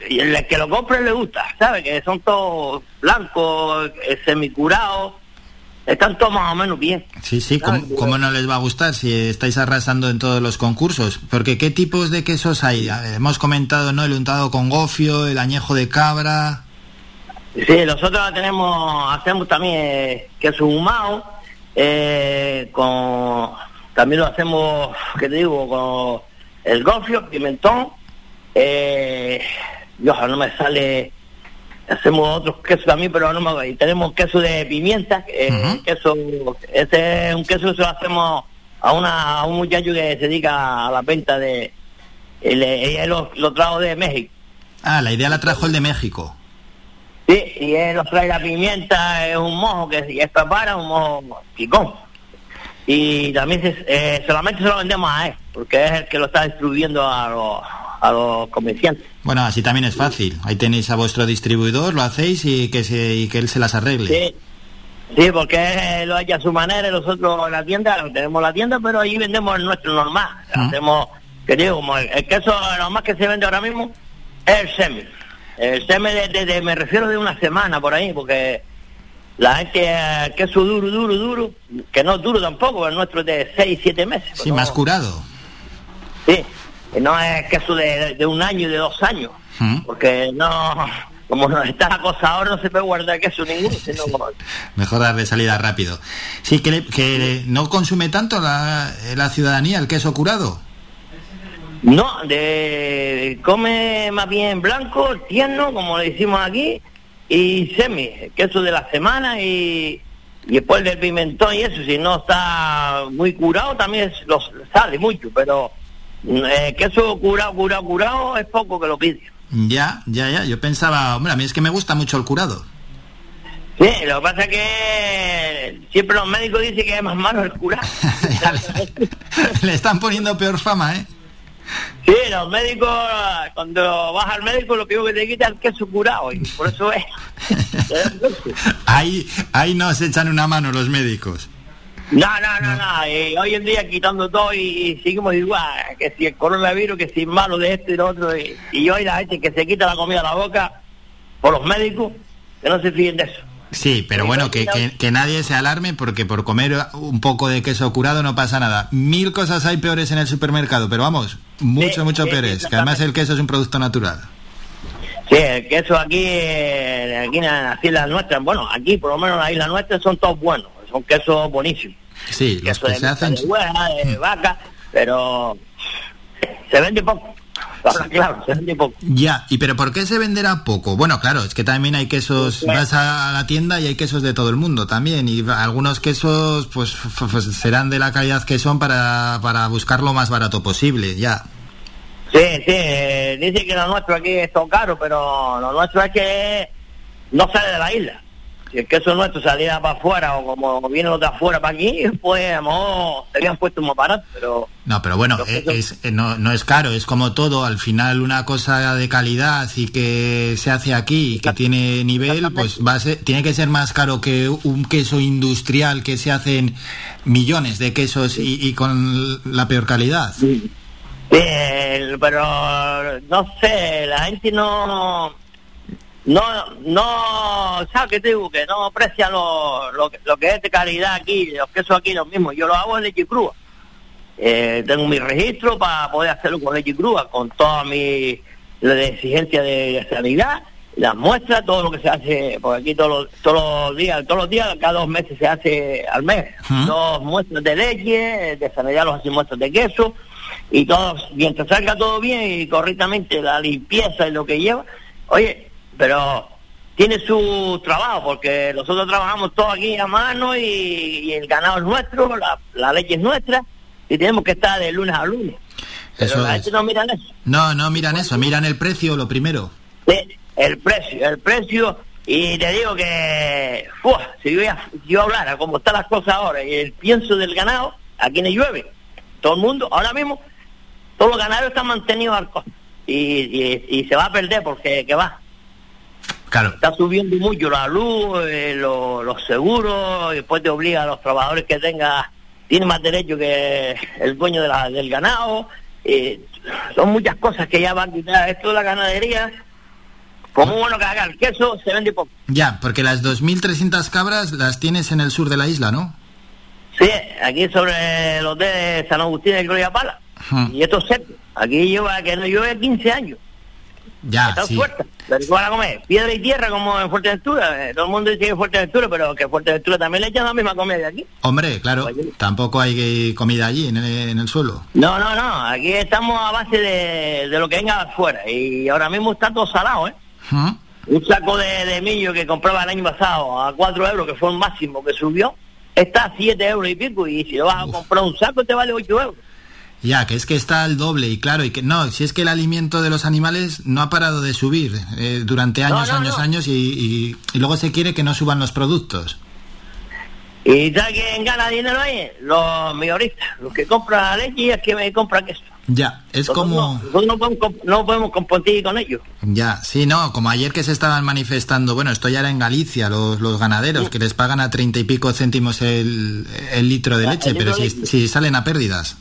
el que lo compre le gusta, ¿sabes? Que son todos blancos, eh, semicurados están todos más o menos bien. Sí, sí, ¿cómo, no les va a gustar si estáis arrasando en todos los concursos? Porque ¿qué tipos de quesos hay? Hemos comentado, ¿no? El untado con gofio, el añejo de cabra. Sí, nosotros tenemos, hacemos también eh, queso humado, eh, con, también lo hacemos, ¿qué te digo? Con el gofio, pimentón, eh, yo no me sale hacemos otros quesos también, pero no me tenemos queso de pimienta, eh, queso, este es un queso que se lo hacemos a, una, a un muchacho que se dedica a la venta de, él, lo, lo, trajo de México. Ah, la idea la trajo el de México. Sí, y él nos trae la pimienta, es un mojo que es para un mojo picón. Y también eh, solamente se lo vendemos a él, porque es el que lo está distribuyendo a los a los comerciantes. Bueno, así también es fácil. Ahí tenéis a vuestro distribuidor, lo hacéis y que, se, y que él se las arregle. Sí. Sí, porque lo haya a su manera nosotros en la tienda, tenemos la tienda, pero ahí vendemos el nuestro normal. Hacemos, que digo, como el, queso normal que se vende ahora mismo es el semen. El semen de, me refiero de una semana por ahí, porque la gente, el queso duro, duro, duro, que no es duro tampoco, el nuestro es de 6, 7 meses. Sí, más curado. Sí, no es queso de, de un año y de dos años, porque no, como no está la cosa ahora, no se puede guardar queso ninguno. sino como- Mejor darle salida rápido. Sí, que, le- que no consume tanto la, la ciudadanía el queso curado. No, de come más bien blanco, tierno, como le decimos aquí, y semi, queso de la semana y, y después del pimentón y eso, si no está muy curado también es- lo sale mucho, pero mm, eh, queso curado, curado, curado es poco que lo pide. Ya, ya, ya. Yo pensaba, hombre, a mí es que me gusta mucho el curado. Sí, lo que pasa es que siempre los médicos dicen que es más malo el curado. Le están poniendo peor fama, ¿eh? Sí, los médicos, cuando vas al médico lo primero que te quita es el queso curado y por eso es. Ahí, ahí nos echan una mano los médicos. No, no, no, no. y hoy en día quitando todo y, y seguimos igual. Que si el coronavirus, que si malo de esto y lo otro. Y, y hoy la gente que se quita la comida de la boca por los médicos, que no se fíen de eso. Sí, pero bueno, que, que- que nadie se alarme porque por comer un poco de queso curado no pasa nada. Mil cosas hay peores en el supermercado, pero vamos, mucho, mucho sí, peores. Que además el queso es un producto natural. Sí, el queso aquí, eh, aquí en las islas nuestras, bueno, aquí por lo menos en las islas nuestras son todos buenos. Son quesos buenísimos. Sí, los Queso que de, se hacen... de hueá, de vaca, pero se vende poco. Claro, se vende poco. Ya, ¿y pero por qué se venderá poco? Bueno, claro, es que también hay quesos, vas a la tienda y hay quesos de todo el mundo también, y algunos quesos pues, serán de la calidad que son para, para buscar lo más barato posible, ya. Sí, sí, eh, dice que lo nuestro aquí es todo caro, pero lo nuestro es que no sale de la isla. Si el queso nuestro saliera para afuera o como vienen los de afuera para aquí, pues a lo mejor serían puestos más baratos, pero No, pero bueno, eh, es, eh, no, no es caro, es como todo, al final una cosa de calidad y que se hace aquí y que tiene nivel, pues va a ser, tiene que ser más caro que un queso industrial que se hacen millones de quesos y, y con la peor calidad. Sí, pero no sé, la gente no no no sabe que te digo que no aprecia lo, lo, que- lo que es de calidad aquí, los quesos aquí los mismos. Yo lo hago en leche crua. Eh, tengo mi registro para poder hacerlo con leche crua, con toda mi la exigencia de sanidad, las muestras, todo lo que se hace, porque aquí todos los, todos los días, todos los días, cada dos meses se hace al mes, dos muestras de leche, de sanidad los hacen muestras de queso, y todos, mientras salga todo bien y correctamente la limpieza y lo que lleva, oye, pero tiene su trabajo, porque nosotros trabajamos todo aquí a mano y, y el ganado es nuestro, la, la leche es nuestra, y tenemos que estar de lunes a lunes. Pero Eso la gente no mira eso. No, no miran eso, miran el precio lo primero. El precio, el precio, y te digo que, si yo, hablara como están las cosas ahora y el pienso del ganado, aquí no llueve. Todo el mundo, ahora mismo, todos los ganaderos están mantenidos al costo. Y, y, y se va a perder porque, ¿qué va? Claro. Está subiendo mucho la luz, eh, lo- los seguros, y después te obliga a los trabajadores que tenga, tiene más derecho que el dueño de la- del ganado. eh, son muchas cosas que ya van a quitar. Esto de la ganadería, como bueno que haga el queso, se vende poco. Ya, porque las 2.300 cabras las tienes en el sur de la isla, ¿no? Sí, aquí sobre los de San Agustín y Gloria Pala. Y esto es seco. Aquí lleva que no llueve 15 años. Ya, Está sí. fuerte. Pero ¿qué van a comer? Piedra y tierra como en Fuerteventura. Eh, Todo el mundo dice que es Fuerteventura, pero que Fuerteventura también le echan la misma comida de aquí. Hombre, claro, tampoco hay comida allí en el, en el suelo. No, no, no. Aquí estamos a base de, de lo que venga afuera. Y ahora mismo está todo salado, ¿eh? Un saco de, de millo que compraba el año pasado a 4 euros, que fue el máximo que subió, está a 7 euros y pico. Y si lo vas a comprar un saco, te vale 8 euros. Ya, que es que está al doble y claro, y que no, si es que el alimento de los animales no ha parado de subir eh, durante años, no, años, no. años y, y- y luego se quiere que no suban los productos. ¿Y sabes quién gana dinero ahí? Los mayoristas, los que compran leche y el que me compra queso. Ya, es Nosotros como... No, podemos, no podemos competir con ellos. Ya, sí, no, como ayer que se estaban manifestando, bueno, esto ya era en Galicia, los, los ganaderos, que les pagan a treinta y pico céntimos el, el litro de Ya, leche, pero leche. si salen a pérdidas.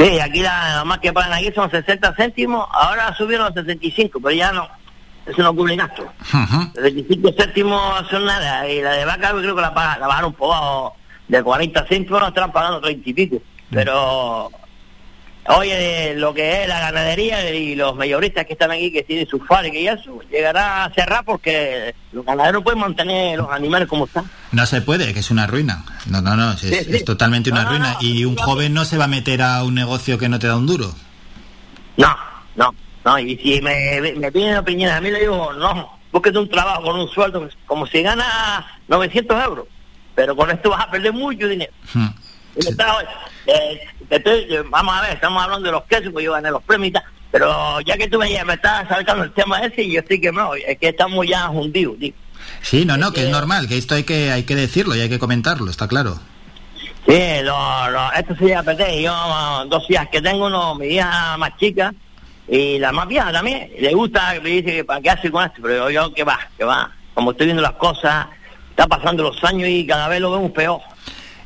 Sí, aquí la, la más que pagan aquí son 60 céntimos, ahora subieron a 65, pero ya no, eso no cubre gasto. 65 céntimos son nada, y la de vaca yo creo que la, la bajaron un poco de 40 céntimos, ahora están pagando 30 y pico. Pero oye, lo que es la ganadería y los mayoristas que están aquí, que tienen sus fábricas y eso, llegará a cerrar porque los ganaderos pueden mantener los animales como están. No se puede, que es una ruina. No, no, no, es, Sí, sí. es totalmente una No, ruina. no, y un joven no se va a meter a un negocio que no te da un duro. No, no, no, y si me, me piden opinión, a mí le digo, no, búsquete un trabajo con un sueldo, como si gana 900 euros, pero con esto vas a perder mucho dinero. Está- eh, estoy- eh, vamos a ver, estamos hablando de los quesos, pues yo gané los premios y tal, pero ya que tú me, me estás sacando el tema ese y yo estoy quemado, es que estamos ya hundidos, digo. Sí, no, no, que es normal, que esto hay que, hay que decirlo y hay que comentarlo, está claro. Sí, lo, lo- esto perder. Yo, dos hijas que tengo, uno, mi hija más chica y la más vieja también, le gusta, me dice que para qué hace con esto, pero yo, yo que va, que va. Como estoy viendo las cosas, está pasando los años y cada vez lo vemos peor.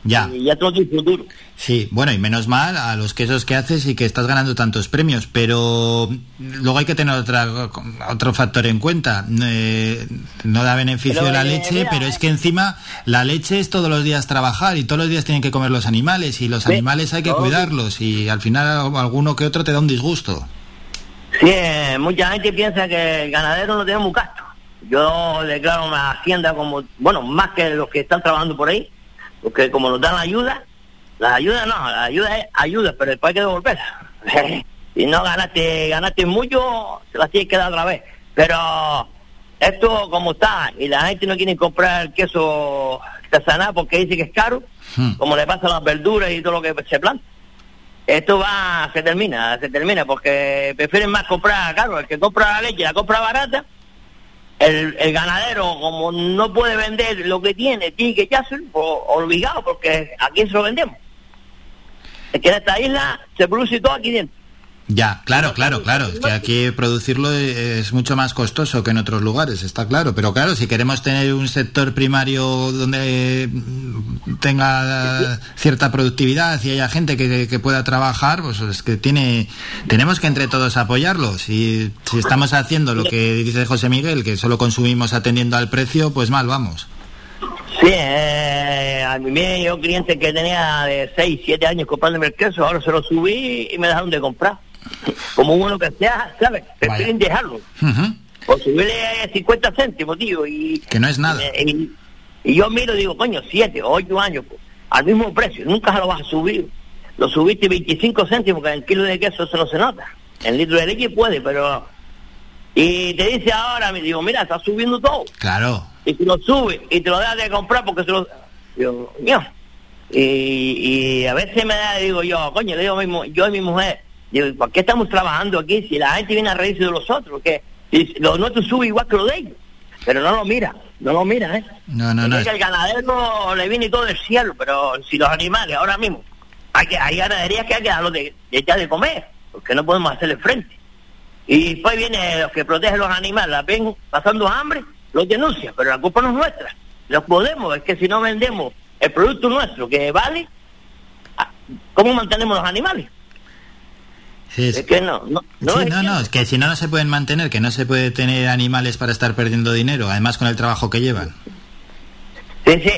Ya. Y ya todo tiene futuro. Sí, bueno, y menos mal a los quesos que haces y que estás ganando tantos premios, pero luego hay que tener otra, otro factor en cuenta. Eh, no da beneficio Pero, la eh, leche, mira, pero es que encima la leche es todos los días trabajar y todos los días tienen que comer los animales y los animales hay que cuidarlos y al final alguno que otro te da un disgusto. Sí, eh, mucha gente piensa que el ganadero no tiene un gasto. Yo declaro una hacienda como, bueno, más que los que están trabajando por ahí, porque como nos dan ayuda, la ayuda no, la ayuda es ayuda, pero después hay que devolverla. si no ganaste, ganaste mucho, se las tienes que dar otra vez. Pero esto como está, y la gente no quiere comprar queso artesanal porque dice que es caro, como le pasa a las verduras y todo lo que se planta esto va, se termina, se termina, porque prefieren más comprar, claro, el que compra la leche, la compra barata, el, el ganadero, como no puede vender lo que tiene, tiene que echarse obligado, porque ¿a quién se lo vendemos? Es que en esta isla se produce todo aquí dentro. Ya, claro, claro, claro. Es que aquí producirlo es mucho más costoso que en otros lugares, está claro. Pero claro, si queremos tener un sector primario donde mm, tenga cierta productividad y haya gente que, que pueda trabajar, pues es que tiene, tenemos que entre todos apoyarlo. Si, si estamos haciendo lo que dice José Miguel, que solo consumimos atendiendo al precio, pues mal vamos. Sí, eh, a mí yo clientes que tenía de 6, 7 años comprándome el queso, ahora se lo subí y me dejaron de comprar. Como uno que sea, ¿sabes? Prefieren dejarlo. Por subirle 50 céntimos, tío. Y, Que no es nada. y, y yo miro y digo, coño, 7, 8 años, pues, al mismo precio, nunca se lo vas a subir. Lo subiste 25 céntimos, que en el kilo de queso eso no se nota. En litro de leche puede, pero... Y te dice ahora, me digo, mira, está subiendo todo Claro. y si lo sube y te lo das de comprar porque se lo yo mío y, y a veces me da digo yo coño le digo a mi yo y mi mujer digo ¿por qué estamos trabajando aquí si la gente viene a reírse de los otros que si lo nuestro sube igual que lo de ellos pero no lo mira no lo mira eh No, no, no. es que el ganadero le viene todo del cielo pero si los animales ahora mismo hay que hay ganaderías que hay que darlos de, de echar de comer porque no podemos hacerle frente y después viene los que protegen los animales, la ven pasando hambre, los denuncian, pero la culpa no es nuestra. Los podemos, es que si no vendemos el producto nuestro que vale, ah, ¿cómo mantenemos los animales? Es- Es que no, no, no Sí, es no, no, es que si no, no se pueden mantener, que no se puede tener animales para estar perdiendo dinero, además con el trabajo que llevan. Sí, sí.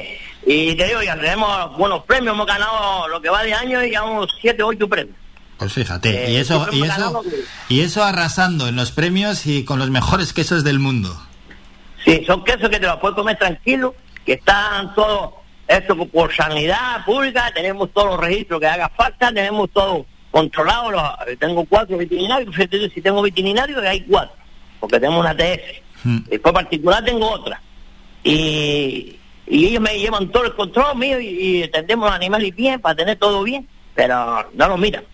Y te digo, ya tenemos buenos premios, hemos ganado lo que va de año y llevamos 7, 8 premios. Pues fíjate, Eh, y eso, siempre y eso, y eso arrasando en los premios y con los mejores quesos del mundo. Sí, son quesos que te los puedes comer tranquilo, que están todos, esto por sanidad pública, tenemos todos los registros que haga falta, tenemos todo controlado, los- tengo cuatro veterinarios, fíjate, si tengo veterinarios hay cuatro, porque tenemos una TS. Después particular tengo otra. Y, y ellos me llevan todo el control mío y, y atendemos los animales bien para tener todo bien, pero no lo miran.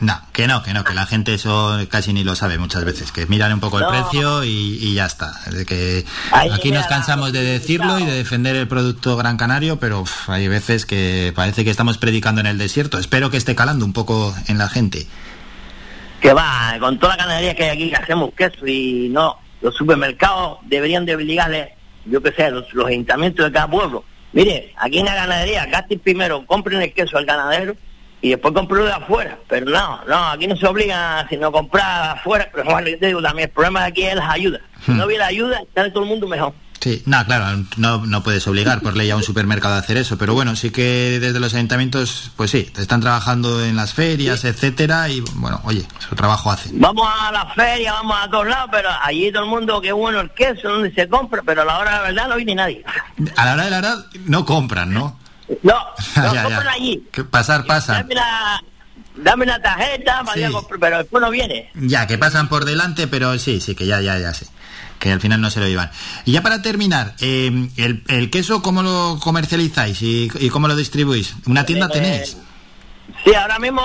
No, que no, que no, que la gente eso casi ni lo sabe muchas veces, que miran un poco el No. precio y, y ya está. De que Ahí aquí nos cansamos de decirlo y de defender el producto Gran Canario, pero uf, hay veces que parece que estamos predicando en el desierto. Espero que esté calando un poco en la gente. que va, con toda la ganadería que hay aquí, que hacemos queso y no, los supermercados deberían de obligarle, yo qué sé, los, los ayuntamientos de cada pueblo. Mire, aquí en la ganadería, gasten primero, compren el queso al ganadero y después comprenlo de afuera. Pero no, no, aquí no se obliga sino a comprar afuera. Pero bueno, yo te digo también, el problema de aquí es las ayudas. Si no hubiera ayuda, estaría todo el mundo mejor. Sí, no, claro, no, no puedes obligar por ley a un supermercado a hacer eso, pero bueno, sí que desde los ayuntamientos, pues sí, están trabajando en las ferias, etcétera, y bueno, oye, su trabajo hace. Vamos a la feria, vamos a todos lados, pero allí todo el mundo, qué bueno el queso, donde se compra, pero a la hora de la verdad no viene nadie. A la hora de la verdad no compran, ¿no? No, no Ya, ya. compran allí. Que pasar, pasan. Dame la, dame la tarjeta, pero después no viene. Ya, que pasan por delante, pero sí, sí, que ya, ya, ya sé. Que al final no se lo llevan. Y ya para terminar, eh, el, el queso, ¿cómo lo comercializáis y, y cómo lo distribuís? ¿Una tienda Eh, tenéis? Sí, ahora mismo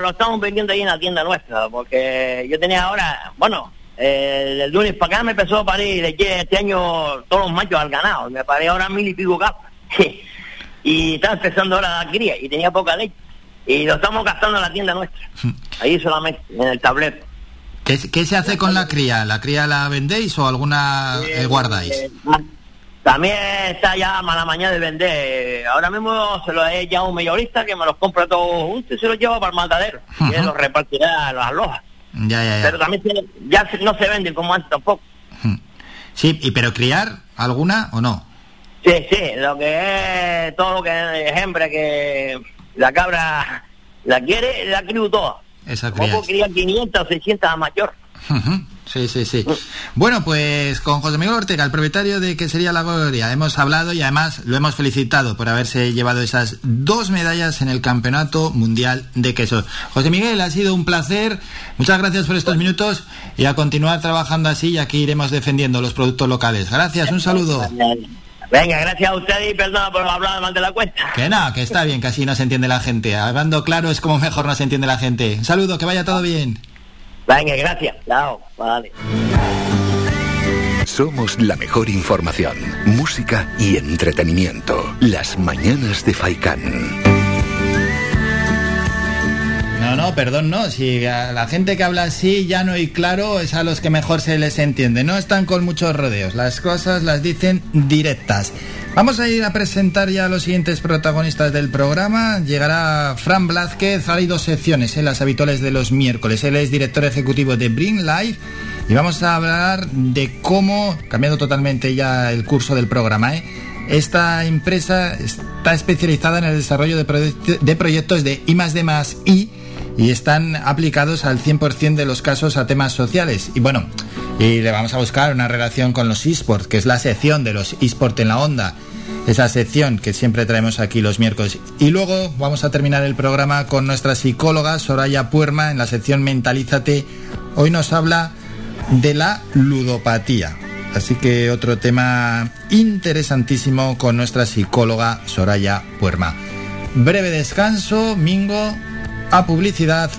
lo estamos vendiendo ahí en la tienda nuestra, porque yo tenía ahora, bueno, eh, el lunes para acá me empezó a parir leche este año todos los machos al ganado, me paré ahora mil y pico capas. y estaba empezando ahora la cría y tenía poca leche. Y lo estamos gastando en la tienda nuestra, ahí solamente, en el tablero. ¿Qué, qué se hace con la cría? ¿La cría la vendéis o alguna eh, guardáis? Eh, También está ya mala mañana de vender. Ahora mismo se lo he ya a un mayorista que me los compra todos juntos y se los lleva para el matadero. Y él los repartirá a las lojas. Ya, ya, ya. Pero también se- ya no se venden como antes tampoco. Sí, y pero criar alguna o no? Sí, sí, lo que es todo lo que es hembra que la cabra la quiere, la crío toda. Esa ¿Cómo cría. puedo criar 500 o 600 a mayor? Sí, sí, sí. Bueno, pues con José Miguel Ortega, el propietario de que sería la Gloria, hemos hablado y además lo hemos felicitado por haberse llevado esas dos medallas en el Campeonato Mundial de Queso. José Miguel, ha sido un placer. Muchas gracias por estos minutos y a continuar trabajando así y aquí iremos defendiendo los productos locales. Gracias, un saludo. Venga, gracias a ustedes y perdona por hablar más de la cuenta. Que no, que está bien, que así no se entiende la gente. Hablando claro es como mejor no se entiende la gente. Un saludo, que vaya todo bien. Venga, gracias. Chao. Vale. Somos la mejor información, música y entretenimiento. Las mañanas de Faikán. No, perdón, no. Si a la gente que habla así llano y claro es a los que mejor se les entiende. No están con muchos rodeos. Las cosas las dicen directas. Vamos a ir a presentar ya a los siguientes protagonistas del programa. Llegará Fran Blázquez. Hay dos secciones en las habituales de los miércoles. Él es director ejecutivo de Bring Life. Y vamos a hablar de cómo, cambiando totalmente ya el curso del programa, ¿eh? Esta empresa está especializada en el desarrollo de, proye- de proyectos de I más D más I y están aplicados al 100% de los casos a temas sociales. Y bueno, y le vamos a buscar una relación con los esports, que es la sección de los esports en la onda. Esa sección que siempre traemos aquí los miércoles. Y luego vamos a terminar el programa con nuestra psicóloga Soraya Puerma en la sección Mentalízate. Hoy nos habla de la ludopatía. Así que otro tema interesantísimo con nuestra psicóloga Soraya Puerma. Breve descanso, Mingo, a publicidad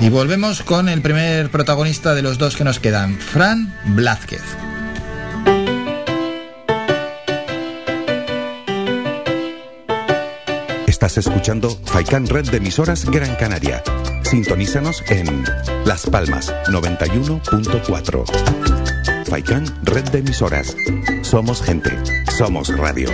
y volvemos con el primer protagonista de los dos que nos quedan, Fran Blázquez. Estás escuchando Faikan Red de emisoras Gran Canaria. Sintonízanos en Las Palmas 91.4. Faikan Red de emisoras. Somos gente. Somos radio.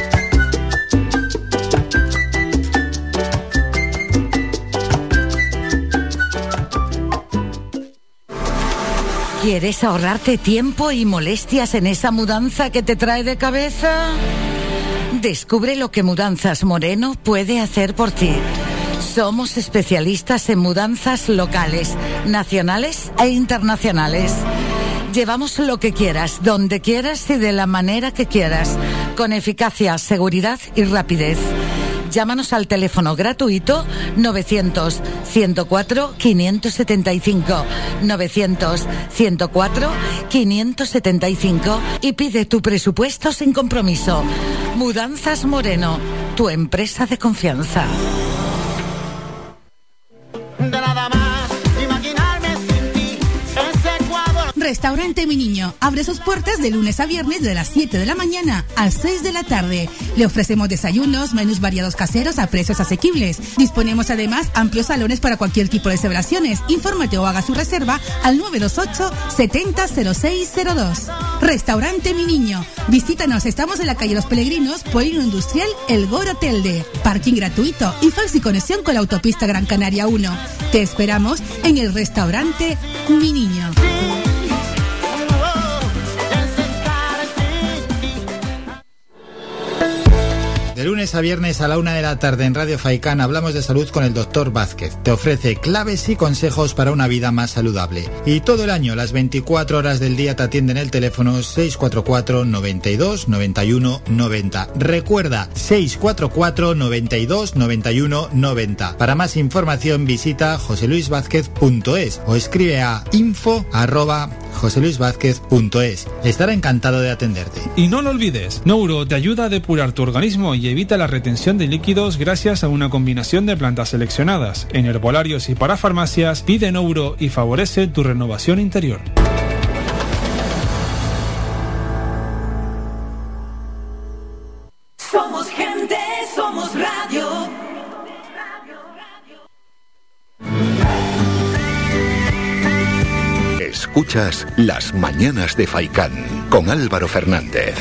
¿Quieres ahorrarte tiempo y molestias en esa mudanza que te trae de cabeza? Descubre lo que Mudanzas Moreno puede hacer por ti. Somos especialistas en mudanzas locales, nacionales e internacionales. Llevamos lo que quieras, donde quieras y de la manera que quieras, con eficacia, seguridad y rapidez. Llámanos al teléfono gratuito 900 104 575 900 104 575 y pide tu presupuesto sin compromiso. Mudanzas Moreno, tu empresa de confianza. Restaurante Mi Niño abre sus puertas de lunes a viernes de las 7 de la mañana a 6 de la tarde. Le ofrecemos desayunos, menús variados caseros a precios asequibles. Disponemos además amplios salones para cualquier tipo de celebraciones. Infórmate o haga su reserva al 928 700602. Restaurante Mi Niño. Visítanos, estamos en la calle Los Peregrinos, Polino Industrial, El Goro Telde. Parking gratuito y fácil conexión con la autopista Gran Canaria 1. Te esperamos en el restaurante Mi Niño. De lunes a viernes a la una de la tarde en Radio Faicán hablamos de salud con el doctor Vázquez. Te ofrece claves y consejos para una vida más saludable. Y todo el año, las 24 horas del día te atienden el teléfono 644 92 91 90. Recuerda 644 92 91 90. Para más información visita joseluisvázquez.es o escribe a info joseluisvázquez.es. Estará encantado de atenderte. Y no lo olvides, Nouro te ayuda a depurar tu organismo y evita la retención de líquidos gracias a una combinación de plantas seleccionadas. En herbolarios y para farmacias, pide Nouro y favorece tu renovación interior. Escuchas Las Mañanas de Faicán con Álvaro Fernández.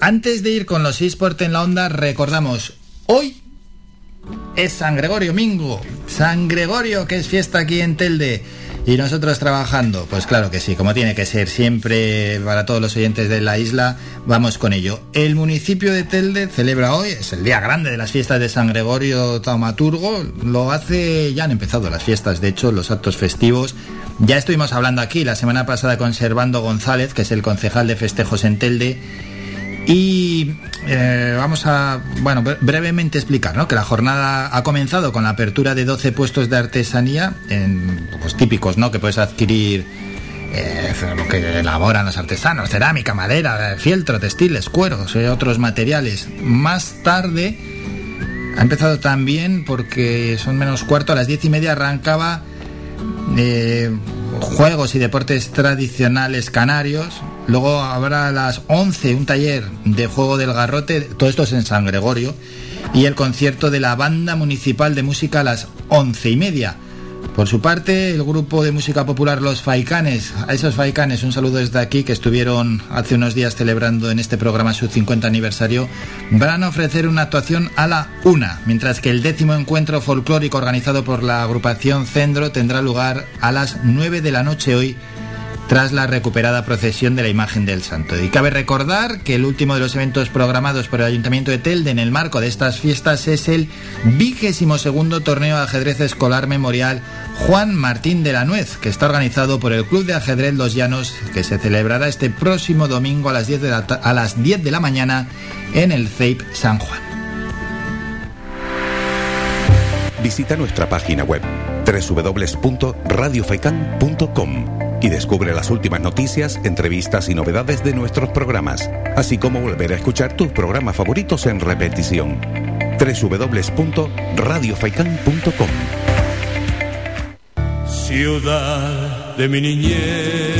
Antes de ir con los eSport en la onda, recordamos, hoy es San Gregorio Mingo. San Gregorio, que es fiesta aquí en Telde. Y nosotros trabajando, pues claro que sí, como tiene que ser siempre para todos los oyentes de la isla, vamos con ello. El municipio de Telde celebra hoy, es el día grande de las fiestas de San Gregorio Taumaturgo, lo hace, ya han empezado las fiestas, de hecho, los actos festivos. Ya estuvimos hablando aquí la semana pasada con Servando González, que es el concejal de festejos en Telde, y eh, vamos a, bueno, bre- brevemente explicar, ¿no? Que la jornada ha comenzado con la apertura de 12 puestos de artesanía, pues, típicos, ¿no? Que puedes adquirir eh, lo que elaboran los artesanos, cerámica, madera, fieltro, textiles, cueros, eh, otros materiales. Más tarde ha empezado también porque son menos cuarto, a las diez y media arrancaba juegos y deportes tradicionales canarios. Luego habrá a las 11 un taller de juego del garrote, todo esto es en San Gregorio, y el concierto de la banda municipal de música a las once y media. Por su parte, el grupo de música popular Los Faicanes, a esos Faicanes un saludo desde aquí que estuvieron hace unos días celebrando en este programa su 50 aniversario, van a ofrecer una actuación a la una, mientras que el décimo encuentro folclórico organizado por la agrupación Cendro tendrá lugar a las 9 de la noche hoy tras la recuperada procesión de la imagen del santo. Y cabe recordar que el último de los eventos programados por el Ayuntamiento de Telde en el marco de estas fiestas es el vigésimo segundo torneo de ajedrez escolar memorial Juan Martín de la Nuez, que está organizado por el Club de Ajedrez Los Llanos, que se celebrará este próximo domingo a las 10 de la, a las 10 de la mañana en el CEIP San Juan. Visita nuestra página web www.radiofaikan.com y descubre las últimas noticias, entrevistas y novedades de nuestros programas, así como volver a escuchar tus programas favoritos en repetición. www.radiofaikan.com Ciudad de mi niñez.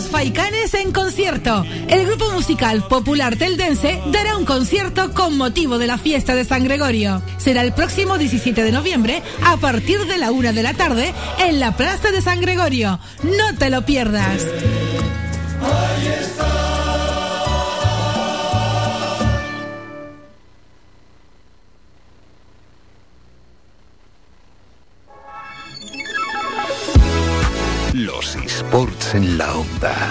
Los Faicanes en concierto. El grupo musical popular teldense dará un concierto con motivo de la fiesta de San Gregorio. Será el próximo 17 de noviembre a partir de la una de la tarde en la Plaza de San Gregorio. No te lo pierdas. Los esports en la onda.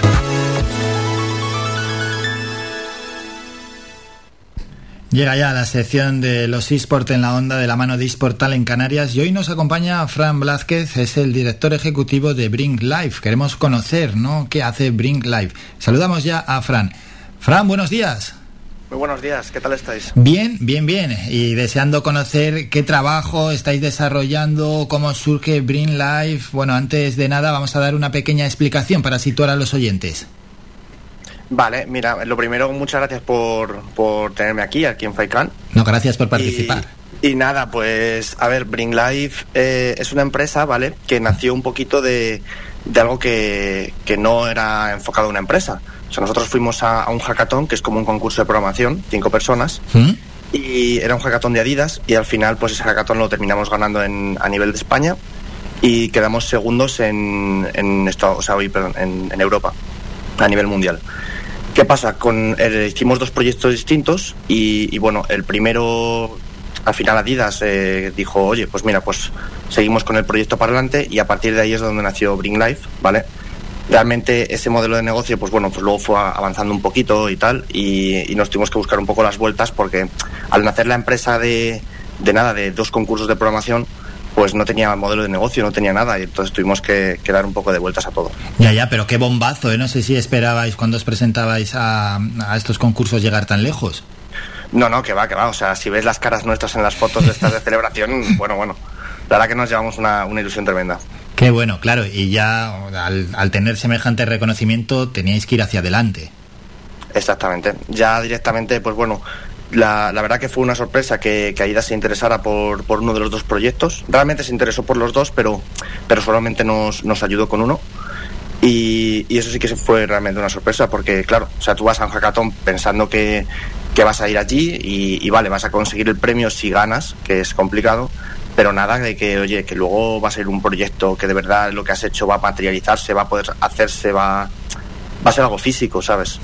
Llega ya la sección de los eSport en la onda de la mano de eSportal en Canarias y hoy nos acompaña Fran Blázquez, es el director ejecutivo de Bring Life. Queremos conocer, ¿no? ¿Qué hace Bring Life? Saludamos ya a Fran. Fran, buenos días. Muy buenos días, ¿qué tal estáis? Bien, bien, bien. Y deseando conocer qué trabajo estáis desarrollando, cómo surge Bring Life. Bueno, antes de nada vamos a dar una pequeña explicación para situar a los oyentes. Vale, mira, lo primero, muchas gracias por, por tenerme aquí, aquí en Faikan. No, gracias por participar. Y nada, pues, a ver, Bring Life eh, es una empresa, ¿vale? Que nació un poquito de, de algo que, que no era enfocado a una empresa. O sea, nosotros fuimos a, a un hackathon, que es como un concurso de programación, cinco personas, ¿Mm? y era un hackathon de Adidas, y al final, pues ese hackathon lo terminamos ganando en, a nivel de España, y quedamos segundos en, en, esto, o sea, hoy, perdón, en, en Europa, a nivel mundial. ¿Qué pasa? Con, eh, hicimos dos proyectos distintos y, y, bueno, el primero al final Adidas eh, dijo, oye, pues mira, pues seguimos con el proyecto para adelante y a partir de ahí es donde nació Bring Life, ¿vale? Realmente ese modelo de negocio, pues bueno, pues luego fue avanzando un poquito y tal y, nos tuvimos que buscar un poco las vueltas porque al nacer la empresa de, de nada, de dos concursos de programación, pues no tenía modelo de negocio, no tenía nada y entonces tuvimos que, dar un poco de vueltas a todo. Ya, ya, pero qué bombazo, ¿eh? No sé si esperabais cuando os presentabais a, a estos concursos llegar tan lejos. No, no, que va, que va. O sea, si ves las caras nuestras en las fotos de estas de celebración, bueno, bueno. La verdad que nos llevamos una, ilusión tremenda. Qué bueno, claro. Y ya al, tener semejante reconocimiento teníais que ir hacia adelante. Exactamente. Ya directamente, pues bueno, la, la, verdad que fue una sorpresa que, que Aida se interesara por, por, uno de los dos proyectos. Realmente se interesó por los dos, pero, pero solamente nos, nos ayudó con uno. Y, y, eso sí que fue realmente una sorpresa, porque claro, o sea, tú vas a un hackathon pensando que, que vas a ir allí y, vale, vas a conseguir el premio si ganas, que es complicado, pero nada de que, oye, que luego va a ser un proyecto que de verdad lo que has hecho va a materializarse, va a poder hacerse, va, va a ser algo físico, ¿sabes?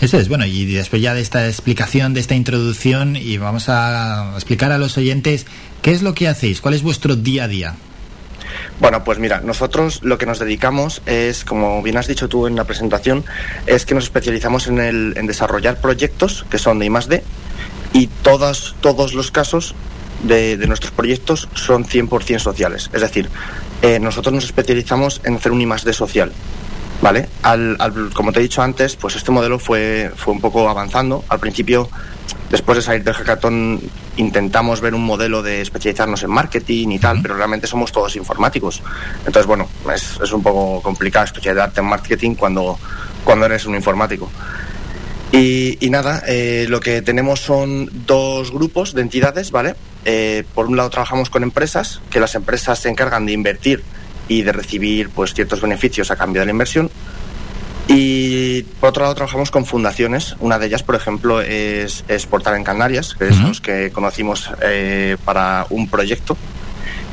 Eso es, bueno, y después ya de esta explicación, de esta introducción, y vamos a explicar a los oyentes qué es lo que hacéis, cuál es vuestro día a día. Bueno, pues mira, nosotros lo que nos dedicamos es, como bien has dicho tú en la presentación, es que nos especializamos en, el, en desarrollar proyectos que son de I D y todos, todos los casos de, nuestros proyectos son 100% sociales. Es decir, eh, nosotros nos especializamos en hacer un I D social. ¿Vale? Al, como te he dicho antes, pues este modelo fue, fue un poco avanzando. Al principio Después de salir del hackathon intentamos ver un modelo de especializarnos en marketing y tal, pero realmente somos todos informáticos. Entonces, bueno, es, es un poco complicado especializarte en marketing cuando, cuando eres un informático. Y, nada, eh, lo que tenemos son dos grupos de entidades, ¿vale? Eh, por un lado trabajamos con empresas, que las empresas se encargan de invertir y de recibir pues ciertos beneficios a cambio de la inversión. Y por otro lado trabajamos con fundaciones. Una de ellas, por ejemplo, es, es Portal en Canarias, que es los que conocimos eh, para un proyecto.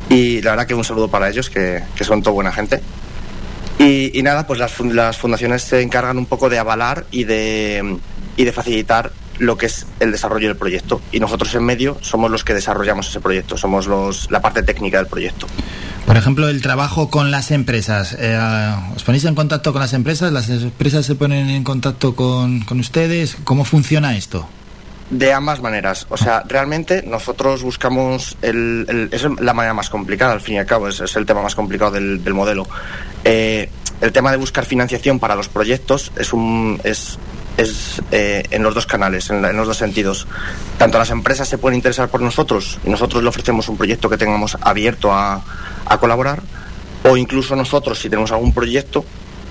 Y la verdad que un saludo para ellos, que, que son toda buena gente. Y, y nada, pues las, las, fundaciones se encargan un poco de avalar y de, y de facilitar lo que es el desarrollo del proyecto. Y nosotros en medio somos los que desarrollamos ese proyecto, somos los, la parte técnica del proyecto. Por ejemplo, el trabajo con las empresas. Eh, ¿Os ponéis en contacto con las empresas? ¿Las empresas se ponen en contacto con, ustedes? ¿Cómo funciona esto? De ambas maneras. O sea, realmente nosotros buscamos el, es la manera más complicada, al fin y al cabo, es, el tema más complicado del, modelo. Eh, el tema de buscar financiación para los proyectos es un es, es eh, en los dos canales, en, en, los dos sentidos. Tanto las empresas se pueden interesar por nosotros y nosotros le ofrecemos un proyecto que tengamos abierto a, a colaborar o incluso nosotros si tenemos algún proyecto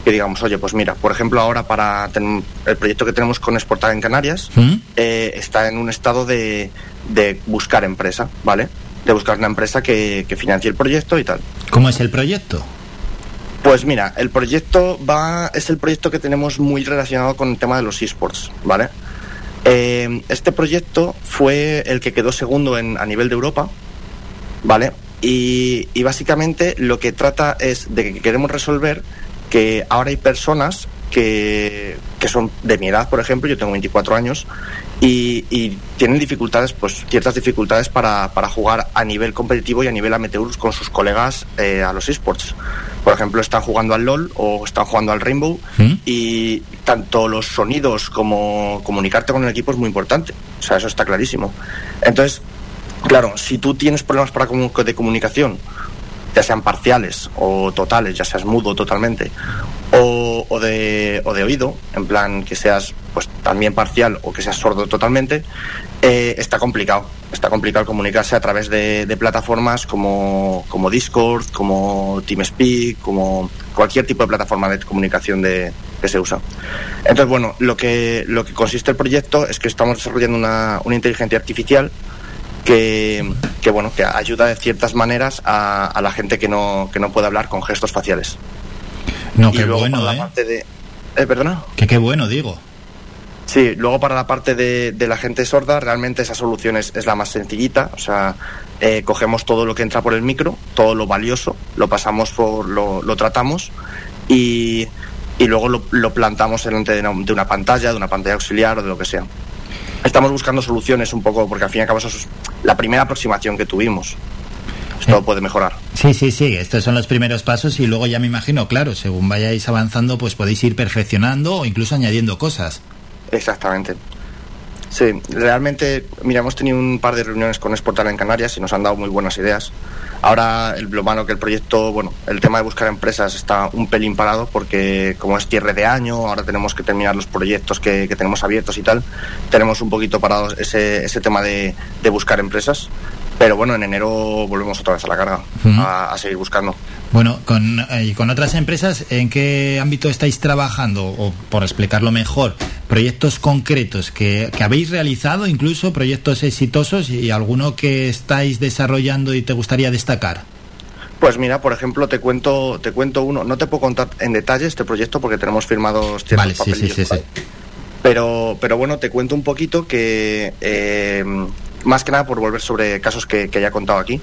que digamos, oye, pues mira, por ejemplo ahora para el proyecto que tenemos con Exportar en Canarias ¿Mm? eh, está en un estado de, de, buscar empresa, ¿vale? De buscar una empresa que, que financie el proyecto y tal. ¿Cómo es el proyecto? Pues mira, el proyecto va, es el proyecto que tenemos muy relacionado con el tema de los esports, ¿vale? Eh, este proyecto fue el que quedó segundo en, a nivel de Europa, ¿vale? Y, básicamente lo que trata es de que queremos resolver que ahora hay personas que, que, son de mi edad, por ejemplo, yo tengo 24 años, y, tienen dificultades, pues ciertas dificultades para, para, jugar a nivel competitivo y a nivel amateur con sus colegas eh, a los esports. Por ejemplo, están jugando al LOL o están jugando al Rainbow ¿Mm? y tanto los sonidos como comunicarte con el equipo es muy importante. O sea, eso está clarísimo. Entonces, Claro, si tú tienes problemas para de comunicación, ya sean parciales o totales, ya seas mudo totalmente, o, de, o de oído, en plan que seas pues también parcial o que seas sordo totalmente, eh, está complicado. Está complicado comunicarse a través de, plataformas como, como, Discord, como TeamSpeak, como cualquier tipo de plataforma de comunicación de, que se usa. Entonces, bueno, lo que, lo que consiste el proyecto es que estamos desarrollando una, una inteligencia artificial que, bueno, que ayuda de ciertas maneras a, la gente que no, que no puede hablar con gestos faciales. No, qué bueno, la ¿eh? parte de... ¿Eh, ¿Perdona? Que qué bueno, digo. Sí, luego para la parte de, de la gente sorda, realmente esa solución es, es la más sencillita. O sea, eh, cogemos todo lo que entra por el micro, todo lo valioso, lo pasamos por, lo, lo tratamos y, y luego lo, lo plantamos delante de una, de una, pantalla, de una pantalla auxiliar o de lo que sea. Estamos buscando soluciones un poco, porque al fin y al cabo eso es la primera aproximación que tuvimos. Esto puede mejorar. Sí, sí, sí, estos son los primeros pasos y luego ya me imagino, claro, según vayáis avanzando, pues podéis ir perfeccionando o incluso añadiendo cosas. Exactamente. Sí, realmente, mira, hemos tenido un par de reuniones con Exportal en Canarias y nos han dado muy buenas ideas. Ahora, el, lo malo que el proyecto, bueno, el tema de buscar empresas está un pelín parado porque como es cierre de año, ahora tenemos que terminar los proyectos que, tenemos abiertos y tal, tenemos un poquito parado ese, ese tema de buscar empresas. Pero bueno, en enero volvemos otra vez a la carga, a, a seguir buscando. Bueno, con, eh, y con otras empresas, ¿en qué ámbito estáis trabajando? O por explicarlo mejor, proyectos concretos que, que habéis realizado, incluso proyectos exitosos y alguno que estáis desarrollando y te gustaría destacar. Pues mira, por ejemplo, te cuento, te cuento uno. No te puedo contar en detalle este proyecto porque tenemos firmados ciertos Vale, sí, sí, sí, sí. Pero, pero bueno, te cuento un poquito que, eh, más que nada por volver sobre casos que, que ya he contado aquí,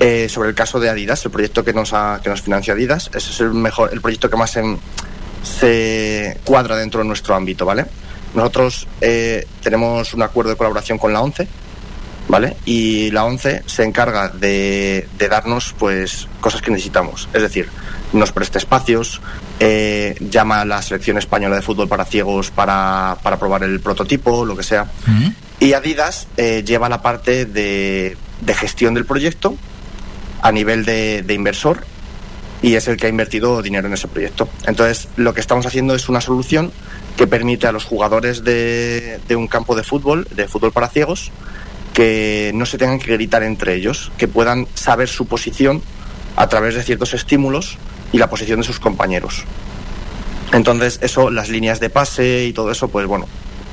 eh, sobre el caso de Adidas, el proyecto que nos, ha, que nos financia Adidas, ese es el, mejor, el proyecto que más en- se cuadra dentro de nuestro ámbito, ¿vale? Nosotros eh, tenemos un acuerdo de colaboración con la ONCE, ¿vale? Y la ONCE se encarga de, de darnos pues cosas que necesitamos. Es decir, nos presta espacios, eh, llama a la selección española de fútbol para ciegos para, para probar el prototipo, lo que sea. Y Adidas eh, lleva la parte de, de gestión del proyecto a nivel de, de inversor y es el que ha invertido dinero en ese proyecto. Entonces, lo que estamos haciendo es una solución que permite a los jugadores de, de un campo de fútbol, de fútbol para ciegos, que no se tengan que gritar entre ellos, que puedan saber su posición a través de ciertos estímulos y la posición de sus compañeros. Entonces, eso, las líneas de pase y todo eso, pues bueno,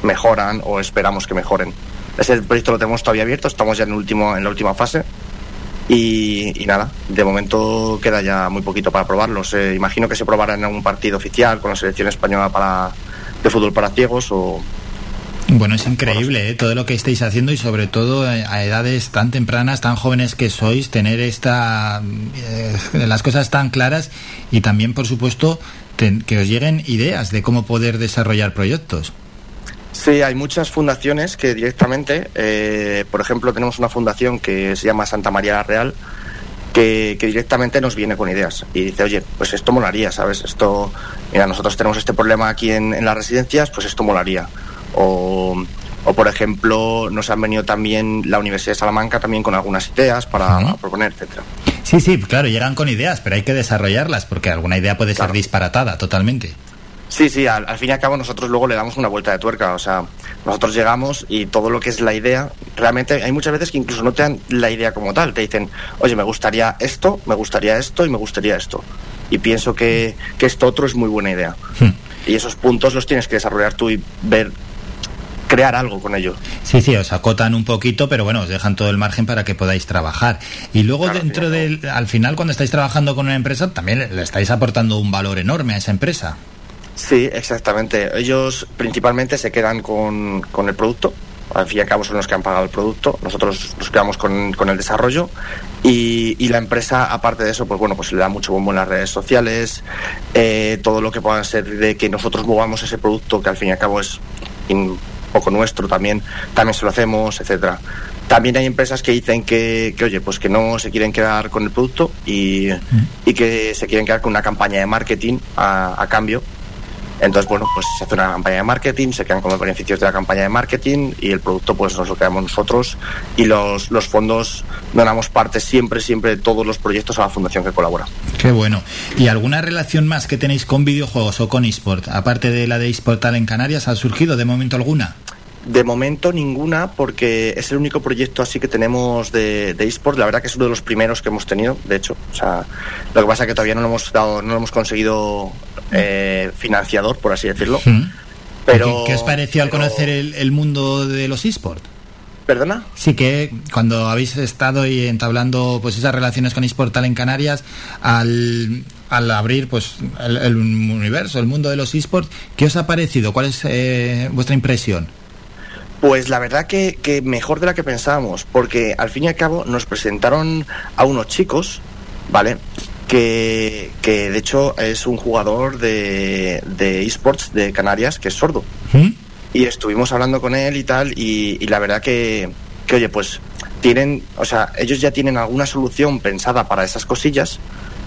mejoran o esperamos que mejoren. Ese proyecto lo tenemos todavía abierto, estamos ya en, último, en la última fase. Y, nada, de momento queda ya muy poquito para probarlo. Imagino que se probará en algún partido oficial con la selección española para, de fútbol para ciegos o, Bueno, es increíble ¿eh? todo lo que estáis haciendo y sobre todo a edades tan tempranas, tan jóvenes que sois, tener esta eh, las cosas tan claras y también, por supuesto, ten- que os lleguen ideas de cómo poder desarrollar proyectos. Sí, hay muchas fundaciones que directamente, eh, por ejemplo, tenemos una fundación que se llama Santa María la Real, que, que directamente nos viene con ideas y dice, oye, pues esto molaría, ¿sabes? Esto, mira, nosotros tenemos este problema aquí en, en las residencias, pues esto molaría. O, o, por ejemplo, nos han venido también la Universidad de Salamanca también con algunas ideas para, para proponer, etcétera. Sí, sí, claro, llegan con ideas, pero hay que desarrollarlas porque alguna idea puede ser disparatada totalmente. Sí, sí, al, al fin y al cabo nosotros luego le damos una vuelta de tuerca, o sea, nosotros llegamos y todo lo que es la idea, realmente hay muchas veces que incluso no te dan la idea como tal, te dicen, oye, me gustaría esto, me gustaría esto y me gustaría esto. Y pienso que, que esto otro es muy buena idea. Y esos puntos los tienes que desarrollar tú y ver, crear algo con ello. Sí, sí, os acotan un poquito, pero bueno, os dejan todo el margen para que podáis trabajar. Y luego dentro del, al final cuando estáis trabajando con una empresa, también le estáis aportando un valor enorme a esa empresa. Sí, exactamente. Ellos principalmente se quedan con, con el producto. Al fin y al cabo son los que han pagado el producto. Nosotros nos quedamos con, con el desarrollo. Y, y la empresa, aparte de eso, pues bueno, pues le da mucho bombo en las redes sociales. eh, todo lo que pueda ser de que nosotros movamos ese producto, que al fin y al cabo es un poco nuestro también, también se lo hacemos, etcétera. También hay empresas que dicen que, que, oye, pues que no se quieren quedar con el producto y, y que se quieren quedar con una campaña de marketing a, a cambio. Entonces, bueno, pues se hace una campaña de marketing, se quedan con los beneficios de la campaña de marketing y el producto pues nos lo quedamos nosotros y los, los fondos donamos parte siempre, siempre de todos los proyectos a la fundación que colabora. Qué bueno. ¿Y alguna relación más que tenéis con videojuegos o con eSport? Aparte de la de eSportal en Canarias, ¿ha surgido de momento alguna? De momento ninguna, porque es el único proyecto así que tenemos de, de eSport. La verdad que es uno de los primeros que hemos tenido, de hecho. O sea, lo que pasa es que todavía no lo hemos dado, no lo hemos conseguido eh, financiador, por así decirlo. Pero, ¿Qué, qué os pareció al conocer el, el mundo de los eSports? ¿Perdona? Sí que cuando habéis estado y entablando pues esas relaciones con eSportal en Canarias, al, al abrir pues el, el universo, el mundo de los eSports, ¿qué os ha parecido? ¿Cuál es eh, vuestra impresión? Pues la verdad que, que mejor de la que pensábamos, porque al fin y al cabo nos presentaron a unos chicos, ¿vale? Que, que de hecho es un jugador de, de esports de Canarias que es sordo. y estuvimos hablando con él y tal, y, y la verdad que, que, oye, pues tienen, o sea, ellos ya tienen alguna solución pensada para esas cosillas,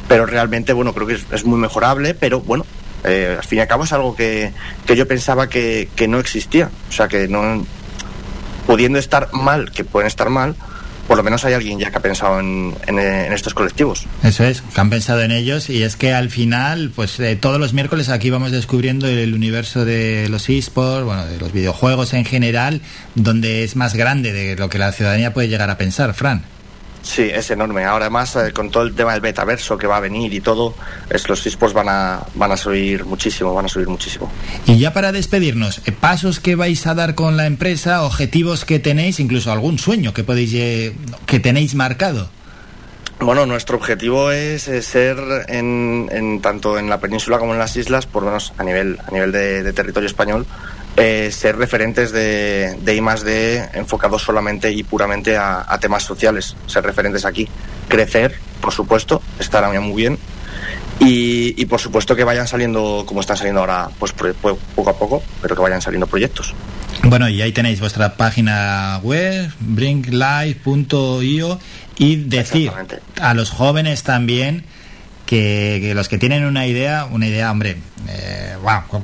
pero realmente, bueno, creo que es, es muy mejorable, pero bueno, eh, al fin y al cabo es algo que, que yo pensaba que, que no existía, o sea, que no, pudiendo estar mal, que pueden estar mal, por lo menos hay alguien ya que ha pensado en, en, en estos colectivos. Eso es, que han pensado en ellos y es que al final, pues eh, todos los miércoles aquí vamos descubriendo el universo de los esports, bueno, de los videojuegos en general, donde es más grande de lo que la ciudadanía puede llegar a pensar, Fran. Sí, es enorme. Ahora más eh, con todo el tema del metaverso que va a venir y todo, es, los esports van a, van a subir muchísimo, van a subir muchísimo. Y ya para despedirnos, eh, pasos que vais a dar con la empresa, objetivos que tenéis, incluso algún sueño que podéis eh, que tenéis marcado. Bueno, nuestro objetivo es, es ser en, en, tanto en la península como en las islas, por lo menos a nivel, a nivel de, de territorio español, eh, ser referentes de, de I más D enfocados solamente y puramente a, a, temas sociales, ser referentes aquí, crecer, por supuesto, estará muy bien. Y, y, por supuesto que vayan saliendo, como están saliendo ahora, pues poco a poco, pero que vayan saliendo proyectos. Bueno, y ahí tenéis vuestra página web, brinklife.io, y decir a los jóvenes también que, los que tienen una idea, una idea, hombre, eh,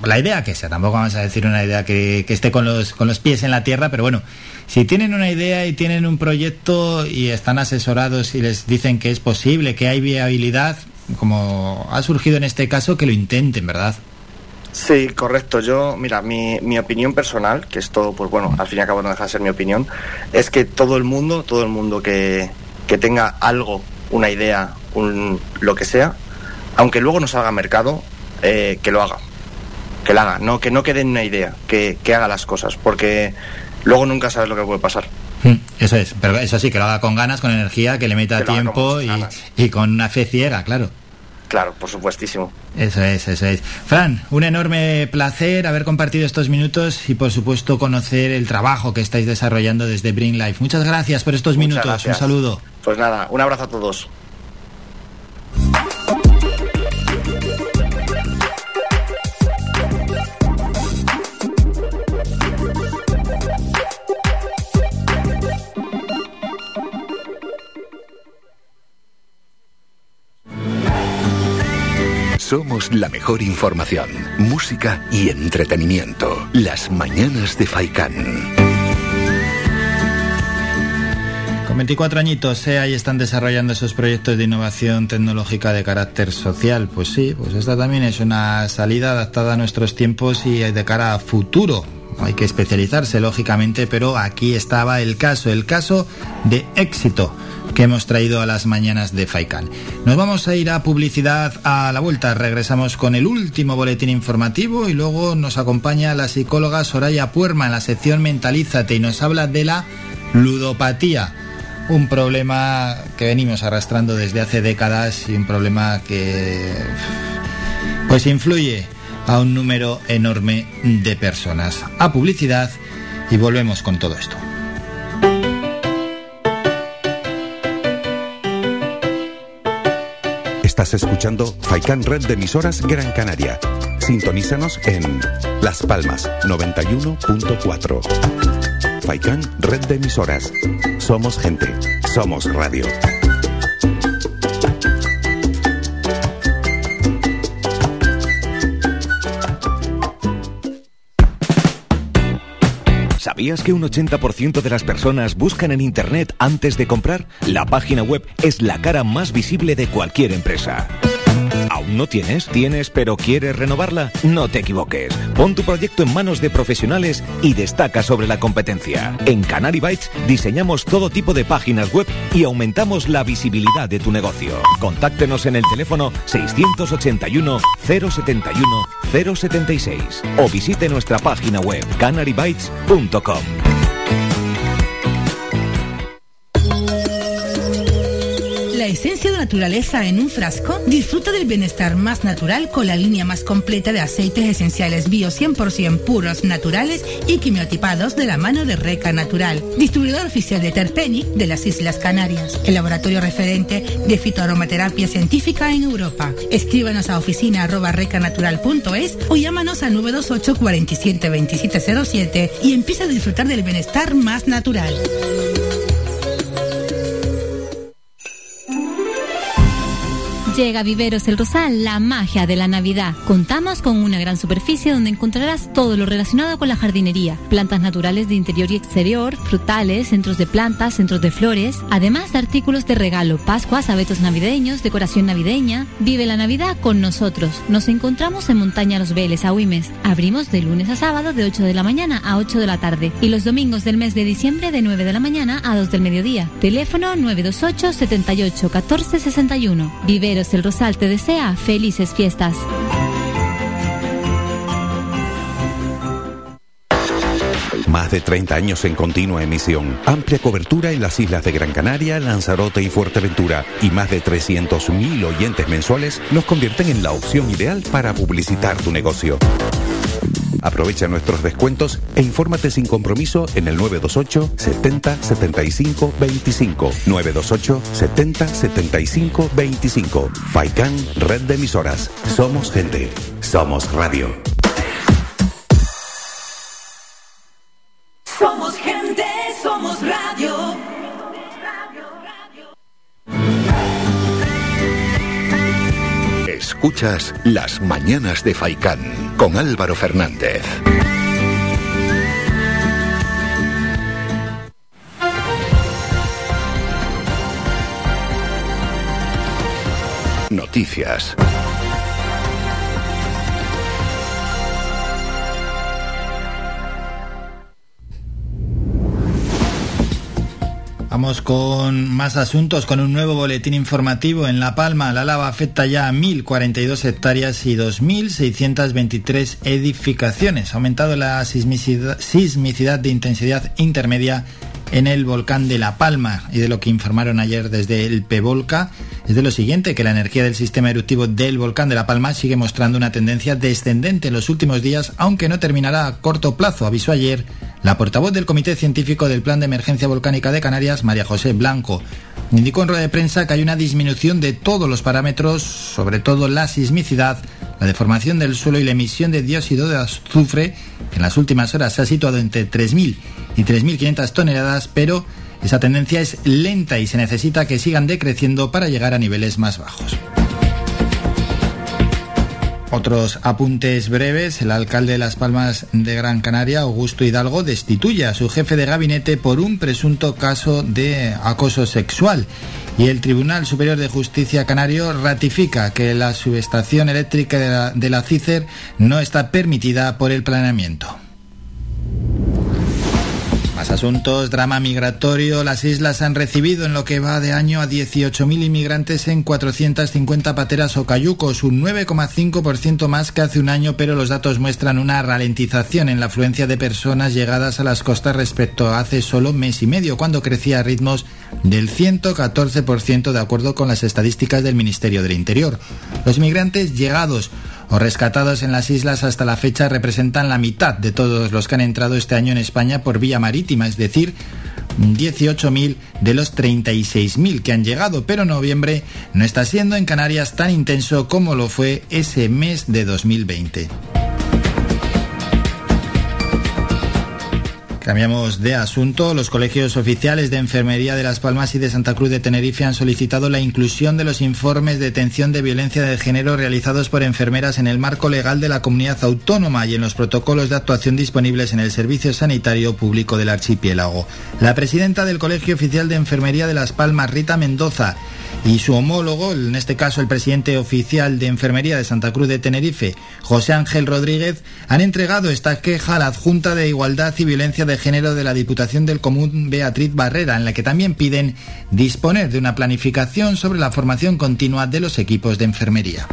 la idea que sea, tampoco vamos a decir una idea que, esté con los, con los pies en la tierra, pero bueno, si tienen una idea y tienen un proyecto y están asesorados y les dicen que es posible, que hay viabilidad, como ha surgido en este caso, que lo intenten, ¿verdad? Sí, correcto. Yo, mira, mi, mi opinión personal, que esto, pues bueno, al fin y al cabo no deja de ser mi opinión, es que todo el mundo, todo el mundo que, que tenga algo, una idea, un, lo que sea, aunque luego no salga a mercado, eh, que lo haga. Que lo haga, no, que no quede en una idea, que, que haga las cosas, porque luego nunca sabes lo que puede pasar. Eso es, pero eso sí, que lo haga con ganas, con energía, que le meta que tiempo y, y, con una fe ciega, claro. Claro, por supuestísimo. Eso es, eso es. Fran, un enorme placer haber compartido estos minutos y por supuesto conocer el trabajo que estáis desarrollando desde Bring Life. Muchas gracias por estos Muchas minutos. Gracias. Un saludo. Pues nada, un abrazo a todos. Somos la mejor información, música y entretenimiento. Las mañanas de Faikán. Con 24 añitos, ¿eh? ahí están desarrollando esos proyectos de innovación tecnológica de carácter social. Pues sí, pues esta también es una salida adaptada a nuestros tiempos y de cara a futuro. Hay que especializarse, lógicamente, pero aquí estaba el caso, el caso de éxito que hemos traído a las mañanas de Faikan. Nos vamos a ir a publicidad a la vuelta. Regresamos con el último boletín informativo y luego nos acompaña la psicóloga Soraya Puerma en la sección Mentalízate y nos habla de la ludopatía. Un problema que venimos arrastrando desde hace décadas y un problema que pues influye a un número enorme de personas. A publicidad y volvemos con todo esto. Estás escuchando Faikan Red de emisoras Gran Canaria. Sintonízanos en Las Palmas 91.4. Faikan Red de emisoras. Somos gente. Somos radio. ¿Sabías que un 80% de las personas buscan en Internet antes de comprar? La página web es la cara más visible de cualquier empresa. ¿Aún no tienes? ¿Tienes pero quieres renovarla? No te equivoques. Pon tu proyecto en manos de profesionales y destaca sobre la competencia. En Canary Bytes diseñamos todo tipo de páginas web y aumentamos la visibilidad de tu negocio. Contáctenos en el teléfono 681 071 076 o visite nuestra página web canarybytes.com. esencia de naturaleza en un frasco? Disfruta del bienestar más natural con la línea más completa de aceites esenciales bio 100% puros, naturales y quimiotipados de la mano de Reca Natural, distribuidor oficial de Terpeni de las Islas Canarias, el laboratorio referente de fitoaromaterapia científica en Europa. Escríbanos a oficina arroba recanatural.es o llámanos al 928 47 2707 y empieza a disfrutar del bienestar más natural. Llega a Viveros El Rosal la magia de la Navidad. Contamos con una gran superficie donde encontrarás todo lo relacionado con la jardinería. Plantas naturales de interior y exterior, frutales, centros de plantas, centros de flores, además de artículos de regalo, pascuas, abetos navideños, decoración navideña. Vive la Navidad con nosotros. Nos encontramos en Montaña Los Veles, a Huimes. Abrimos de lunes a sábado de 8 de la mañana a 8 de la tarde y los domingos del mes de diciembre de 9 de la mañana a 2 del mediodía. Teléfono 928 78 14 61. Viveros el Rosal te desea felices fiestas. Más de 30 años en continua emisión, amplia cobertura en las islas de Gran Canaria, Lanzarote y Fuerteventura y más de 300.000 oyentes mensuales nos convierten en la opción ideal para publicitar tu negocio. Aprovecha nuestros descuentos e infórmate sin compromiso en el 928 70 75 25. 928 70 75 25. Faikan, red de emisoras. Somos gente. Somos radio. Escuchas Las Mañanas de Faicán con Álvaro Fernández. Noticias. Vamos con más asuntos, con un nuevo boletín informativo. En La Palma, la lava afecta ya a 1.042 hectáreas y 2.623 edificaciones. Ha aumentado la sismicidad, sismicidad de intensidad intermedia en el volcán de La Palma y de lo que informaron ayer desde el PEVOLCA es de lo siguiente, que la energía del sistema eruptivo del volcán de La Palma sigue mostrando una tendencia descendente en los últimos días, aunque no terminará a corto plazo, avisó ayer la portavoz del Comité Científico del Plan de Emergencia Volcánica de Canarias, María José Blanco. Indicó en rueda de prensa que hay una disminución de todos los parámetros, sobre todo la sismicidad, la deformación del suelo y la emisión de dióxido de azufre, que en las últimas horas se ha situado entre 3.000 y 3.500 toneladas, pero esa tendencia es lenta y se necesita que sigan decreciendo para llegar a niveles más bajos. Otros apuntes breves. El alcalde de Las Palmas de Gran Canaria, Augusto Hidalgo, destituye a su jefe de gabinete por un presunto caso de acoso sexual. Y el Tribunal Superior de Justicia Canario ratifica que la subestación eléctrica de la, de la CICER no está permitida por el planeamiento. Asuntos, drama migratorio. Las islas han recibido en lo que va de año a 18.000 inmigrantes en 450 pateras o cayucos, un 9,5% más que hace un año, pero los datos muestran una ralentización en la afluencia de personas llegadas a las costas respecto a hace solo mes y medio, cuando crecía a ritmos del 114% de acuerdo con las estadísticas del Ministerio del Interior. Los migrantes llegados o rescatados en las islas hasta la fecha representan la mitad de todos los que han entrado este año en España por vía marítima, es decir, 18.000 de los 36.000 que han llegado, pero noviembre no está siendo en Canarias tan intenso como lo fue ese mes de 2020. Cambiamos de asunto. Los colegios oficiales de enfermería de Las Palmas y de Santa Cruz de Tenerife han solicitado la inclusión de los informes de detención de violencia de género realizados por enfermeras en el marco legal de la comunidad autónoma y en los protocolos de actuación disponibles en el Servicio Sanitario Público del Archipiélago. La presidenta del Colegio Oficial de Enfermería de Las Palmas, Rita Mendoza, y su homólogo, en este caso el presidente oficial de Enfermería de Santa Cruz de Tenerife, José Ángel Rodríguez, han entregado esta queja a la adjunta de Igualdad y Violencia de Género de la Diputación del Común Beatriz Barrera, en la que también piden disponer de una planificación sobre la formación continua de los equipos de enfermería.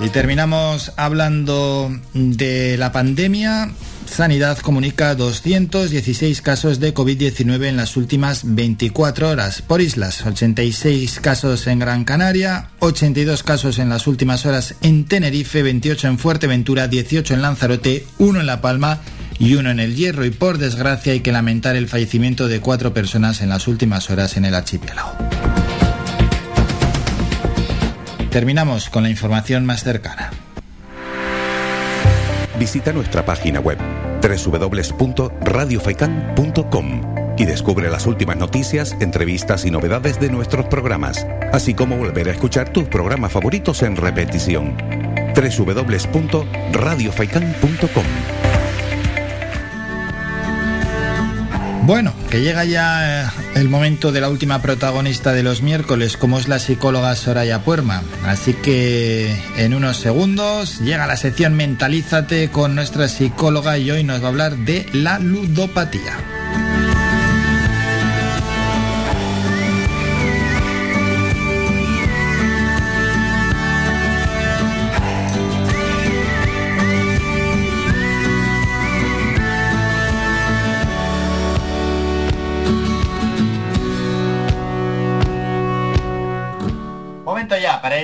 Y terminamos hablando de la pandemia Sanidad comunica 216 casos de COVID-19 en las últimas 24 horas. Por islas, 86 casos en Gran Canaria, 82 casos en las últimas horas en Tenerife, 28 en Fuerteventura, 18 en Lanzarote, 1 en La Palma y uno en el Hierro. Y por desgracia hay que lamentar el fallecimiento de cuatro personas en las últimas horas en el archipiélago. Terminamos con la información más cercana. Visita nuestra página web www.radiofaikan.com y descubre las últimas noticias, entrevistas y novedades de nuestros programas, así como volver a escuchar tus programas favoritos en repetición. www.radiofaikan.com Bueno, que llega ya eh, el momento de la última protagonista de los miércoles, como es la psicóloga Soraya Puerma. Así que en unos segundos llega la sección Mentalízate con nuestra psicóloga y hoy nos va a hablar de la ludopatía.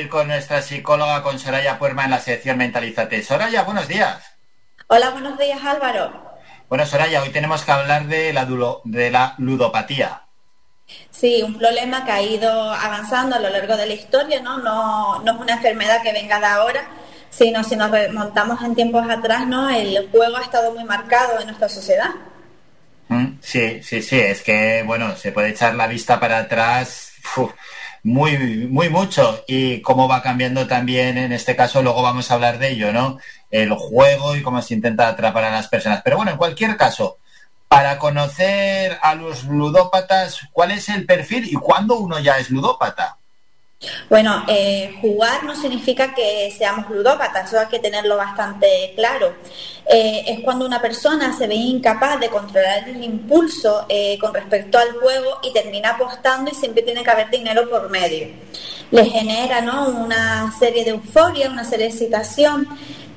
Ir con nuestra psicóloga, con Soraya Puerma en la sección Mentalízate. Soraya, buenos días. Hola, buenos días Álvaro. Bueno, Soraya, hoy tenemos que hablar de la, de la ludopatía. Sí, un problema que ha ido avanzando a lo largo de la historia, ¿no? No, no es una enfermedad que venga de ahora, sino si nos remontamos en tiempos atrás, ¿no? El juego ha estado muy marcado en nuestra sociedad. Mm, sí, sí, sí, es que, bueno, se puede echar la vista para atrás muy, muy mucho y cómo va cambiando también, en este caso, luego vamos a hablar de ello, ¿no? El juego y cómo se intenta atrapar a las personas. Pero bueno, en cualquier caso, para conocer a los ludópatas, ¿cuál es el perfil y cuándo uno ya es ludópata? Bueno, eh, jugar no significa que seamos ludópatas, eso hay que tenerlo bastante claro. Eh, es cuando una persona se ve incapaz de controlar el impulso eh, con respecto al juego y termina apostando y siempre tiene que haber dinero por medio. Le genera ¿no? una serie de euforia, una serie de excitación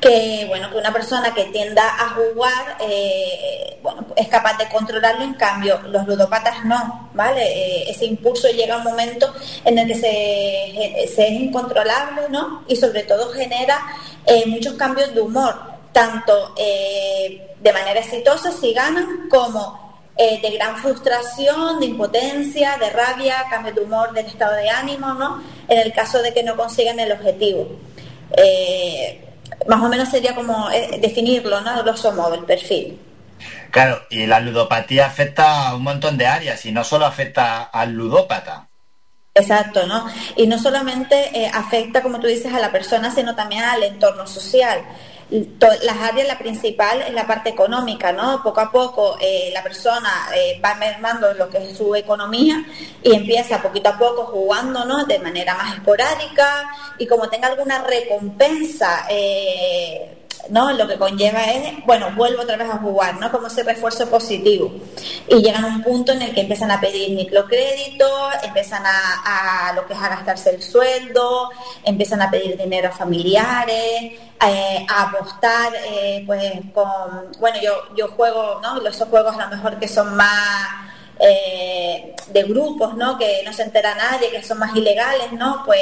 que bueno que una persona que tienda a jugar eh, bueno es capaz de controlarlo en cambio los ludópatas no vale eh, ese impulso llega a un momento en el que se, es incontrolable no y sobre todo genera eh, muchos cambios de humor tanto de manera exitosa si ganan como de gran frustración, de impotencia, de rabia, cambio de humor, del estado de ánimo, ¿no? En el caso de que no consigan el objetivo más o menos sería como eh, definirlo, ¿no? Grosso modo, el perfil. Claro, y la ludopatía afecta a un montón de áreas y no solo afecta al ludópata. Exacto, ¿no? Y no solamente eh, afecta, como tú dices, a la persona, sino también al entorno social las áreas, la principal es la parte económica, ¿no? Poco a poco eh, la persona eh, va mermando lo que es su economía y empieza poquito a poco jugando, ¿no? De manera más esporádica y como tenga alguna recompensa eh, ¿no? Lo que conlleva es, bueno, vuelvo otra vez a jugar, ¿no? Como ese refuerzo positivo. Y llegan a un punto en el que empiezan a pedir microcrédito, empiezan a, lo que es a gastarse el sueldo, empiezan a pedir dinero a familiares, eh, a apostar, eh, pues con, bueno, yo, yo juego, ¿no? Esos juegos a lo mejor que son más... Eh, de grupos, ¿no? Que no se entera nadie, que son más ilegales, ¿no? Pues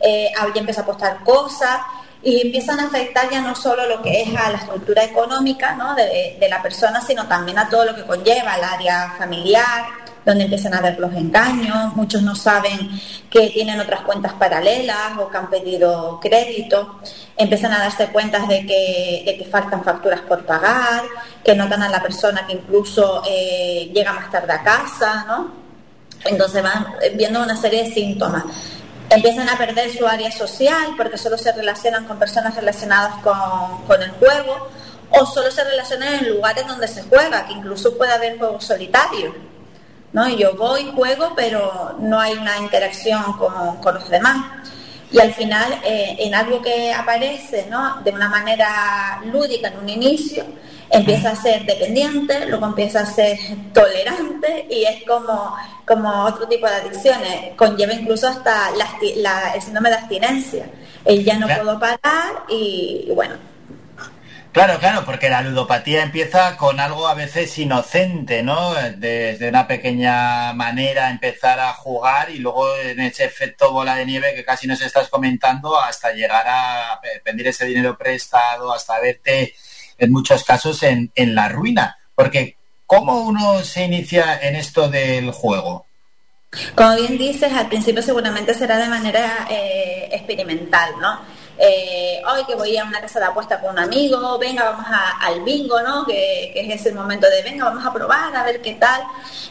eh, empieza a apostar cosas y empiezan a afectar ya no solo lo que es a la estructura económica de, la persona, sino también a todo lo que conlleva al área familiar, donde empiezan a ver los engaños, muchos no saben que tienen otras cuentas paralelas o que han pedido crédito, empiezan a darse cuenta de que, de que faltan facturas por pagar, que notan a la persona que incluso eh, llega más tarde a casa, ¿no? Entonces van viendo una serie de síntomas empiezan a perder su área social porque solo se relacionan con personas relacionadas con, el juego o solo se relacionan en lugares donde se juega, que incluso puede haber juegos solitarios. ¿no? Yo voy, juego, pero no hay una interacción con, con los demás. Y al final, eh, en algo que aparece ¿no? de una manera lúdica en un inicio, empieza a ser dependiente, luego empieza a ser tolerante y es como, como otro tipo de adicciones. Conlleva incluso hasta la, el síndrome de abstinencia. El ya no puedo parar y, bueno. Claro, claro, porque la ludopatía empieza con algo a veces inocente, ¿no? Desde una pequeña manera empezar a jugar y luego en ese efecto bola de nieve que casi nos estás comentando hasta llegar a pedir ese dinero prestado, hasta verte en muchos casos en, la ruina. Porque, ¿cómo uno se inicia en esto del juego? Como bien dices, al principio seguramente será de manera eh, experimental, ¿no? Eh, hoy que voy a una casa de apuesta con un amigo, venga, vamos al bingo, ¿no? Que, es ese momento de, venga, vamos a probar, a ver qué tal.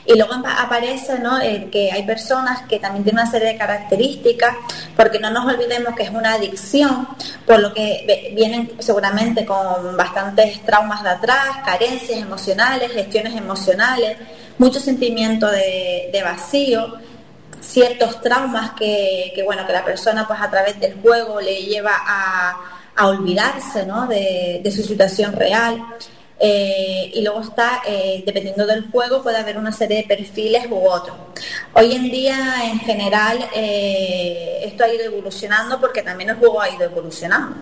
Y luego aparece, ¿no? que hay personas que también tienen una serie de características, porque no nos olvidemos que es una adicción, por lo que vienen seguramente con bastantes traumas de atrás, carencias emocionales, gestiones emocionales, mucho sentimiento de, de vacío ciertos traumas que, bueno, que la persona pues a través del juego le lleva a, olvidarse ¿no? de, su situación real. Eh, y luego está, eh, dependiendo del juego, puede haber una serie de perfiles u otros. Hoy en día, en general, eh, esto ha ido evolucionando porque también el juego ha ido evolucionando.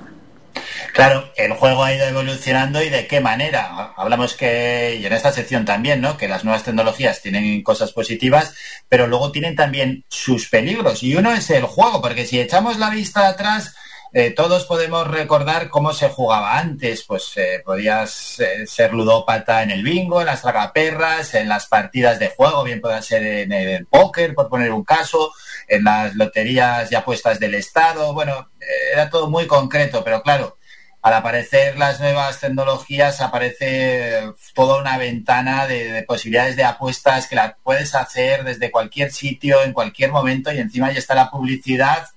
Claro, el juego ha ido evolucionando y de qué manera. Hablamos que, y en esta sección también, ¿no? Que las nuevas tecnologías tienen cosas positivas, pero luego tienen también sus peligros. Y uno es el juego, porque si echamos la vista atrás, eh, todos podemos recordar cómo se jugaba antes. Pues eh, podías eh, ser ludópata en el bingo, en las tragaperras, en las partidas de juego, bien pueda ser en el póker, por poner un caso, en las loterías y apuestas del Estado. Bueno, era todo muy concreto, pero claro, al aparecer las nuevas tecnologías aparece toda una ventana de, posibilidades de apuestas que la puedes hacer desde cualquier sitio, en cualquier momento y encima ya está la publicidad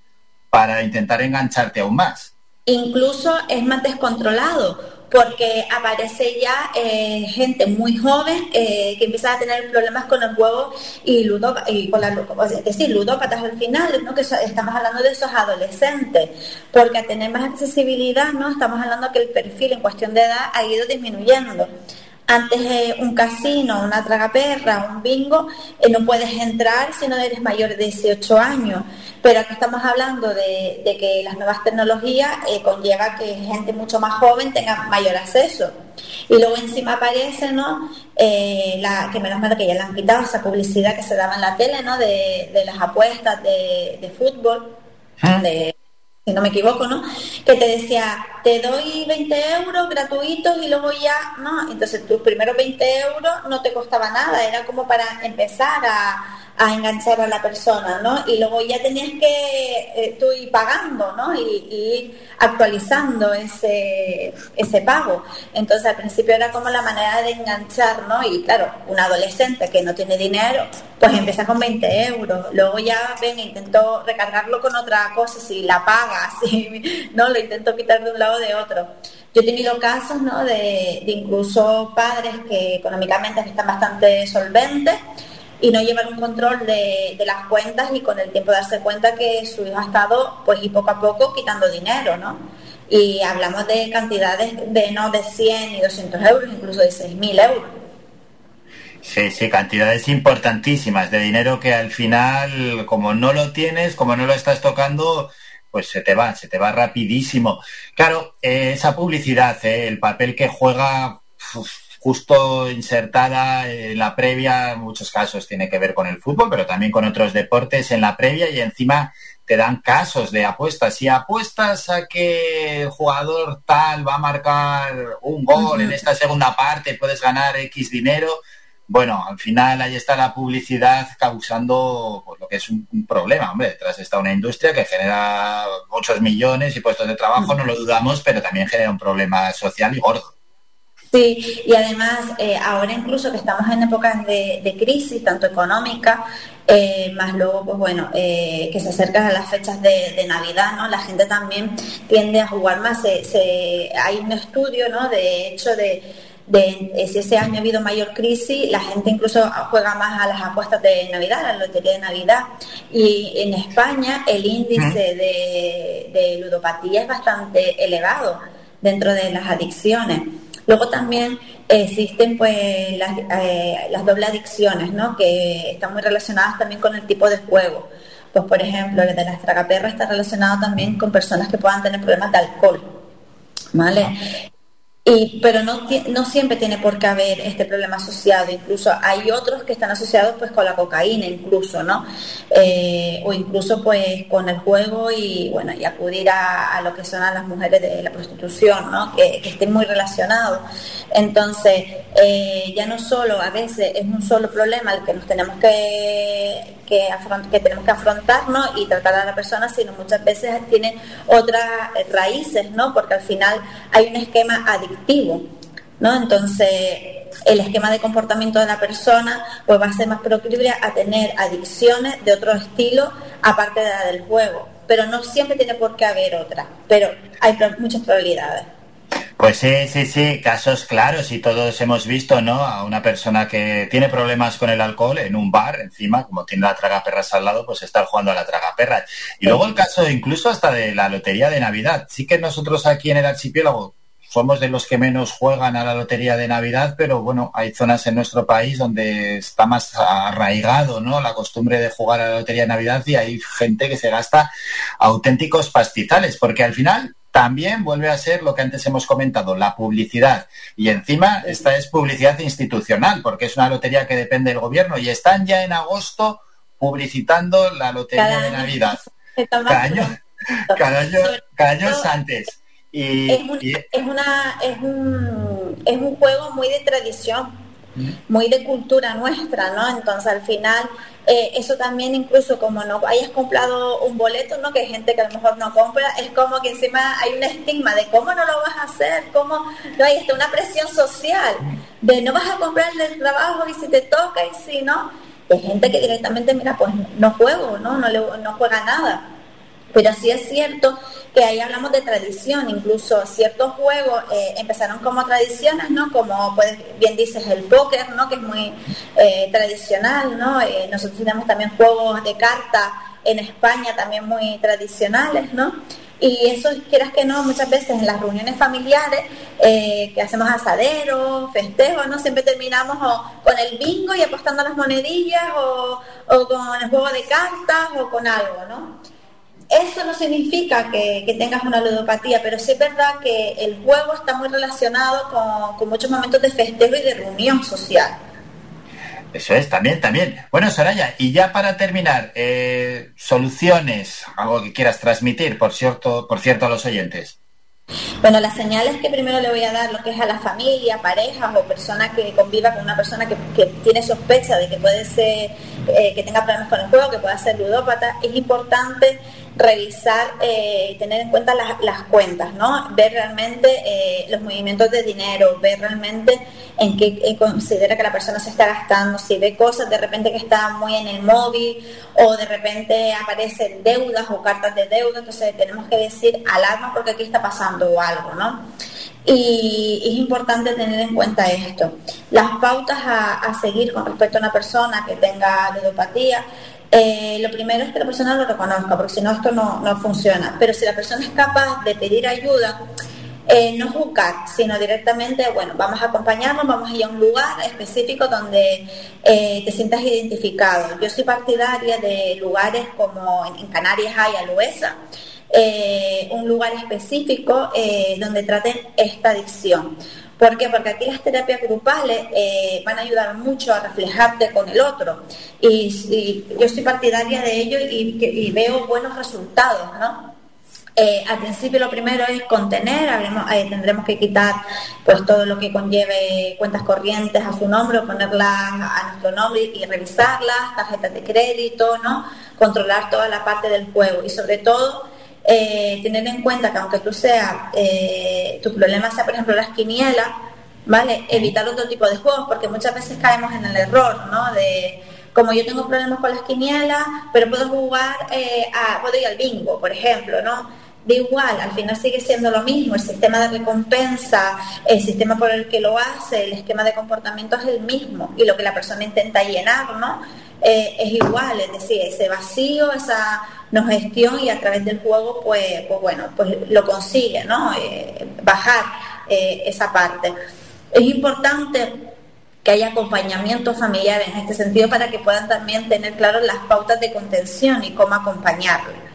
para intentar engancharte aún más. Incluso es más descontrolado porque aparece ya eh, gente muy joven eh, que empieza a tener problemas con el juego y, ludo, y con la, es decir, ludópatas al final, ¿no? que estamos hablando de esos adolescentes, porque a tener más accesibilidad, ¿no? estamos hablando que el perfil en cuestión de edad ha ido disminuyendo. Antes de un casino, una tragaperra, un bingo, eh, no puedes entrar si no eres mayor de 18 años. Pero aquí estamos hablando de, que las nuevas tecnologías eh, conlleva que gente mucho más joven tenga mayor acceso. Y luego encima aparece, ¿no? Eh, la, que menos mal que ya le han quitado esa publicidad que se daba en la tele, ¿no? De, las apuestas de, fútbol, ah. de si no me equivoco, ¿no? Que te decía, te doy 20 euros gratuitos y luego ya, ¿no? Entonces tus primeros 20 euros no te costaba nada, era como para empezar a, a enganchar a la persona, ¿no? Y luego ya tenías que eh, tú ir pagando, ¿no? Y, actualizando ese, ese pago. Entonces al principio era como la manera de enganchar, ¿no? Y claro, un adolescente que no tiene dinero, pues empieza con 20 euros. Luego ya, ven, intento recargarlo con otra cosa, si la pagas, si, ¿no? Lo intento quitar de un lado o de otro. Yo he tenido casos, ¿no? De, de incluso padres que económicamente están bastante solventes y no llevar un control de, las cuentas y con el tiempo darse cuenta que su hijo ha estado pues y poco a poco quitando dinero, ¿no? Y hablamos de cantidades de no de 100 y 200 euros, incluso de 6.000 euros. Sí, sí, cantidades importantísimas de dinero que al final, como no lo tienes, como no lo estás tocando, pues se te va, se te va rapidísimo. Claro, eh, esa publicidad, eh, el papel que juega justo insertada en la previa, en muchos casos tiene que ver con el fútbol, pero también con otros deportes en la previa y encima te dan casos de apuestas. Si apuestas a que el jugador tal va a marcar un gol en esta segunda parte, puedes ganar X dinero. Bueno, al final ahí está la publicidad causando pues, lo que es un, problema. Hombre, detrás está una industria que genera muchos millones y puestos de trabajo, no lo dudamos, pero también genera un problema social y gordo. Sí, y además eh, ahora incluso que estamos en épocas de, crisis, tanto económica, eh, más luego, pues bueno, eh, que se acercan a las fechas de, Navidad, ¿no? La gente también tiende a jugar más. Se, hay un estudio, ¿no? De hecho, de, si ese año ha habido mayor crisis, la gente incluso juega más a las apuestas de Navidad, a la lotería de Navidad. Y en España el índice de, de ludopatía es bastante elevado dentro de las adicciones. Luego también existen pues las, eh, las doble adicciones, ¿no? Que están muy relacionadas también con el tipo de juego. Pues por ejemplo, el de las tragaperras está relacionado también con personas que puedan tener problemas de alcohol, ¿vale? Y, pero no, no siempre tiene por qué haber este problema asociado, incluso hay otros que están asociados pues con la cocaína incluso, ¿no? Eh, o incluso pues con el juego y bueno, y acudir a, lo que son a las mujeres de la prostitución, ¿no? Que, que estén muy relacionados. Entonces, eh, ya no solo a veces es un solo problema el que nos tenemos que, que, que tenemos que afrontar ¿no? y tratar a la persona, sino muchas veces tiene otras raíces, ¿no? Porque al final hay un esquema adictivo, ¿no? Entonces, el esquema de comportamiento de la persona pues va a ser más proclive a tener adicciones de otro estilo aparte de la del juego, pero no siempre tiene por qué haber otra, pero hay muchas probabilidades. Pues sí, sí, sí, casos claros y todos hemos visto, ¿no? A una persona que tiene problemas con el alcohol en un bar, encima, como tiene la tragaperras al lado, pues estar jugando a la tragaperras. Y luego el caso incluso hasta de la lotería de Navidad. Sí que nosotros aquí en el archipiélago somos de los que menos juegan a la lotería de Navidad, pero bueno, hay zonas en nuestro país donde está más arraigado, ¿no? La costumbre de jugar a la lotería de Navidad y hay gente que se gasta auténticos pastizales, porque al final también vuelve a ser lo que antes hemos comentado, la publicidad. Y encima esta es publicidad institucional, porque es una lotería que depende del gobierno y están ya en agosto publicitando la lotería de Navidad. Cada año, cada año, cada año es antes. Y, es, una, es, un, es un juego muy de tradición. Muy de cultura nuestra, ¿no? Entonces al final eh, eso también incluso como no hayas comprado un boleto, ¿no? Que hay gente que a lo mejor no compra, es como que encima hay un estigma de cómo no lo vas a hacer, cómo no hay hasta una presión social de no vas a comprar el trabajo y si te toca y si no, hay gente que directamente mira pues no juego, ¿no? No, le, no juega nada. Pero sí es cierto que ahí hablamos de tradición, incluso ciertos juegos eh, empezaron como tradiciones, ¿no? Como pues bien dices el póker, ¿no? Que es muy eh, tradicional, ¿no? Eh, nosotros tenemos también juegos de carta en España también muy tradicionales, ¿no? Y eso, quieras que no, muchas veces en las reuniones familiares que hacemos asaderos, festejos, ¿no? Siempre terminamos con el bingo y apostando las monedillas o, o con el juego de cartas o con algo, ¿no? Eso no significa que, tengas una ludopatía, pero sí es verdad que el juego está muy relacionado con, muchos momentos de festejo y de reunión social. Eso es, también, también. Bueno, Soraya, y ya para terminar, eh, soluciones, algo que quieras transmitir, por cierto, por cierto, a los oyentes. Bueno, las señales que primero le voy a dar, lo que es a la familia, parejas o persona que conviva con una persona que, tiene sospecha de que puede ser, eh, que tenga problemas con el juego, que pueda ser ludópata, es importante revisar eh, tener en cuenta las, cuentas, ¿no? Ver realmente eh, los movimientos de dinero, ver realmente en qué considera que la persona se está gastando, si ve cosas de repente que está muy en el móvil o de repente aparecen deudas o cartas de deuda, entonces tenemos que decir alarma porque aquí está pasando algo, ¿no? Y es importante tener en cuenta esto. Las pautas a, a seguir con respecto a una persona que tenga ludopatía eh, lo primero es que la persona lo reconozca, porque si no esto no, no funciona. Pero si la persona es capaz de pedir ayuda, eh, no juzgar, sino directamente, bueno, vamos a acompañarnos, vamos a ir a un lugar específico donde eh, te sientas identificado. Yo soy partidaria de lugares como en, Canarias hay Aluesa, un lugar específico donde traten esta adicción. ¿Por qué? Porque aquí las terapias grupales eh, van a ayudar mucho a reflejarte con el otro. Y, yo soy partidaria de ello y, veo buenos resultados, ¿no? Eh, al principio lo primero es contener, eh, tendremos que quitar pues todo lo que conlleve cuentas corrientes a su nombre, ponerlas a nuestro nombre y, revisarlas, tarjetas de crédito, ¿no? Controlar toda la parte del juego y sobre todo eh, tener en cuenta que aunque tú seas, eh, tu problema sea por ejemplo las quinielas, ¿vale? Evitar otro tipo de juegos, porque muchas veces caemos en el error, ¿no? De, como yo tengo problemas con las quinielas, pero puedo jugar, eh, a, puedo ir al bingo, por ejemplo, ¿no? De igual, al final sigue siendo lo mismo, el sistema de recompensa, el sistema por el que lo hace, el esquema de comportamiento es el mismo y lo que la persona intenta llenar, ¿no? Es igual, es decir, ese vacío, esa no gestión y a través del juego, pues, pues bueno, pues lo consigue, ¿no? Eh, bajar eh, esa parte. Es importante que haya acompañamiento familiar en este sentido para que puedan también tener claro las pautas de contención y cómo acompañarle.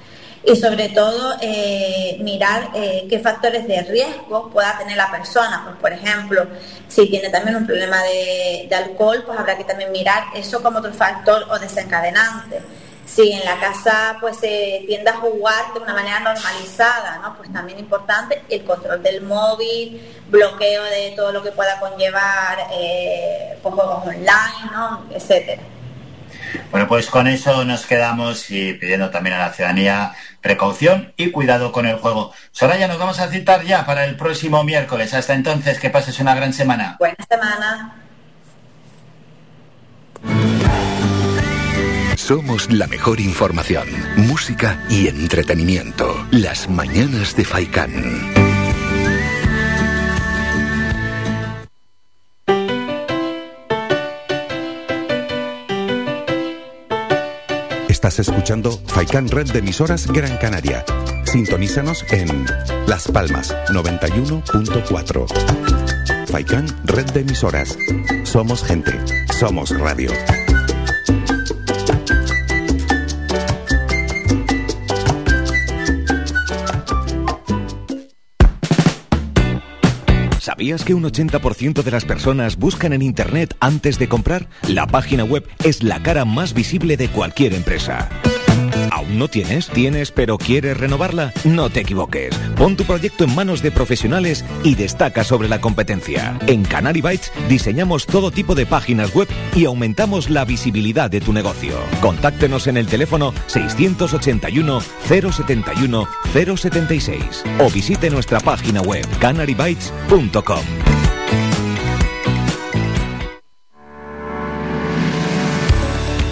Y sobre todo eh, mirar eh, qué factores de riesgo pueda tener la persona. Pues, por ejemplo, si tiene también un problema de, alcohol, pues habrá que también mirar eso como otro factor o desencadenante si en la casa pues se tiende a jugar de una manera normalizada, ¿no? Pues también importante el control del móvil, bloqueo de todo lo que pueda conllevar eh, pues, juegos online, ¿no? etcétera. Bueno, pues con eso nos quedamos y pidiendo también a la ciudadanía precaución y cuidado con el juego. Soraya, nos vamos a citar ya para el próximo miércoles. Hasta entonces, que pases una gran semana. Buena semana. Somos la mejor información, música y entretenimiento. Las mañanas de Faikán. Estás escuchando Faikán Red de Emisoras Gran Canaria. Sintonízanos en Las Palmas 91.4. Faikán Red de Emisoras. Somos gente. Somos radio. ¿Sabías que un 80% de las personas buscan en Internet antes de comprar? La página web es la cara más visible de cualquier empresa. ¿Aún no tienes? ¿Tienes pero quieres renovarla? No te equivoques. Pon tu proyecto en manos de profesionales y destaca sobre la competencia. En Canary Bytes diseñamos todo tipo de páginas web y aumentamos la visibilidad de tu negocio. Contáctenos en el teléfono 681 071 076 o visite nuestra página web canarybytes.com.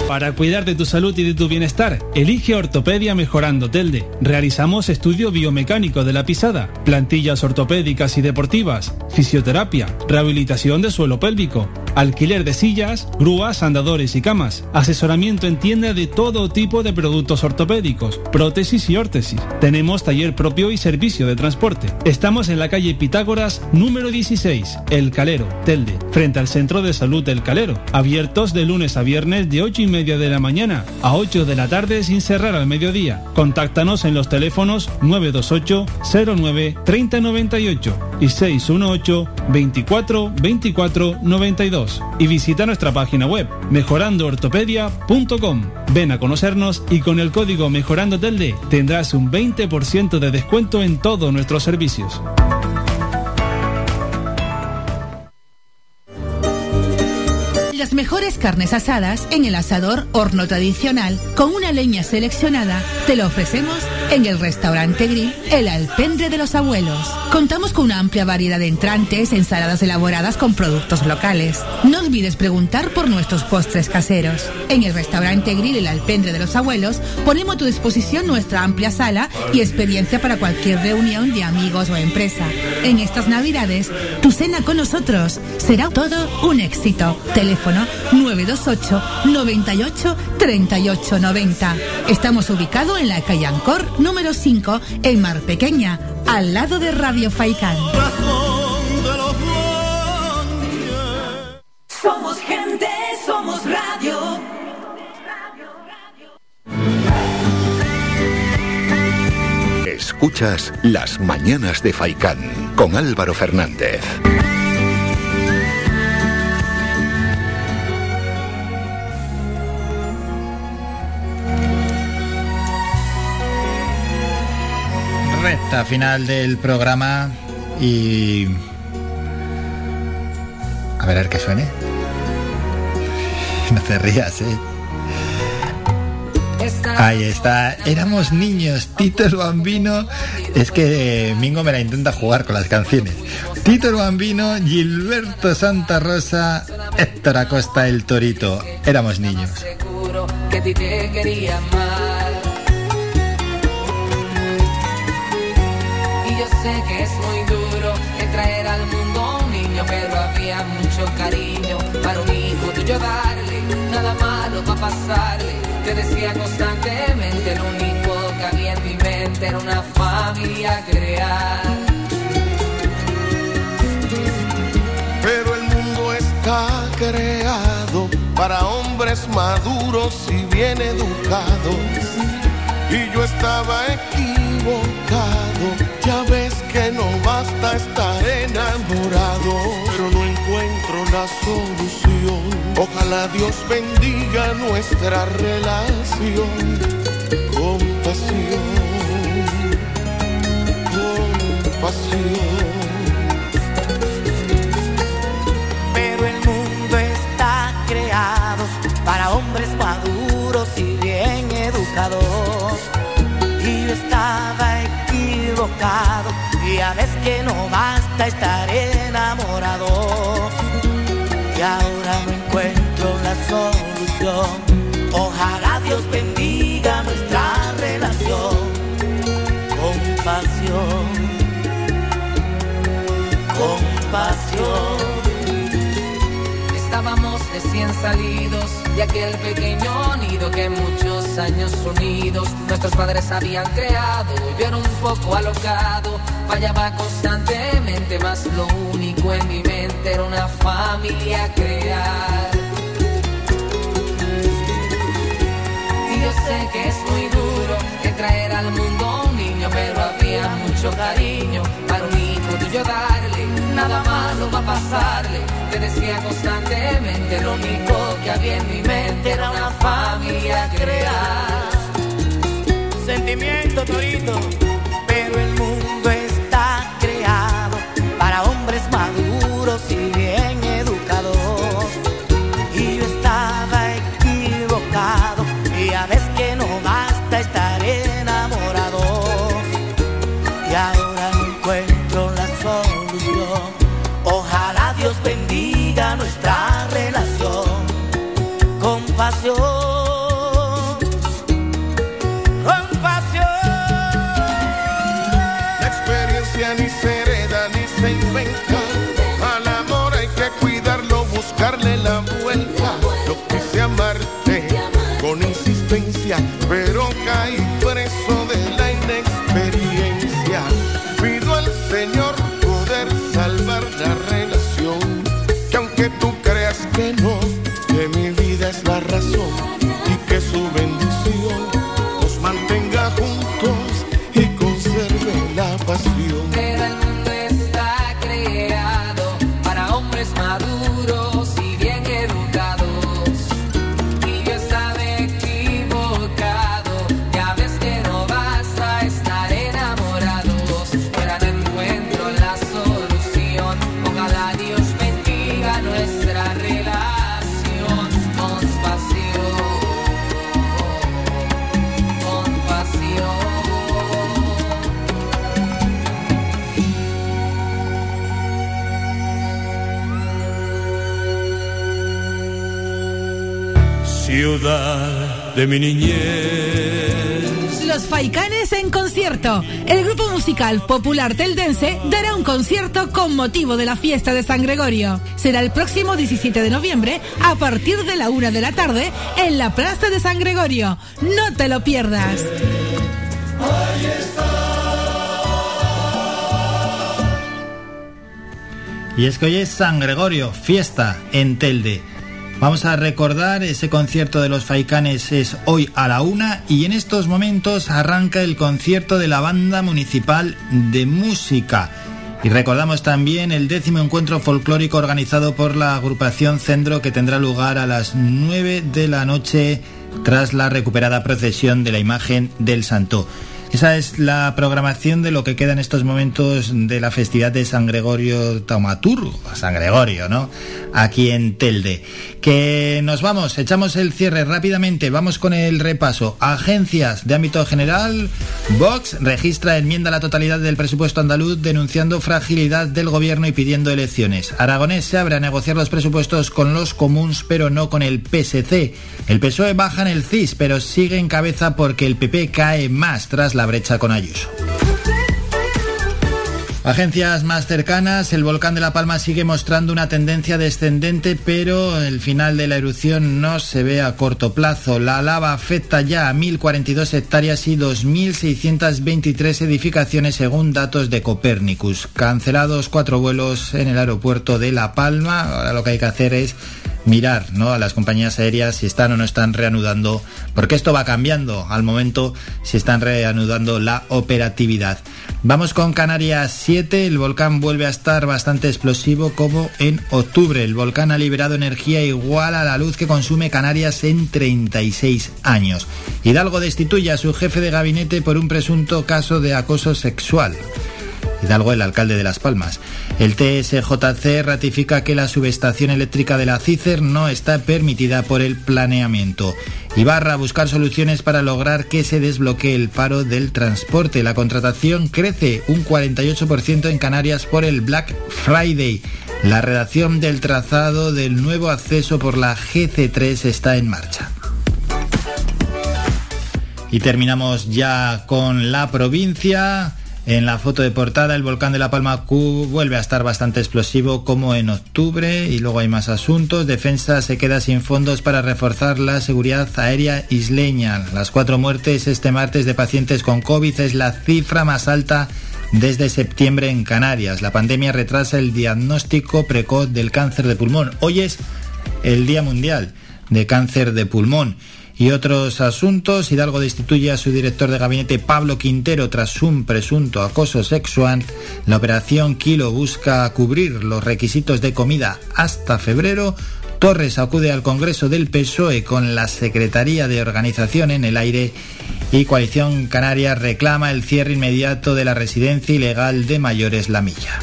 Para cuidar de tu salud y de tu bienestar, elige Ortopedia Mejorando Telde. Realizamos estudio biomecánico de la pisada, plantillas ortopédicas y deportivas, fisioterapia, rehabilitación de suelo pélvico, alquiler de sillas, grúas, andadores y camas, asesoramiento en tienda de todo tipo de productos ortopédicos, prótesis y órtesis. Tenemos taller propio y servicio de transporte. Estamos en la calle Pitágoras número 16, El Calero, Telde, frente al Centro de Salud del Calero, abiertos de lunes a viernes de 8 y media de la mañana a 8 de la tarde sin cerrar al mediodía. Contáctanos en los teléfonos 928 09 3098 y 618 24 24 92 y visita nuestra página web mejorandoortopedia.com. Ven a conocernos y con el código Mejorando tendrás un 20% de descuento en todos nuestros servicios. Las mejores carnes asadas en el asador horno tradicional con una leña seleccionada. Te lo ofrecemos en el restaurante grill El Alpendre de los Abuelos. Contamos con una amplia variedad de entrantes, ensaladas elaboradas con productos locales. No olvides preguntar por nuestros postres caseros. En el restaurante grill El Alpendre de los Abuelos ponemos a tu disposición nuestra amplia sala y experiencia para cualquier reunión de amigos o empresa. En estas navidades, tu cena con nosotros será todo un éxito. Teléfono 928 98 38 90. Estamos ubicados en la calle Ancor número 5 en Mar Pequeña, al lado de Radio Faikán. Somos gente, somos radio. Escuchas Las Mañanas de Faikán con Álvaro Fernández. Recta final del programa y... A ver, a ver que suene. No te rías, ¿eh? Ahí está. Éramos niños. Tito el Bambino. Es que Mingo me la intenta jugar con las canciones. Tito el Bambino, Gilberto Santa Rosa, Héctor Acosta el Torito. Éramos niños. que te quería amar. Sé que es muy duro el traer al mundo un niño, pero había mucho cariño para un hijo tuyo darle, nada malo va a pasarle. Te decía constantemente, lo único que había en mi mente era una familia crear. Pero el mundo está creado para hombres maduros y bien educados. y yo estaba equivocado. Ya ves basta estar enamorado, pero no encuentro la solución. Ojalá Dios bendiga nuestra relación. Compasión, compasión. Pero el mundo está creado para hombres maduros y bien educados. Y yo estaba equivocado y a veces que no basta estar enamorado. Y ahora no encuentro la solución. Ojalá Dios bendiga nuestra relación. Compasión, compasión. Estábamos recién salidos de aquel pequeño nido que muchos años unidos nuestros padres habían creado. Yo era un poco alocado, fallaba constantemente, mas lo único en mi mente era una familia crear. Y yo sé que es muy duro que traer al mundo un niño, pero había mucho cariño para un hijo tuyo darle. Nada malo va a pasarle, te decía constantemente. Lo único que había en mi mente era una familia crear. Sentimiento, Torito, de mi niñez. Los Faicanes en concierto. El grupo musical popular teldense dará un concierto con motivo de la fiesta de San Gregorio. Será el próximo 17 de noviembre a partir de la una de la tarde en la Plaza de San Gregorio. No te lo pierdas. Y es que hoy es San Gregorio, fiesta en Telde. Vamos a recordar, ese concierto de los Faicanes es hoy a la una y en estos momentos arranca el concierto de la Banda Municipal de Música. Y recordamos también el décimo encuentro folclórico organizado por la agrupación Centro que tendrá lugar a las 9 de la noche tras la recuperada procesión de la imagen del Santo. Esa es la programación de lo que queda en estos momentos de la festividad de San Gregorio Taumaturgo, San Gregorio, ¿no? Aquí en Telde. Que nos vamos, echamos el cierre rápidamente, vamos con el repaso. Agencias de ámbito general, Vox registra enmienda a la totalidad del presupuesto andaluz denunciando fragilidad del gobierno y pidiendo elecciones. Aragonés se abre a negociar los presupuestos con los comuns, pero no con el PSC. El PSOE baja en el CIS, pero sigue en cabeza porque el PP cae más tras la brecha con Ayuso. Agencias más cercanas, el volcán de La Palma sigue mostrando una tendencia descendente, pero el final de la erupción no se ve a corto plazo. La lava afecta ya a 1.042 hectáreas y 2.623 edificaciones según datos de Copérnicus. Cancelados cuatro vuelos en el aeropuerto de La Palma. Ahora lo que hay que hacer es mirar ¿no? a las compañías aéreas si están o no están reanudando, porque esto va cambiando al momento si están reanudando la operatividad. Vamos con Canarias 7, el volcán vuelve a estar bastante explosivo como en octubre. El volcán ha liberado energía igual a la luz que consume Canarias en 36 años. Hidalgo destituye a su jefe de gabinete por un presunto caso de acoso sexual. Hidalgo, el alcalde de Las Palmas. El TSJC ratifica que la subestación eléctrica de la CICER no está permitida por el planeamiento. Ibarra a buscar soluciones para lograr que se desbloquee el paro del transporte. La contratación crece un 48% en Canarias por el Black Friday. La redacción del trazado del nuevo acceso por la GC3 está en marcha. Y terminamos ya con la provincia. En la foto de portada, el volcán de La Palma Q vuelve a estar bastante explosivo como en octubre y luego hay más asuntos. Defensa se queda sin fondos para reforzar la seguridad aérea isleña. Las cuatro muertes este martes de pacientes con COVID es la cifra más alta desde septiembre en Canarias. La pandemia retrasa el diagnóstico precoz del cáncer de pulmón. Hoy es el Día Mundial de Cáncer de Pulmón y otros asuntos. Hidalgo destituye a su director de gabinete Pablo Quintero tras un presunto acoso sexual. La operación Kilo busca cubrir los requisitos de comida hasta febrero. Torres acude al Congreso del PSOE con la Secretaría de Organización en el aire y Coalición Canaria reclama el cierre inmediato de la residencia ilegal de mayores La Milla.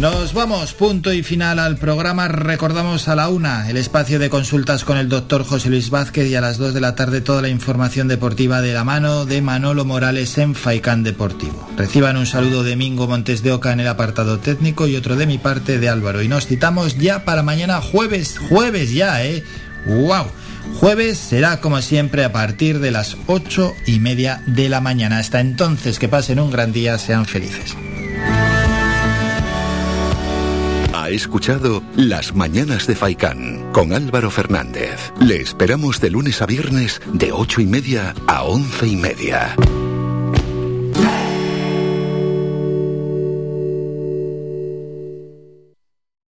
Nos vamos, punto y final al programa. Recordamos a la una el espacio de consultas con el doctor José Luis Vázquez y a las dos de la tarde toda la información deportiva de la mano de Manolo Morales en Faicán Deportivo. Reciban un saludo de Mingo Montes de Oca en el apartado técnico y otro de mi parte de Álvaro. Y nos citamos ya para mañana jueves, jueves ya, ¿eh? ¡Wow! Jueves será como siempre a partir de las ocho y media de la mañana. Hasta entonces, que pasen un gran día, sean felices. Ha escuchado Las Mañanas de Faicán con Álvaro Fernández. Le esperamos de lunes a viernes de ocho y media a once y media.